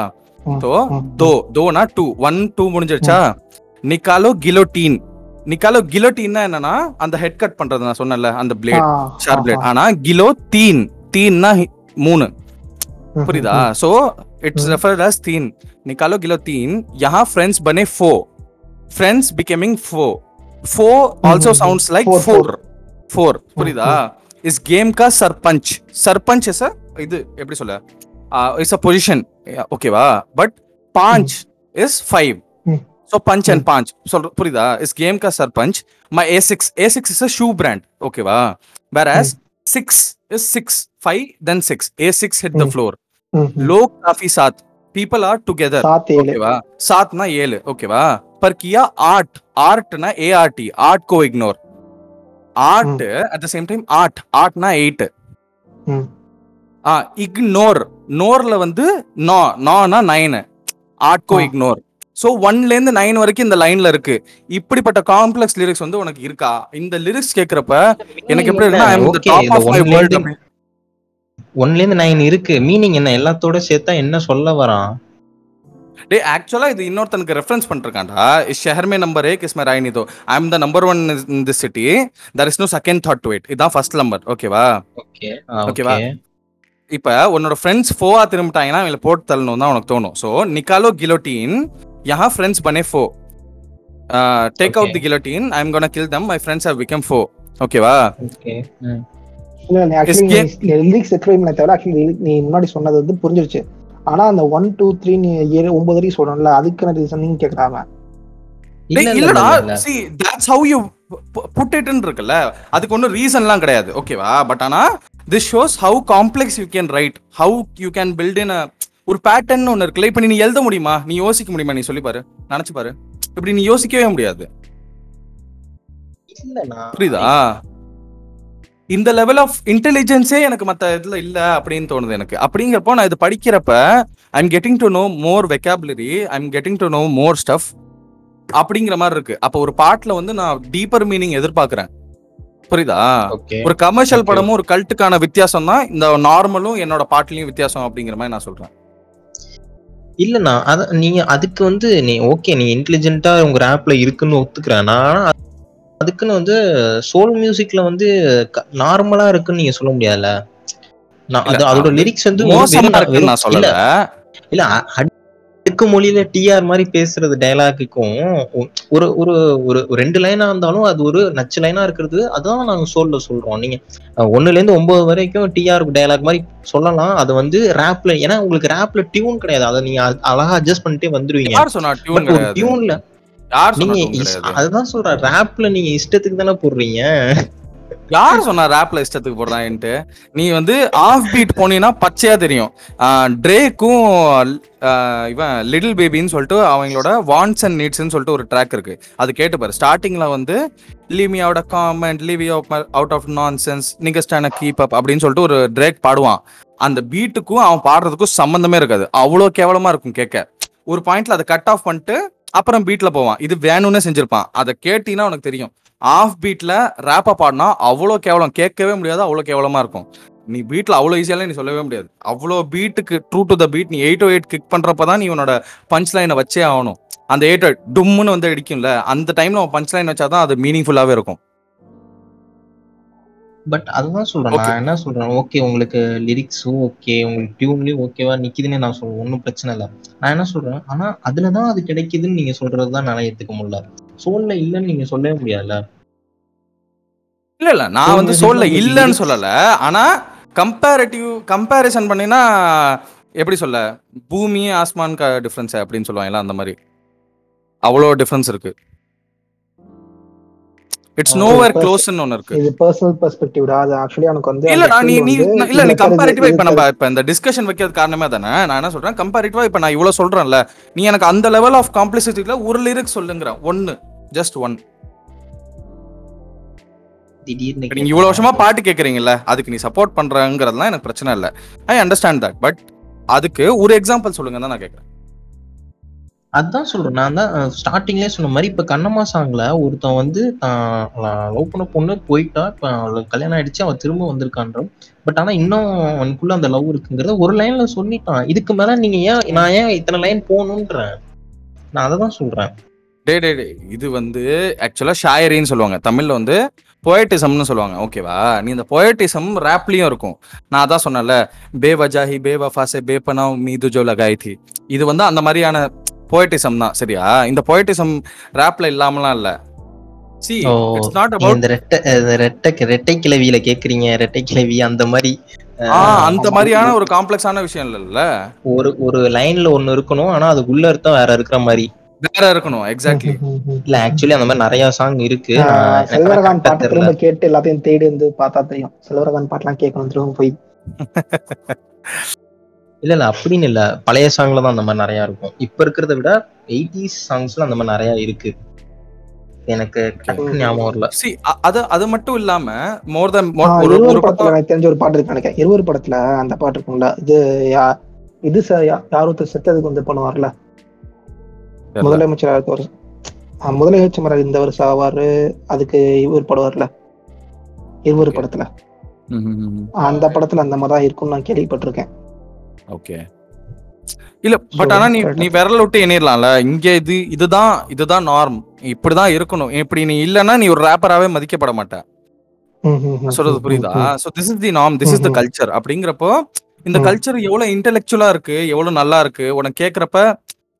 தோ தோ தோனா டூ ஒன் டூ முடிஞ்சிருச்சா? நிக்காலோ கிலோ டீன் நிக்காலோ கிலோட்டீன்னா என்னன்னா அந்த ஹெட் கட் பண்றது நான் சொன்னேன்ல அந்த ஆ, பிளேட் ஷார்ப் ஆ, பிளேட் ஆ. ஆனா கிலோ தீன் தீன்னா ஹி- மூணு ம், புரியுதா ம், சோ இட்ஸ் ம். ரெஃபர்ட் அஸ் தீன் निकालो गिलो तीन यहाँ फ्रेंड्स बने फो फ्रेंड्स बिकमिंग फो फो also hmm, sounds like four, four four புரியுதா இஸ் கேம் கா சர்பஞ்ச் சர்பஞ்ச் இஸ் இது எப்படி சொல்ல இஸ் அ பொசிஷன் ஓகேவா பட் பாஞ்ச் இஸ் ஃபைவ் ம். so punch and பாஞ்ச் சொல்ற புரியுதா இஸ் கேம் கா sarpanch my a six a six is a shoe brand ஓகேவா as six is six five then six a six hit the. Floor. Lok காஃபி சாத் people are together ஓகேவா சாத்னா ஏழு ஓகேவா பர் கியா ஆர்ட் ஆர்ட்னா A R T art go ignore art at the same time art ஆர்ட்னா eight. Ah ignore நோர்ல வந்து நோ நானா நைனு ஆர்ட் கோ. இக்னோர் ஸோ ஒன்ல இருந்து நைன் வரைக்கும் இந்த லைன்ல இருக்கு. இப்படிப்பட்ட காம்ப்ளெக்ஸ் லிரிக்ஸ் வந்து உனக்கு இருக்கா? இந்த லிரிக்ஸ் கேக்குறப்ப எனக்கு எப்படி இருக்குன்னா I'm the Okay, top இந்த of my ஒன்ல world இருந்து ஒன்ல இருந்து நைன் இருக்கு. மீனிங் என்ன? எல்லாத்தோட சேர்த்தா என்ன சொல்ல வரான்? டே ஆக்சுவலா இது இன்னொருத்தனுக்கு ரெஃபரன்ஸ் பண்ணிருக்காண்டா இஸ் ஷஹர் மே நம்பர் ஏக் இஸ் மை ராயினி தோ I am the number one in the city there is no second thought to it இதான் ஃபர்ஸ்ட் நம்பர் ஓகேவா ஓகே ஓகேவா? இப்ப உன்னோட ஃப்ரெண்ட்ஸ் ஃபோவா திரும்பிட்டாங்கன்னா அவங்கள போட்டு தள்ளணும் தான் உனக்கு தோணும். ஸோ நிக்காலோ கிலோட்டீன் யஹா friends பனே foe take out. The guillotine I am gonna kill them my friends have become foe ஓகேவா ஓகே. லிரிக்ஸ் எக்ஸ்பிளைன் பண்ண தவிர ஆக்சுவலி நீ முன்னாடி சொன்னது வந்து புரிஞ்சிருச்சு. ஆனா அந்த ஒன் டூ த்ரீ நீ ஏழு ஒன்பது வரைக்கும் சொல்லணும்ல அதுக்கான கேக்குறாங்க இல்ல டேய், இல்ல இல்லடா. இல்ல see that's how you put இட்னு இருக்குல்ல. அதுக்கு ஒன்றும் ரீசன்லாம் கிடையாது. ஓகேவா பட் ஆனா this shows how complex you can write how you can build in ஒரு பேட்டர்ன் ஒன்று இருக்குல்ல இப்போ நீ எழுத முடியுமா? நீ யோசிக்க முடியுமா? நீ சொல்லி பாரு. நினைச்சு பாரு. இப்படி நீ யோசிக்கவே முடியாது. புரியுதா? இந்த லெவல் ஆஃப் இன்டெலிஜென்ஸே எனக்கு மத்த இதுல இல்ல அப்படின்னு தோணுது எனக்கு. அப்படிங்கிறப்போ நான் இது படிக்கிறப்ப I am getting to know more vocabulary I am getting to know more stuff அப்படிங்கிற மாதிரி இருக்கு. அப்போ ஒரு பாட்டுல வந்து நான் டீப்பர் மீனிங் எதிர்பார்க்கறேன். புரியுதா? ஒரு கமர்ஷியல். படமும் ஒரு கல்ட்டுக்கான வித்தியாசம் தான் இந்த நார்மலும் என்னோட பாட்டுலயும் வித்தியாசம் அப்படிங்கிற மாதிரி நான் சொல்றேன். இல்லண்ணா அத நீங்க அதுக்கு வந்து நீ ஓகே நீ இன்டெலிஜென்ட்டா உங்க ரேப்ல இருக்குன்னு ஒத்துக்கிறேன். நான் ஆனா அதுக்குன்னு வந்து சோல் மியூசிக்ல வந்து நார்மலா இருக்குன்னு நீங்க சொல்ல முடியாதுல்ல? நான் அது அதோட அது லிரிக்ஸ் வந்து ஒரு மோசமா வெறும் இருக்குன்னு நான் வெறும்- சொல்லல. இல்ல அடுக்கு மொழியில டிஆர் மாதிரி பேசுறது டயலாக்குக்கும் ஒரு ஒரு ஒரு ரெண்டு லைனா இருந்தாலும் அது ஒரு நச்சு லைனா இருக்கிறது. அதான் நாங்க சோல்ல சொல்றோம். நீங்க ஒண்ணுல இருந்து ஒன்பது வரைக்கும் டிஆர் டயலாக் மாதிரி சொல்லலாம். அது வந்து ரேப்ல ஏன்னா உங்களுக்கு ரேப்ல டியூன் கிடையாது. அதை நீங்க அழகா அட்ஜஸ்ட் பண்ணிட்டே வந்துருவீங்க. டியூன்ல நீங்க அதுதான் சொல்றேன். ரேப்ல நீங்க இஷ்டத்துக்கு தானே போடுறீங்க. யார் சொன்னா ரேப்ல இஷ்டத்துக்கு போடுறான்ட்டு நீ வந்து ஆஃப் பீட் போனீங்கன்னா பச்சையா தெரியும். ட்ரேக்கும் இவன் லிட்டில் பேபின்னு சொல்லிட்டு அவங்களோட வான்ஸ் அண்ட் நீட்ஸ்னு சொல்லிட்டு ஒரு ட்ராக் இருக்கு. அது கேட்டு பாரு. ஸ்டார்டிங்ல வந்து லீமியாவோட comment leave out of nonsense நீங்க கீப் அப் அப்படின்னு சொல்லிட்டு ஒரு ட்ரேக் பாடுவான். அந்த பீட்டுக்கும் அவன் பாடுறதுக்கும் சம்மந்தமே இருக்காது. அவ்வளோ கேவலமா இருக்கும் கேட்க. ஒரு பாயிண்ட்ல அதை கட் ஆஃப் பண்ணிட்டு அப்புறம் பீட்ல போவான். இது வேணும்னே செஞ்சிருப்பான். அதை கேட்டீங்கன்னா உனக்கு தெரியும். ஆஃப் பீட்ல ரேப்பா பாடினா அவ்வளோ கேவலம். கேட்கவே முடியாது அவ்வளோ கேவலமா இருக்கும். நீ பீட்ல அவ்வளோ ஈஸியால நீ சொல்லவே முடியாது. அவ்வளோ பீட்டுக்கு ட்ரூ டு த பீட் நீ எயிட் ஓ எயிட் கிக் பண்றப்ப தான் நீ உன்னோட பஞ்ச் லைனை வச்சே ஆகணும். அந்த எயிட் எயிட் டும்முன்னு வந்து அடிக்கும்ல அந்த டைம்ல அவன் பஞ்ச் லைன் வச்சாதான் அது மீனிங்ஃபுல்லாவே இருக்கும். பட் அதுதான் சொல்றேன். நான் என்ன சொல்றேன்? ஓகே உங்களுக்கு லிரிக்ஸும் ஓகே உங்களுக்கு டியூன்லயும் ஓகேவா நிக்குதுன்னு நான் சொல்றேன். ஒன்றும் பிரச்சனை இல்லை. நான் என்ன சொல்றேன்? ஆனா அதுலதான் அது கிடைக்குதுன்னு நீங்க சொல்றதுதான் நான் ஏத்துக்க முடியல. சோல்ல இல்லைன்னு நீங்க சொல்லவே முடியாதுல்ல? இல்ல இல்ல நான் வந்து சோல்ல இல்லைன்னு சொல்லல. ஆனா கம்பேரிட்டிவ் கம்பேரிசன் பண்ணினா எப்படி சொல்ல? பூமி ஆஸ்மான் டிஃபரன்ஸ் அப்படின்னு சொல்லுவாங்கல்ல அந்த மாதிரி. அவ்வளோ டிஃபரன்ஸ் இருக்கு. இட்ஸ் நோவேர் க்ளோஸ்ன்னு ஒன்று இருக்கு. இது பர்சனல் பெர்ஸ்பெக்டிவ்டா அது ஆக்சுவலி எனக்கு வந்து இல்ல நீ நீ இல்ல நீ கம்பேரிட்டிவா இப்ப நம்ம இப்ப இந்த டிஸ்கஷன் வைக்கிறது காரணமே தானே நான் என்ன சொல்றேன்? கம்பேரிட்டிவா இப்ப நான் இவ்வளவு சொல்றேன்ல. நீ எனக்கு அந்த லெவல் ஆஃப் காம்ப்ளெக்சிட்டில ஒரு லிரிக் சொல்லுங்கிற ஒன்னு ஜஸ்ட் ஒன் திடீர்னு நீங்க இவ்வளவு வருஷமா பாட்டு கேக்குறீங்கல்ல அதுக்கு நீ சப்போர்ட் பண்றங்கிறதுலாம் எனக்கு பிரச்சனை இல்ல. ஐ அண்டர்ஸ்டாண்ட் தட் பட் அதுக்கு ஒரு எக்ஸாம்பிள் சொல்லுங்க தான் நான் கேக்குறேன். அதான் சொல்றேன். நான் தான் ஸ்டார்டிங்லேயே சொன்ன மாதிரி இப்ப கண்ணம்மா சாங்ல ஒருத்தன் வந்து லவ் பண்ண பொண்ணு போயிட்டா இப்ப கல்யாணம் ஆயிடுச்சு அவன் திரும்ப வந்திருக்கான்ற பட் ஆனா இன்னும் அவனுக்குள்ள அந்த லவ் இருக்குங்கிறத ஒரு லைன்ல சொல்லிட்டான். இதுக்கு மேல நீங்க ஏன் நான் ஏன் இத்தனை லைன் போகணுன்றேன் நான் அதை தான் சொல்றேன். டே டே டே இது வந்து ஆக்சுவலா ஷாயரின்னு சொல்லுவாங்க. தமிழ்ல வந்து பொயட்டிசம்னு சொல்லுவாங்க. ஓகேவா நீ இந்த பொயட்டிசம் ரேப்லயும் இருக்கும். நான் அதான் சொன்னேன்ல பே வஜாஹி பே வஃபாசே பே பனாவ் மீது ஜோ லகாய் தி. இது வந்து அந்த மாதிரியான பொயட்டிசம் தான் சரியா? இந்த பொயட்டிசம் ரேப்ல இல்லாமலாம் இல்ல. சி இட்ஸ் நாட் இந்த ரெட்டை ரெட்டை ரெட்டை கிளவியில கேக்குறீங்க ரெட்டை கிளவி அந்த மாதிரி அந்த மாதிரியான ஒரு காம்ப்ளெக்ஸான விஷயம் இல்லல்ல. ஒரு ஒரு லைன்ல ஒண்ணு இருக்கணும் ஆனா அதுக்குள்ள அர்த்தம் வேற இருக்கிற மாதிரி. வேற இருக்கணும் எக்ஸாக்ட்லி இல்ல ஆக்சுவலி அந்த மாதிரி நிறைய சாங் இருக்கு. செல்வரகான் பாட்டு திரும்ப கேட்டு எல்லாத்தையும் தேடி வந்து பார்த்தா தெரியும். செல்வரகான் பாட்டுலாம் கேட்கணும் திரும்ப போய். இல்ல இல்ல அப்படின்னு இல்ல. பழைய சாங்ல தான் அந்த மாதிரி நிறைய இருக்கும். இப்ப இருக்கிறத விட எயிட்டிஸ் சாங்ஸ்ல அந்த மாதிரி நிறைய இருக்கு. எனக்கு ஞாபகம் வரல. அது அது மட்டும் இல்லாம மோர் தென் ஒரு படத்துல எனக்கு தெரிஞ்ச ஒரு பாட்டு இருக்கு நினைக்கிறேன். இருவர் படத்துல அந்த பாட்டு இருக்கும்ல இது யா- இது யார் ஒருத்தர் செத்ததுக்கு வந்து பண்ணுவார்ல. முதலமைச்சரா இருக்க ஆஹ் முதலமைச்சர் இந்த வருஷம் ஆவாரு. அதுக்கு இவர் படுவார்ல இருவர் படத்துல. அந்த படத்துல அந்த மாதிரி தான் இருக்கும்னு நான் கேள்விப்பட்டிருக்கேன். ஓகே இல்ல பட் ஆனா நீ. நீ விரல் விட்டு எண்ணிடலாம்ல இங்க இது இதுதான் இதுதான் நார்ம் இப்படிதான் இருக்கணும். இப்படி நீ இல்லனா நீ ஒரு ரேப்பராவே மதிக்கப்பட மாட்ட. சொல்றது புரியுதா? So this is the norm this is the. Culture அப்படிங்கிறப்போ இந்த. கல்ச்சர் எவ்வளவு இன்டெலெக்சுவலா இருக்கு எவ்வளவு நல்லா இருக்கு உனக்கு கேக்குறப்ப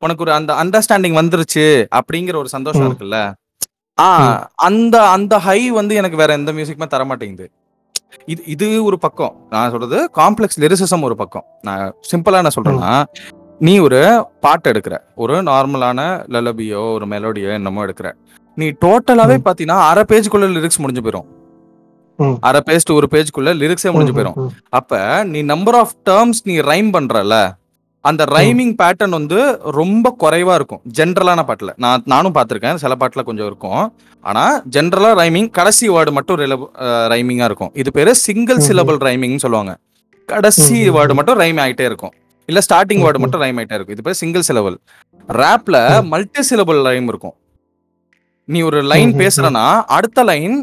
உனக்கு ஒரு அந்த அண்டர்ஸ்டாண்டிங் வந்துருச்சு அப்படிங்கிற ஒரு சந்தோஷம். இருக்குல்ல? ஆ ம். அந்த அந்த ஹை வந்து எனக்கு வேற எந்த மியூசிக்குமே தர மாட்டேங்குது இது இது ஒரு பக்கம். நான் சொல்றது காம்ப்ளெக்ஸ் லிரிசிசம் ஒரு பக்கம். நான் சிம்பிளா என்ன சொல்றேன்னா நீ ஒரு பாட்டு எடுக்கிற. ஒரு நார்மலான லலபியோ ஒரு மெலோடியோ என்னமோ எடுக்கிற. நீ டோட்டலாவே. பாத்தீங்கன்னா அரை பேஜுக்குள்ள லிரிக்ஸ் முடிஞ்சு போயிடும். அரை பேஜ் ஒரு பேஜ்க்குள்ள லிரிக்ஸே முடிஞ்சு ம், போயிடும் ம், அப்ப நீ நம்பர் ஆஃப் டேர்ம்ஸ் நீ ரைம் பண்றல அந்த ரைமிங் பேட்டர்ன் வந்து ரொம்ப குறைவா இருக்கும் ஜென்ரலான பாட்டுல நான் நானும் பார்த்திருக்கேன் சில பாட்டுல கொஞ்சம் இருக்கும் ஆனா ஜென்ரலா ரைமிங் கடைசி வேர்டு மட்டும் ரைமிங்கா இருக்கும் இது பேரு சிங்கிள். சிலபிள் ரைமிங்னு சொல்லுவாங்க கடைசி. வேர்டு மட்டும் ரைம் ஆயிட்டே இருக்கும் இல்ல ஸ்டார்டிங் வேர்டு. மட்டும் ரைம் ஆயிட்டே இருக்கும் இது பேர் சிங்கிள் சிலபிள் ரேப்ல ம். மல்டி சிலபிள் ரைம் இருக்கும் நீ ஒரு லைன். பேசுறனா அடுத்த லைன்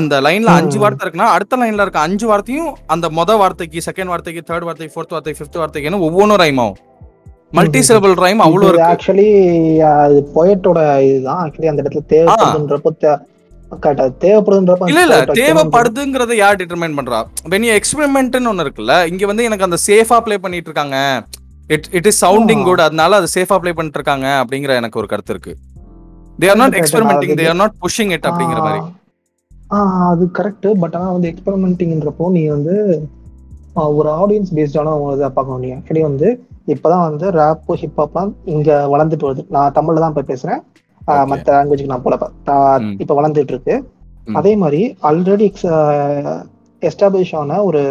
அந்த லைன்ல அஞ்சு. வார்த்தை இருக்குன்னா அடுத்த லைன்ல இருக்க அஞ்சு வார்த்தையும் அந்த மொத வார்த்தைக்கு செகண்ட் வார்த்தைக்கு தேர்ட் வார்த்தைக்கு ஃபோர்த் வார்த்தைக்கு ஃபிஃப்த் வார்த்தைக்கு ஒவ்வொன்றும் ரைம் ஆகும். மல்டி. சிலபிள் ரைம் அவ்வளோ இது இருக்கு. ஆக்சுவலி அது போயட்டோட இதுதான். ஆக்சுவலி அந்த இடத்துல தேவைப்படுதுன்றப்போ இல்ல இல்ல தேவைப்படுதுங்கிறத யார் டிட்டர்மைன் பண்றா? வென் எக்ஸ்பெரிமெண்ட்னு ஒன்னு இருக்குல்ல இங்க வந்து எனக்கு அந்த சேஃபா ப்ளே பண்ணிட்டு இருக்காங்க. It it is sounding. Good அதனால அது சேஃபா ப்ளே பண்ணிட்டு இருக்காங்க அப்படிங்கிற எனக்கு ஒரு கருத்து இருக்கு. They are not experimenting they are not pushing it அப்படிங்கிற மாதிரி. அது கரெக்ட் பட் ஆனா வந்து எக்ஸ்பெரிமெண்டிங்ன்றப்போ நீ வந்து ஒரு ஆடியன்ஸ் பேஸ்டான ஒரு இதை பார்க்கணும் நீ ஆக்சுவலி வந்து இப்பதான் வந்து ரேப் ஹிப்ஹாப்லாம் இங்க வளர்ந்துட்டு வருது நான் தமிழ்ல தான் இப்ப Okay. மத்த லாங்குவேஜ்க்கு நான் போல. இப்ப வளர்ந்துட்டு இருக்கு. அதே மாதிரி ஆல்ரெடி எஸ்டாப்ளிஷ் ஆன ஒரு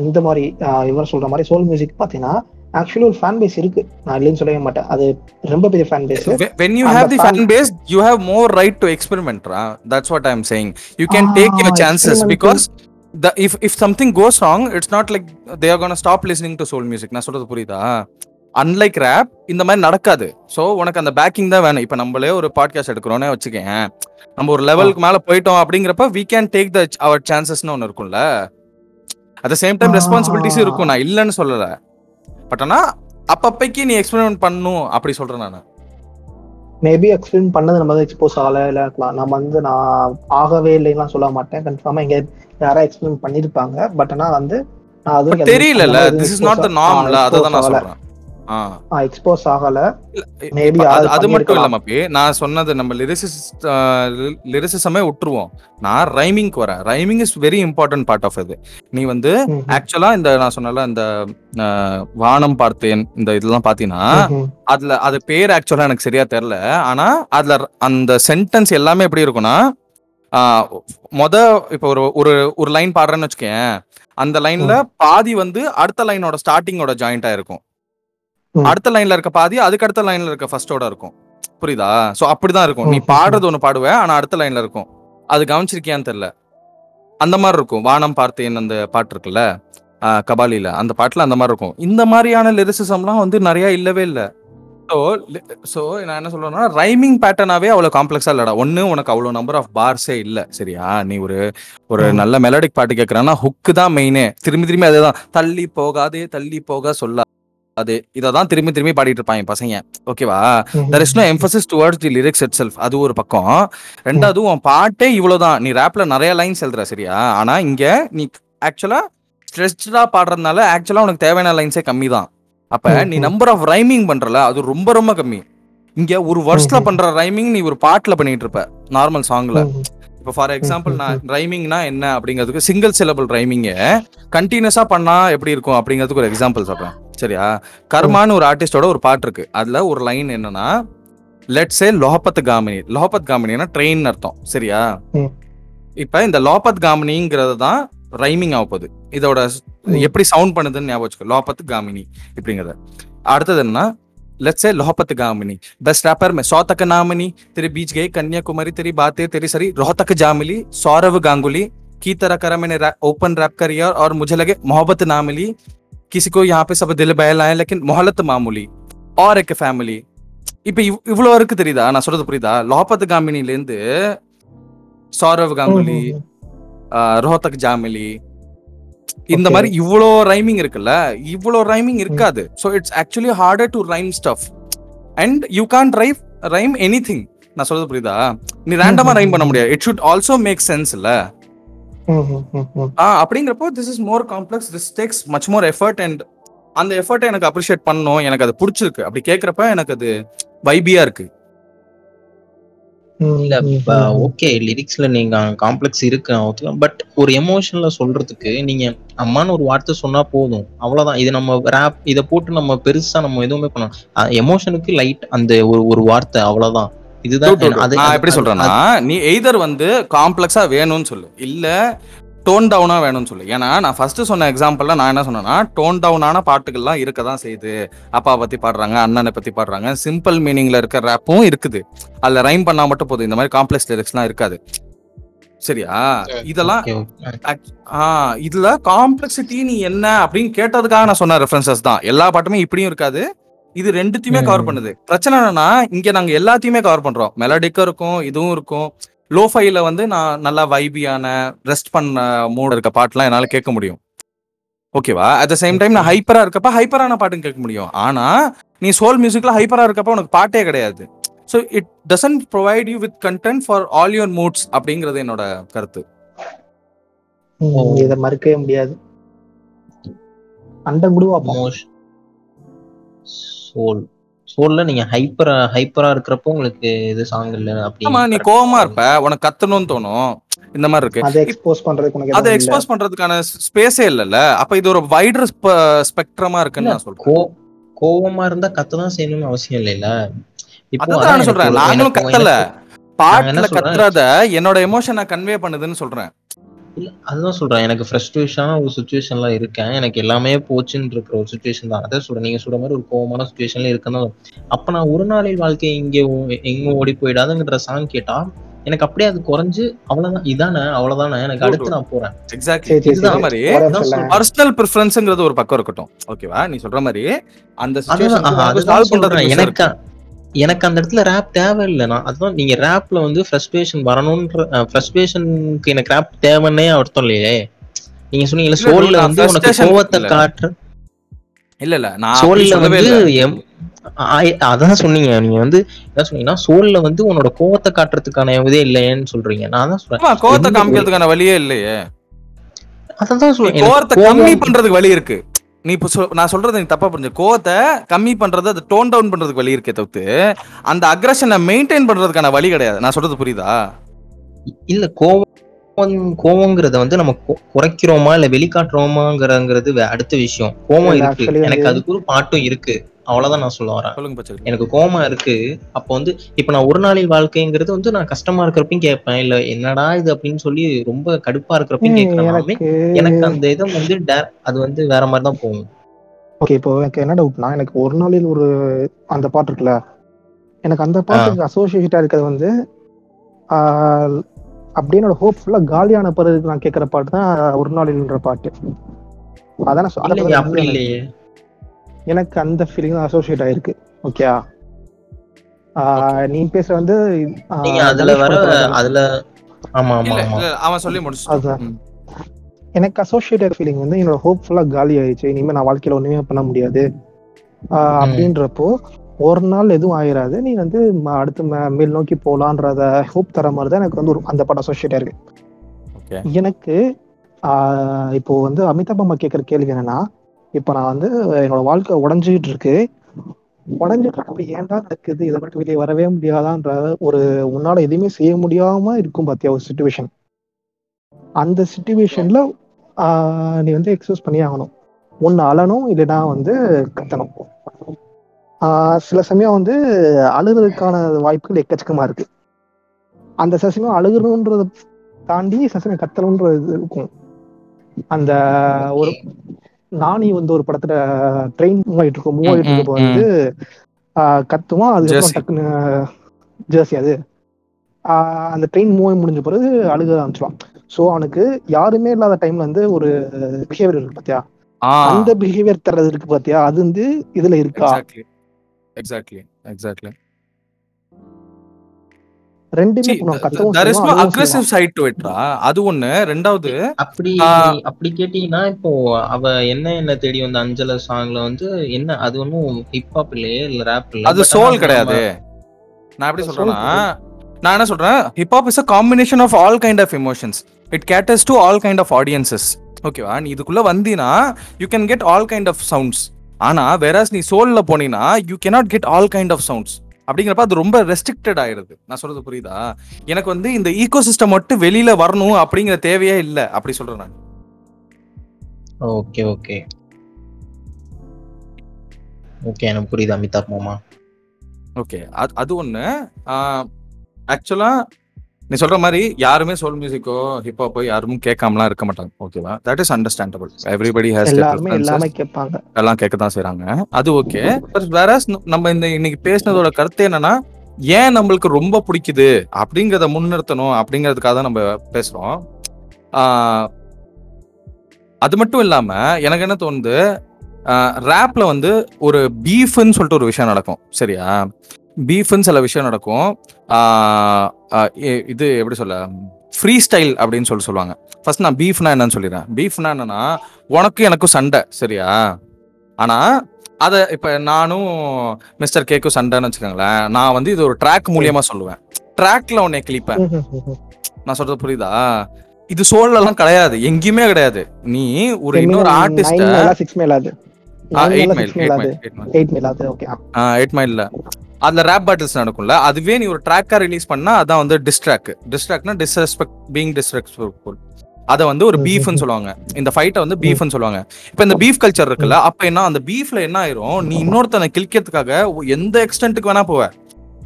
இந்த மாதிரி இவர் சொல்ற மாதிரி சோல் மியூசிக் பாத்தீங்கன்னா ஆக்சுவலி ஒரு ஃபேன் பேஸ் இருக்கு நான் இல்லைன்னு சொல்லவே மாட்டேன் அது ரொம்ப பெரிய fan base Wh- when you have the fan- base you have more right to experiment ra. that's what i'm saying you can take your Ah, chances because the if if something goes wrong it's not like they are gonna stop listening to soul music நான் சொல்றது புரியுதா unlike rape இந்த மாதிரி நடக்காது so உனக்கு அந்த packing தான் வேணும் இப்போ நம்மளே ஒரு பாட்காஸ்ட் எடுக்கிறோன்னே வச்சுக்கேன் நம்ம ஒரு லெவலுக்கு மேலே போயிட்டோம் அப்படிங்கிறப்ப we can take the our சான்சஸ்னு ஒன்று இருக்கும்ல at the same time Ah. ரெஸ்பான்சிபிலிட்டிஸும் இருக்கும் நான் இல்லைன்னு சொல்லலை பட் ஆனால் அப்பப்பைக்கு நீ எக்ஸ்பெரிமெண்ட் பண்ணணும் அப்படி சொல்றேன் நான். மேபி எக்ஸ்பிளைன் பண்ணது நம்ம வந்து எக்ஸ்போஸ் ஆகல இல்ல இருக்கலாம் நம்ம வந்து நான் ஆகவே இல்லைன்னா சொல்ல மாட்டேன். கன்ஃபார்மா இங்க யாரா எக்ஸ்பிளைன் பண்ணிருப்பாங்க. பட் ஆனா வந்து நான் அது பட் தெரியலல்ல திஸ் இஸ் நாட் த நார்ம்ல அதை தான் நான் சொல்றேன். எக்ஸ்போஸ் ஆகல. இப்ப அது மட்டும் இல்ல பண்ணிருக்கலாம். மப்பி நான் சொன்னது நம்ம லிரிசிஸ்ட் லிரிசிசமே விட்டுருவோம். நான் ரைமிங்க்கு வரேன். Rhyming is very important part of இது நீ வந்து ஆக்சுவலா இந்த நான் சொன்னல இந்த வானம் பார்த்தேன் இந்த இதெல்லாம் பாத்தீங்கன்னா. அதுல அது பேர் ஆக்சுவலா எனக்கு சரியா தெரியல. ஆனா அதுல அந்த சென்டென்ஸ் எல்லாமே எப்படி இருக்கும்னா மொத இப்போ ஒரு ஒரு ஒரு லைன் பாடுறேன்னு வச்சுக்கேன் அந்த லைன்ல பாதி வந்து அடுத்த லைனோட ஸ்டார்டிங்கோட ஜாயிண்டா இருக்கும். அடுத்த லைன்ல இருக்க பாதி அதுக்கு அடுத்த லைன்ல இருக்க ஃபர்ஸ்டோட இருக்கும். புரியுதா? சோ அப்படிதான் இருக்கும். நீ பாடுறது ஒண்ணு பாடுவ ஆனா அடுத்த லைன்ல இருக்கும். அது கவனிச்சிருக்கியான்னு தெரியல. அந்த மாதிரி இருக்கும். வானம் பார்த்தேன் அந்த பாட்டு இருக்குல்ல? கபாலில. அந்த பாட்டுல அந்த மாதிரி இருக்கும். இந்த மாதிரியான லிரிசிசம்லாம் வந்து நிறைய இல்லவே இல்ல. ஸோ ஸோ நான் என்ன சொல்றேன்னா ரைமிங் பேட்டர்னாவே அவ்வளோ காம்ப்ளெக்ஸா இல்லடா. ஒன்று உனக்கு அவ்வளோ நம்பர் ஆஃப் பார்ஸே இல்லை. சரியா? நீ ஒரு ஒரு. நல்ல மெலடிக் பாட்டு கேட்கறான்னா ஹுக்கு தான் மெயினே திரும்பி திரும்பி அதே தான் தள்ளி போகாதே தள்ளி போக சொல்ல அது இதை தான் திரும்பி திரும்பி பாடிட்டு இருப்பாங்க பசங்க. ஓகேவா? There is no emphasis towards the lyrics itself அது ஒரு பக்கம். ரெண்டாவது உன் பாட்டே இவ்வளவுதான். நீ ரேப்ல நிறைய லைன்ஸ் எழுதுற சரியா? ஆனா இங்க நீ ஆக்சுவலா ஸ்ட்ரெஸ்டா பாடுறதுனால ஆக்சுவலா உனக்கு தேவையான லைன்ஸே கம்மி தான் அப்ப நீ. நம்பர் ஆஃப் ரைமிங் பண்றல அது ரொம்ப ரொம்ப கம்மி. இங்க ஒரு வருஷத்துல. பண்ற ரைமிங் நீ ஒரு பாட்டுல பண்ணிட்டு இருப்ப நார்மல் சாங்ல. இப்போ ஃபார் எக்ஸாம்பிள் நான் ரைமிங்னா என்ன அப்படிங்கிறதுக்கு சிங்கிள் சிலபிள் ரைமிங்க கண்டினியூஸா பண்ணா எப்படி இருக்கும் அப்படிங்கிறதுக்கு ஒரு எக்ஸாம்பிள் சொல்றேன். சரியா கர்மான்னு ஒரு ஆர்டிஸ்டோட ஒரு பாட்டு இருக்கு அதுல ஒரு லைன் என்னன்னா லெட்ஸ் சே லோஹபத் காமினி லோஹபத் காமினினா ட்ரெயின் அர்த்தம் சரியா ம். இப்ப இந்த லோபத் காமினிங்கிறது தான் ரைமிங் ஆக போகுது இதோட ஸ்- ம். எப்படி சவுண்ட் பண்ணுதுன்னு ஞாபகம் வச்சுக்கோ லோபத் காமினி இப்படிங்கிறத அடுத்தது என்ன let's say लोहपत Gamini best rapper में सौ तक नामिनी तेरे बीच गए कन्याकुमारी तेरी बातें तेरी सरी रोहतक जामिली सौरभ गांगुली की तरह करा मैंने ओपन रैप करियर और मुझे लगे मोहब्बत ना मिली किसी को यहाँ पे सब दिल बहलाए लेकिन मोहलत मामूली और एक फैमिली இப்ப இவ்- இவ்வளவு இருக்கு தெரியுதா நான் சொல்றது புரியுதா லோபத் காமினில இருந்து சௌரவ் காங்குலி ம், ம், ஆஹ், ரோஹத்தக் ஜாமிலி இந்த Okay. மாதிரி இவ்வளோ ரைமிங் இருக்குல்ல இவ்வளோ ரைமிங் இருக்காது so it's actually harder to rhyme stuff and you can't rive rhyme any நான் சொல்றது புரியுதா நீ ரேண்டமா ம், ரைம் பண்ண ம். முடியாது it should also make sense இல்ல ம், ம், ம், ம். ஆ அப்படிங்கிறப்போ this is more complex this takes much more effort and அந்த எஃபர்ட்டை எனக்கு அப்ரிஷியேட் பண்ணணும். எனக்கு அது பிடிச்சிருக்கு. அப்படி கேட்குறப்ப எனக்கு அது வைபியா இருக்கு. ம், இல்ல. ஓகே லிரிக்ஸ்ல நீங்க காம்ப்ளெக்ஸ் இருக்கு பட் ஒரு எமோஷன்ல சொல்றதுக்கு நீங்க அம்மான்னு ஒரு வார்த்தை சொன்னா போதும். அவ்வளவுதான். இது நம்ம ரேப் இத போட்டு நம்ம பெருசா நம்ம எதுவுமே பண்ணலாம் எமோஷனுக்கு லைட் அந்த ஒரு ஒரு வார்த்தை அவ்வளவுதான். இதுதான் நான் எப்படி சொல்றேன்னா நீ எய்தர் வந்து காம்ப்ளெக்ஸா வேணும்னு சொல்லு இல்ல டோன் டவுனா வேணும்னு சொல்லு. ஏன்னா நான் ஃபர்ஸ்ட் சொன்ன எக்ஸாம்பிள்ல நான் என்ன சொன்னேன்னா டோன் டவுனான பாட்டுகள்லாம் இருக்க தான் செய்யுது. அப்பா பத்தி பாடுறாங்க அண்ணனை பத்தி பாடுறாங்க. சிம்பிள் மீனிங்ல இருக்க ரேப்பும் இருக்குது. அதுல ரைம் பண்ணா மட்டும் போதும். இந்த மாதிரி காம்ப்ளெக்ஸ் லிரிக்ஸ்லாம் இருக்காது. சரியா? இதெல்லாம் Okay, okay. ஆ இதுல காம்ப்ளெக்சிட்டி நீ என்ன அப்படின்னு கேட்டதுக்காக நான் சொன்ன ரெஃபரன்சஸ் தான். எல்லா பாட்டுமே இப்படியும் இருக்காது. இது ரெண்டுத்தையுமே கவர். பண்ணுது. பிரச்சனை என்னன்னா இங்க நாங்க எல்லாத்தையுமே கவர் பண்றோம். மெலடிக்கும் இருக்கும் இதுவும் இருக்கும். லோ ஃபைல வந்து நான் நல்லா வைபியான ரெஸ்ட் பண்ண மூட் இருக்க பாட்டுலாம் என்னால கேட்க முடியும். ஓகேவா அட் த சேம் டைம் நான் ஹைப்பரா இருக்கப்ப ஹைப்பரான பாட்டும் கேட்க முடியும். ஆனா நீ சோல் மியூசிக்ல ஹைப்பரா இருக்கப்ப உனக்கு பாட்டே கிடையாது. So it doesn't provide you with content for all your moods அப்படிங்கிறது என்னோட கருத்து. இதை மறுக்கவே முடியாது. அண்டம் கூட பார்ப்போம் Emotion. சோல் சோல்ல நீங்க ஹைப்பரா ஹைப்பரா இருக்கிறப்போ உங்களுக்கு இது சாங் இல்ல அப்படி ஆமா நீ கோவமா இருப்ப உனக்கு கத்தணும்னு தோணும். இந்த மாதிரி இருக்கு. அதை எக்ஸ்போஸ் பண்றதுக்கு உனக்கு அதை. எக்ஸ்போஸ் பண்றதுக்கான ஸ்பேஸே இல்லல்ல. அப்ப இது ஒரு வைடர் ஸ்பெக்ட்ரமா இருக்குன்னு நான் சொல்றேன். கோ கோவமா இருந்தா கத்ததான் செய்யணும்னு அவசியம் இல்லைல்ல. இப்போ நான் சொல்றேன். நாங்களும் கத்தல. பாட்டுல? கத்துறத என்னோட எமோஷனை கன்வே பண்ணுதுன்னு சொல்றேன். இல்ல, அதுதான் சொல்றேன். எனக்கு ஃப்ரஸ்ட்ரேஷனான ஒரு சுச்சுவேஷன்ல இருக்கேன். எனக்கு எல்லாமே போச்சுன்னு இருக்கிற ஒரு சுச்சுவேஷன் தான். அதான் சொல்றேன். நீங்க சொல்ற மாதிரி ஒரு கோவமான சுச்சுவேஷன்ல இருக்கணும். அப்ப நான் ஒரு நாளில் வாழ்க்கை இங்கே எங்க ஓடி போயிடாதுங்கிற சாங் கேட்டா எனக்கு அப்படியே அது குறைஞ்சு அவ்வளவுதான். இதானே அவ்வளவுதானே. எனக்கு அடுத்து நான் போறேன். எக்ஸாக்ட்லி இதுதான். மாதிரி. பர்சனல் ப்ரிஃபரன்ஸ்ங்கிறது ஒரு பக்கம் இருக்கட்டும். ஓகேவா நீ சொல்ற மாதிரி அந்த எனக்கு எனக்கு அந்த இடத்துல ரேப் தேவையில்லை. நான் அதுதான் நீங்க ரேப்ல வந்து ஃப்ரஸ்ட்ரேஷன் வரணும்ன்ற ஃப்ரஸ்ட்ரேஷனுக்கு எனக்கு ரேப் தேவைன்னே அர்த்தம் இல்லையே. நீங்க சொன்னீங்கல்ல இல்ல, சோல்ல வந்து உனக்கு கோவத்தை. காட்டுற இல்ல இல்ல நான் சோல்ல வந்து அதான் சொன்னீங்க. நீங்க வந்து என்ன சொன்னீங்கன்னா சோல்ல வந்து உன்னோட கோவத்தை காட்டுறதுக்கான இதே இல்லையேன்னு சொல்றீங்க. நான் தான் சொல்றேன். கோவத்தை காமிக்கிறதுக்கான வழியே இல்லையே. அதான் சொல்றேன். கோவத்தை கம்மி பண்றதுக்கு வழி இருக்கு. நீ இப்ப சொல்- நான் சொல்றது நீ தப்பா புரிஞ்சு கோவத்தை கம்மி பண்றது அது டோன் டவுன் பண்றதுக்கு வழி இருக்கே தவிர்த்து அந்த அக்ரஷனை மெயின்டைன் பண்றதுக்கான வழி கிடையாது. நான் சொல்றது புரியுதா? இல்ல கோவம் கோவங்கிறத வந்து நம்ம குறைக்கிறோமா இல்ல வெளிக்காட்டுறோமாங்கிறங்கிறது அடுத்த விஷயம். கோவம் இருக்கு. எனக்கு அதுக்கு ஒரு பாட்டும் இருக்கு. அவ்வளவுதான் நான் சொல்ல வரேன். சொல்லுங்க பச்சை எனக்கு கோவம் இருக்கு. அப்போ வந்து இப்ப நான் ஒரு நாளில் வாழ்க்கைங்கிறது வந்து நான் கஷ்டமா இருக்கிறப்பையும் கேட்பேன். இல்ல என்னடா இது அப்படின்னு சொல்லி ரொம்ப கடுப்பா இருக்கிறப்பையும் கேட்கறனாலுமே எனக்கு அந்த இதை வந்து டே- அது வந்து வேற மாதிரி தான் போகும். ஓகே இப்போ எனக்கு என்ன டவுட்னா எனக்கு ஒரு நாளில் ஒரு அந்த பாட்டு இருக்குல்ல? எனக்கு அந்த பாட்டுக்கு அசோசியேட்டா இருக்கிறது வந்து அப்படியே என்னோட ஹோப் ஃபுல்லா காலியான பிறகு நான் கேட்கிற பாட்டு தான் ஒரு நாளில்ன்ற பாட்டு. அதான் அப்படி இல்லையே. எனக்கு அந்த ஃபீலிங் தான் அசோசியேட் ஆயிருக்கு. ஓகே நீ பேசுற வந்து அதுல வர அதுல ஆமா ஆமா அவன் சொல்லி முடிச்சு. எனக்கு அசோசியேட்டட் ஃபீலிங் வந்து என்னோட ஹோப் ஃபுல்லா காலி ஆயிடுச்சு. இனிமே நான் வாழ்க்கையில ஒண்ணுமே பண்ண முடியாது. அப்படின்றப்போ ஒரு நாள் எதுவும் ஆயிராது. நீ வந்து ம- அடுத்து மே- மேல் நோக்கி போலான்றத ஹோப் தர மாதிரி தான் எனக்கு வந்து ஒரு அந்த படம் அசோசியேட் இருக்கு. ஓகே எனக்கு ஆஹ் இப்போ வந்து அமிதாப் அம்மா கேட்குற கேள்வி என்னன்னா இப்போ நான் வந்து என்னோட வாழ்க்கை உடஞ்சிக்கிட்டு இருக்கு. உடஞ்சிட்டு இருக்கு. ஏன்டா நடக்குது? இதை மட்டும் வெளியே வரவே முடியாதான்ற ஒரு உன்னால எதுவுமே செய்ய முடியாம இருக்கும் பாத்தியா ஒரு சுச்சுவேஷன் அந்த சுச்சுவேஷன்ல நீ வந்து எக்ஸஸ் பண்ணி ஆகணும். ஒன்னு அழணும் இல்லைன்னா வந்து கத்தணும். ஆஹ் சில சமயம் வந்து அழுகிறதுக்கான வாய்ப்புகள் எக்கச்சக்கமா இருக்கு. அந்த சசமயம் அழுகணுன்றத தாண்டி சசமயம் கத்தணுன்றது இது இருக்கும். அந்த ஒரு நானி வந்து ஒரு படத்துல ட்ரெயின் மூவ் ஆயிட்டு இருக்கும் மூவ் ஆயிட்டு இருக்கப்போ வந்து கத்துவான் அதுக்கப்புறம். டக்குன்னு ஜெர்சி அது. அந்த ட்ரெயின் மூவ் முடிஞ்ச பிறகு அழுக ஆரம்பிச்சிடுவான் ஸோ அவனுக்கு யாருமே இல்லாத டைம்ல வந்து ஒரு பிஹேவியர் இருக்கு பாத்தியா? அந்த பிஹேவியர் தர்றது இருக்கு பாத்தியா? அது வந்து இதுல இருக்கா? எக்ஸாக்ட்லி எக்ஸாக்ட்லி எக்ஸாக்ட்லி செய்வான். side to it ரா. அது ஒண்ணு. ரெண்டாவது அப்படி ஆ. அப்படி கேட்டீங்கன்னா இப்போ அவ என்ன என்ன தேடி வந்த அஞ்சல சாங்ல வந்து என்ன அது ஒன்றும் ஹிப்ஹாப் இல்லையே இல்ல ரேப் இல்ல அது But சோல் ஆனா கிடையாது. நான் எப்படி சொல்றேன்னா soul நான் என்ன சொல்றேன்? Hip hop is a combination of all kind of emotions it caters to all kind of audiences ஓகேவா நீ இதுக்குள்ள வந்தீனா you can get all kind of sounds ஆனா வேறாஸ் நீ சோல்ல போனீனா you cannot get all kind of sounds அப்படிங்கிறப்ப அது ரொம்ப ரெஸ்ட்ரிக்டட் ஆயிடுது. நான் சொல்றது புரியுதா? எனக்கு வந்து இந்த ஈகோ சிஸ்டம் மட்டும் வெளியில வரணும் அப்படிங்கிற தேவையே இல்லை. அப்படி சொல்றேன் நான். Okay okay. ஓகே எனக்கு புரியுது அமிதாப் மாமா. ஓகே. அது அது ஒன்று ஆக்சுவலா நீ சொல்ற மாதிரி யாருமே சோல் மியூசிக்கோ ஹிப்ஹாப்போ யாரும் கேட்காமலாம் இருக்க மாட்டாங்க. ஓகேவா that is understandable everybody has எல்லாமே கேட்பாங்க. எல்லாம் கேட்க தான் செய்றாங்க. அது ஓகே பட் வேற நம்ம இந்த இன்னைக்கு பேசினதோட கருத்து என்னன்னா ஏன் நம்மளுக்கு ரொம்ப பிடிக்குது அப்படிங்கிறத முன்னிறுத்தணும் அப்படிங்கிறதுக்காக தான் நம்ம பேசுறோம். அது மட்டும் இல்லாம எனக்கு என்ன தோணுது ரேப்ல வந்து ஒரு பீஃப்னு சொல்லிட்டு ஒரு விஷயம் நடக்கும். சரியா? பீஃப்னு சில விஷயம் நடக்கும். இது எப்படி சொல்ல? ஃப்ரீ ஸ்டைல் அப்படின்னு சொல்லி சொல்லுவாங்க. ஃபர்ஸ்ட் நான் பீஃப்னா என்னன்னு சொல்லிடுறேன். பீஃப்னா என்னன்னா உனக்கும் எனக்கும் சண்டை சரியா? ஆனா அத இப்ப நானும் மிஸ்டர் கேக்கும் சண்டைன்னு வச்சுக்கோங்களேன். நான் வந்து இது ஒரு ட்ராக் மூலியமா சொல்லுவேன். ட்ராக்ல உன்னை கிளிப்பேன் நான் சொல்றது புரியுதா? இது சோழ எல்லாம் கிடையாது. எங்கேயுமே கிடையாது. நீ ஒரு இன்னொரு ஆர்டிஸ்ட அதுல ரேப் பேட்டில்ஸ் நடக்கும்ல அதுவே நீ ஒரு ட்ராக்கா ரிலீஸ் பண்ணா அதான் வந்து டிஸ்ட்ராக் டிஸ்ட்ராக்னா டிஸ்ரெஸ்பெக்ட் பீங் டிஸ்ரெஸ்பெக்ட்ஃபுல் அதை வந்து ஒரு பீஃப்னு. சொல்லுவாங்க. இந்த ஃபைட்டை வந்து பீஃப்னு சொல்லுவாங்க. இப்போ இந்த பீஃப் கல்ச்சர் இருக்குல்ல அப்ப என்ன அந்த பீஃப்ல என்ன ஆயிரும் நீ இன்னொருத்தனை கிழிக்கிறதுக்காக எந்த எக்ஸ்டென்ட்டுக்கு வேணா போவ.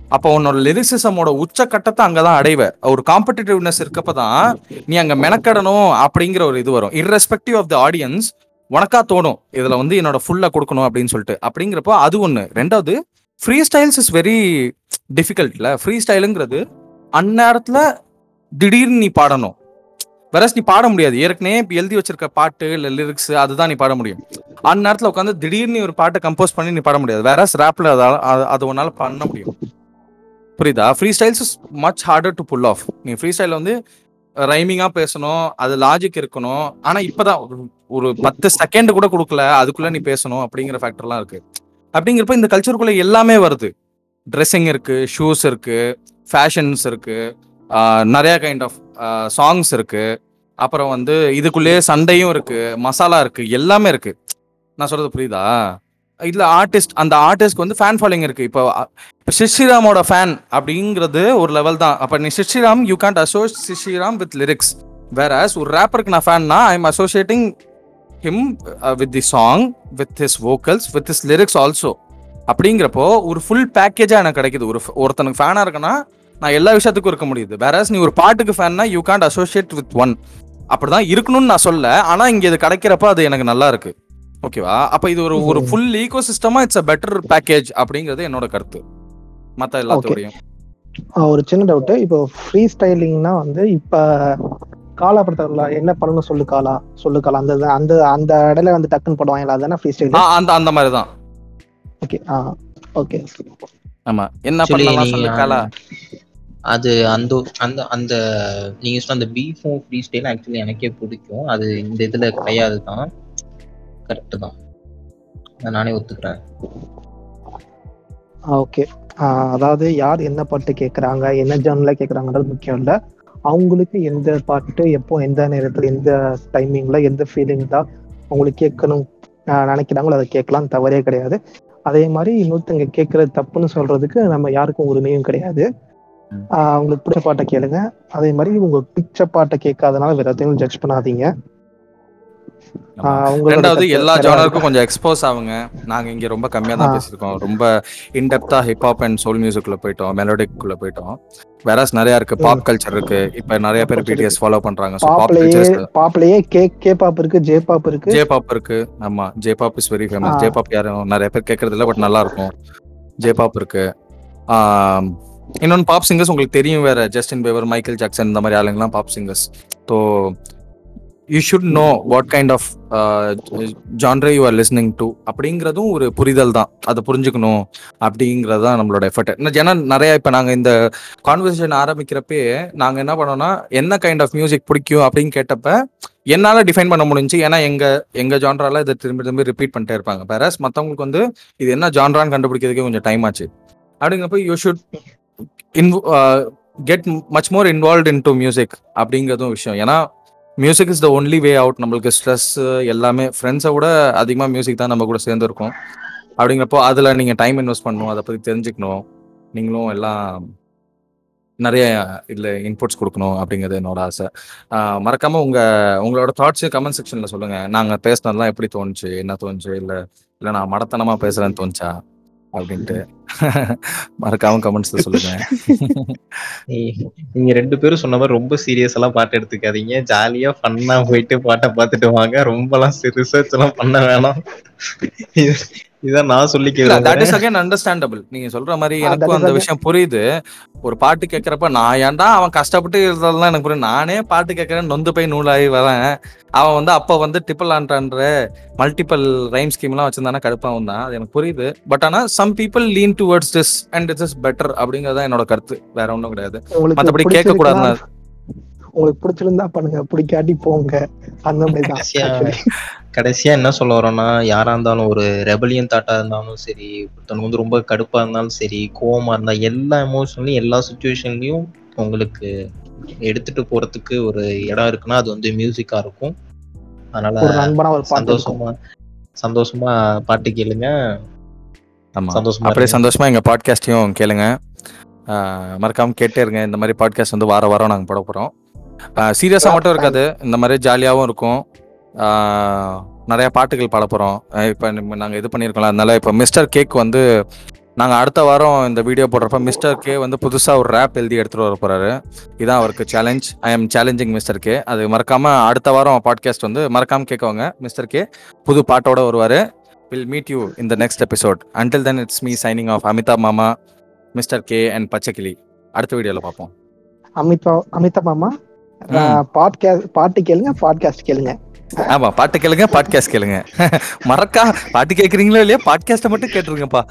அப்போ உன்னோட லிரிசிசமோட உச்ச கட்டத்தை அங்கதான் அடைவ. ஒரு காம்படிட்டிவ்னஸ் இருக்கப்ப தான் நீ அங்க மெனக்கடணும் அப்படிங்கிற ஒரு இது வரும். Irrespective ஆஃப் த ஆடியன்ஸ் உனக்கா தோணும் இதுல வந்து என்னோட ஃபுல்லா கொடுக்கணும் அப்படின்னு சொல்லிட்டு. அப்படிங்கிறப்போ அது ஒன்று ரெண்டாவது ஃப்ரீ ஸ்டைல்ஸ் இஸ் வெரி டிஃபிகல்ட்ல ஃப்ரீ ஸ்டைலுங்கிறது அந்நேரத்தில் திடீர்னு நீ பாடணும். வெரஸ் நீ பாட முடியாது. ஏற்கனவே இப்போ எழுதி வச்சிருக்க பாட்டு இல்லை லிரிக்ஸ் அதுதான் நீ பாட முடியும். அந்நேரத்தில் உட்காந்து திடீர்னு ஒரு பாட்டை கம்போஸ் பண்ணி நீ பாட முடியாது. வேறஸ் ரேப்ல அது உன்னால பண்ண முடியும். புரியுதா? Freestyles is much harder to pull off நீ ஃப்ரீ ஸ்டைல் வந்து ரைமிங்காக பேசணும் அது லாஜிக் இருக்கணும். ஆனால் இப்போதான் ஒரு- பத்து செகண்ட் கூட கொடுக்கல அதுக்குள்ள நீ பேசணும் அப்படிங்கிற ஃபேக்டர்லாம் இருக்கு. அப்படிங்கிறப்ப இந்த கல்ச்சருக்குள்ள எல்லாமே வருது. ட்ரெஸ்ஸிங் இருக்கு ஷூஸ் இருக்கு ஃபேஷன்ஸ் இருக்கு நிறைய கைண்ட் ஆஃப் சாங்ஸ் இருக்கு. அப்புறம் வந்து இதுக்குள்ளேயே சண்டையும் இருக்கு மசாலா இருக்கு எல்லாமே இருக்கு. நான் சொல்றது புரியுதா? இதுல ஆர்டிஸ்ட் அந்த ஆர்டிஸ்ட்க்கு வந்து ஃபேன் ஃபாலோயிங் இருக்கு. இப்போ ஸ்ரீராமோட ஃபேன் அப்படிங்கிறது ஒரு லெவல் தான். அப்போ நீ Sriram you can't associate Sriram with lyrics வேற ஒரு ரேப்பருக்கு நான் ஃபேன்னா I am associating him with the song with his vocals with his lyrics also அப்படிங்கிறப்போ ஒரு ஃபுல் பேக்கேஜாக எனக்கு கிடைக்குது. ஒரு ஒருத்தனுக்கு ஃபேனாக இருக்கனா நான் எல்லா விஷயத்துக்கும் இருக்க முடியுது. வேற நீ ஒரு பாட்டுக்கு ஃபேன்னா you can't associate with one அப்படிதான் இருக்கணும்னு நான் சொல்ல ஆனா இங்க இது கிடைக்கிறப்ப அது எனக்கு நல்லா இருக்கு. ஓகேவா அப்ப இது ஒரு ஒரு ஃபுல் ஈகோ சிஸ்டமா இட்ஸ் அ பெட்டர் பேக்கேஜ் அப்படிங்கிறது என்னோட கருத்து. மத்த எல்லாத்தோடையும் ஒரு சின்ன டவுட் இப்போ ஃப்ரீ ஸ்டைலிங்னா வந்து இப்ப காலா படத்துல என்ன பண்ணணும் சொல்லு காலா சொல்லு காலா. அந்த அந்த அந்த இடையில வந்து டக்குன்னு போடுவாங்களா அதானே ஃப்ரீ ஸ்டைல் ஆ, அந்த அந்த மாதிரி தான் ஓகே ஆ ஓகே ஆமா. என்ன பண்ணலாம் நீங்க சொல்லுக்காலா அது அந்த அந்த அந்த நீங்க சொன்ன அந்த பீஃபும் ஃப்ரீ ஸ்டைல் ஆக்சுவலி எனக்கே பிடிக்கும். அது இந்த இதுல கிடையாது தான் கரெக்ட் தான். அதை நானே ஒத்துக்கிறேன். ஓகே அதாவது யார் என்ன பாட்டு கேட்குறாங்க என்ன ஜான்ல கேட்குறாங்கன்றது முக்கியம் இல்லை. அவங்களுக்கு எந்த பாட்டு எப்போ எந்த நேரத்தில் எந்த டைமிங்ல எந்த ஃபீலிங் தான் அவங்களுக்கு கேட்கணும் நினைக்கிறாங்களோ அதை கேட்கலாம். தவறே கிடையாது. அதே மாதிரி இன்னொருத்தங்க கேட்கறது தப்புன்னு சொல்றதுக்கு நம்ம யாருக்கும் உரிமையும் கிடையாது. அவங்களுக்கு பிடிச்ச பாட்டை கேளுங்க. அதே மாதிரி உங்க பிடிச்ச பாட்டை கேட்காதனால வேற எதையும் ஜட்ஜ் பண்ணாதீங்க. ரெண்டாவது எல்லா ஜானருக்கும் கொஞ்சம் எக்ஸ்போஸ் ஆகுங்க. நாங்க இங்க ரொம்ப கம்மியா தான். பேசியிருக்கோம். ரொம்ப இன்டெப்தா ஹிப்ஹாப் அண்ட் சோல் மியூசிக்குள்ள போயிட்டோம் மெலோடிக் குள்ள போயிட்டோம். வேறஸ் நிறைய இருக்கு பாப் கல்ச்சர் இருக்கு. இப்ப நிறைய பேர் பிடிஎஸ் ஃபாலோ பண்றாங்க. பாப் பாப்லயே கே கே பாப் இருக்கு ஜே பாப் இருக்கு. ஜே பாப் இருக்கு. ஆமா J pop is very famous. J pop யாரும் நிறைய பேர் கேட்கறது இல்ல பட் நல்லா இருக்கும். ஜே பாப் இருக்கு இன்னொன்னு பாப் சிங்கர்ஸ் உங்களுக்கு தெரியும் வேற. ஜஸ்டின் பேவர் மைக்கேல் ஜாக்சன் இந்த மாதிரி ஆளுங்கலாம் pop singers so you should know what kind of genre you are listening to அப்படிங்கிறதும் ஒரு புரிதல் தான். அதை புரிஞ்சுக்கணும் அப்படிங்கிறது தான் நம்மளோட எஃபர்ட் ஏன்னா நிறையா இப்போ நாங்கள் இந்த கான்வர்சேஷன் ஆரம்பிக்கிறப்பே நாங்கள் என்ன பண்ணோம்னா என்ன கைண்ட் ஆஃப் மியூசிக் பிடிக்கும் அப்படின்னு கேட்டப்ப என்னால் டிஃபைன் பண்ண முடிஞ்சுச்சு. ஏன்னா எங்கள் எங்கள் ஜான்ரால இதை திரும்பி திரும்பி ரிப்பீட் பண்ணிட்டே இருப்பாங்க. வேற மற்றவங்களுக்கு வந்து இது என்ன ஜான்ரான்னு கண்டுபிடிக்கிறதுக்கே கொஞ்சம் டைம் ஆச்சு. அப்படிங்கிறப்ப you should inv get much more involve in to music அப்படிங்கிறதும் விஷயம். ஏன்னா music is the only way out நம்மளுக்கு ஸ்ட்ரெஸ் எல்லாமே ஃப்ரெண்ட்ஸை விட அதிகமாக மியூசிக் தான் நம்ம கூட சேர்ந்துருக்கோம். அப்படிங்கிறப்போ அதில் நீங்கள் டைம் இன்வெஸ்ட் பண்ணணும். அதை பற்றி தெரிஞ்சுக்கணும். நீங்களும் எல்லாம் நிறைய இதில் இன்புட்ஸ் கொடுக்கணும் அப்படிங்கிறது என்னோட ஆசை. மறக்காமல் உங்கள் உங்களோட தாட்ஸு கமெண்ட் செக்ஷனில் சொல்லுங்கள் நாங்கள் பேசினதெல்லாம் எப்படி தோணுச்சு? என்ன தோணுச்சு? இல்லை இல்லை நான் மடத்தனமாக பேசுகிறேன்னு தோணுச்சா? அப்படின்ட்டு. மறக்காம கமெண்ட்ஸ்ல சொல்லுங்க. நீங்க ரெண்டு பேரும் சொன்ன மாதிரி ரொம்ப சீரியஸ் எல்லாம் பாட்டு எடுத்துக்காதீங்க. ஜாலியா ஃபன்னா போயிட்டு பாட்டை பார்த்துட்டு வாங்க. ரொம்பலாம் ரிசர்ச் எல்லாம் பண்ண வேணாம். இது- இதான் நான் சொல்லிக்கிறேன் தட் இஸ் அகைன் அண்டர்ஸ்டாண்டபிள் நீங்க சொல்ற மாதிரி எனக்கும் அந்த விஷயம் புரியுது. ஒரு பாட்டு கேட்கறப்ப நான் ஏன்டா அவன் கஷ்டப்பட்டு இருந்ததெல்லாம் எனக்கு புரியும். நானே பாட்டு கேட்கறேன் நொந்து போய் நூலாகி வரேன். அவன் வந்து அப்ப வந்து டிப்பிள் ஆண்டான்ற மல்டிபிள் ரைம் ஸ்கீம் எல்லாம் வச்சிருந்தானா கடுப்பாவும் தான். அது எனக்கு புரியுது. பட் ஆனா some people lean towards this and it's is better அப்படிங்கறத என்னோட கருத்து. வேற ஒண்ணும் கிடையாது. மத்தபடி கேட்க கூடாதுன்னு உங்களுக்கு பிடிச்சிருந்தா பண்ணுங்க. பிடிக்காட்டி போங்க. அந்த மாதிரி கடைசியா என்ன சொல்ல வரோம்னா யாரா இருந்தாலும் ஒரு ரெபலியன் தாட்டா இருந்தாலும் சரி ஒருத்தனுக்கு வந்து ரொம்ப கடுப்பா இருந்தாலும் சரி கோவமா இருந்தா எல்லா எமோஷன்லயும் எல்லா சுச்சுவேஷன்லயும் உங்களுக்கு எடுத்துட்டு போறதுக்கு ஒரு இடம் இருக்குன்னா அது வந்து மியூசிக்கா இருக்கும். அதனால ஒரு நண்பனா ஒரு பாட்டு இருக்கும். சந்தோஷமா சந்தோஷமா பாட்டு கேளுங்க. சந்தோஷமா அப்படியே. சந்தோஷமா எங்க பாட்காஸ்டையும் கேளுங்க. மறக்காம கேட்டே இருங்க. இந்த மாதிரி பாட்காஸ்ட் வந்து வார வாரம் நாங்க போட போறோம். சீரியஸா மட்டும் இருக்காது. இந்த மாதிரி ஜாலியாவும் இருக்கும். நிறைய பாட்டுகள் பாட போறோம். அஹ் இப்ப நம்ம நாங்க இது பண்ணிருக்கோம்ல அதனால இப்ப மிஸ்டர் கேக் வந்து நாங்க அடுத்த வாரம் இந்த வீடியோ போடுறப்ப மிஸ்டர் கே வந்து புதுசா ஒரு ரேப் எழுதி எடுத்துட்டு வர போறாரு. இதான் அவருக்கு challenge I am challenging mister K அது மறக்காம அடுத்த வாரம் பாட்காஸ்ட் வந்து மறக்காம கேட்கவங்க. மிஸ்டர் கே புது பாட்டோட வருவாரு. Will meet you in the next episode until then it's me signing off Amitabh மாமா மிஸ்டர் கே அண்ட் பச்சைக்கிளி அடுத்த வீடியோல பார்ப்போம். அமிதா அமிதா மாமா. பாட்காஸ்ட் பாட்டு கேளுங்க பாட்காஸ்ட் கேளுங்க. ஆமா பாட்டு கேளுங்க பாட்காஸ்ட் கேளுங்க. மறக்கா பாட்டு கேக்குறீங்களோ இல்லையா பாட்காஸ்ட்டை மட்டும் கேட்டுருங்கப்பா.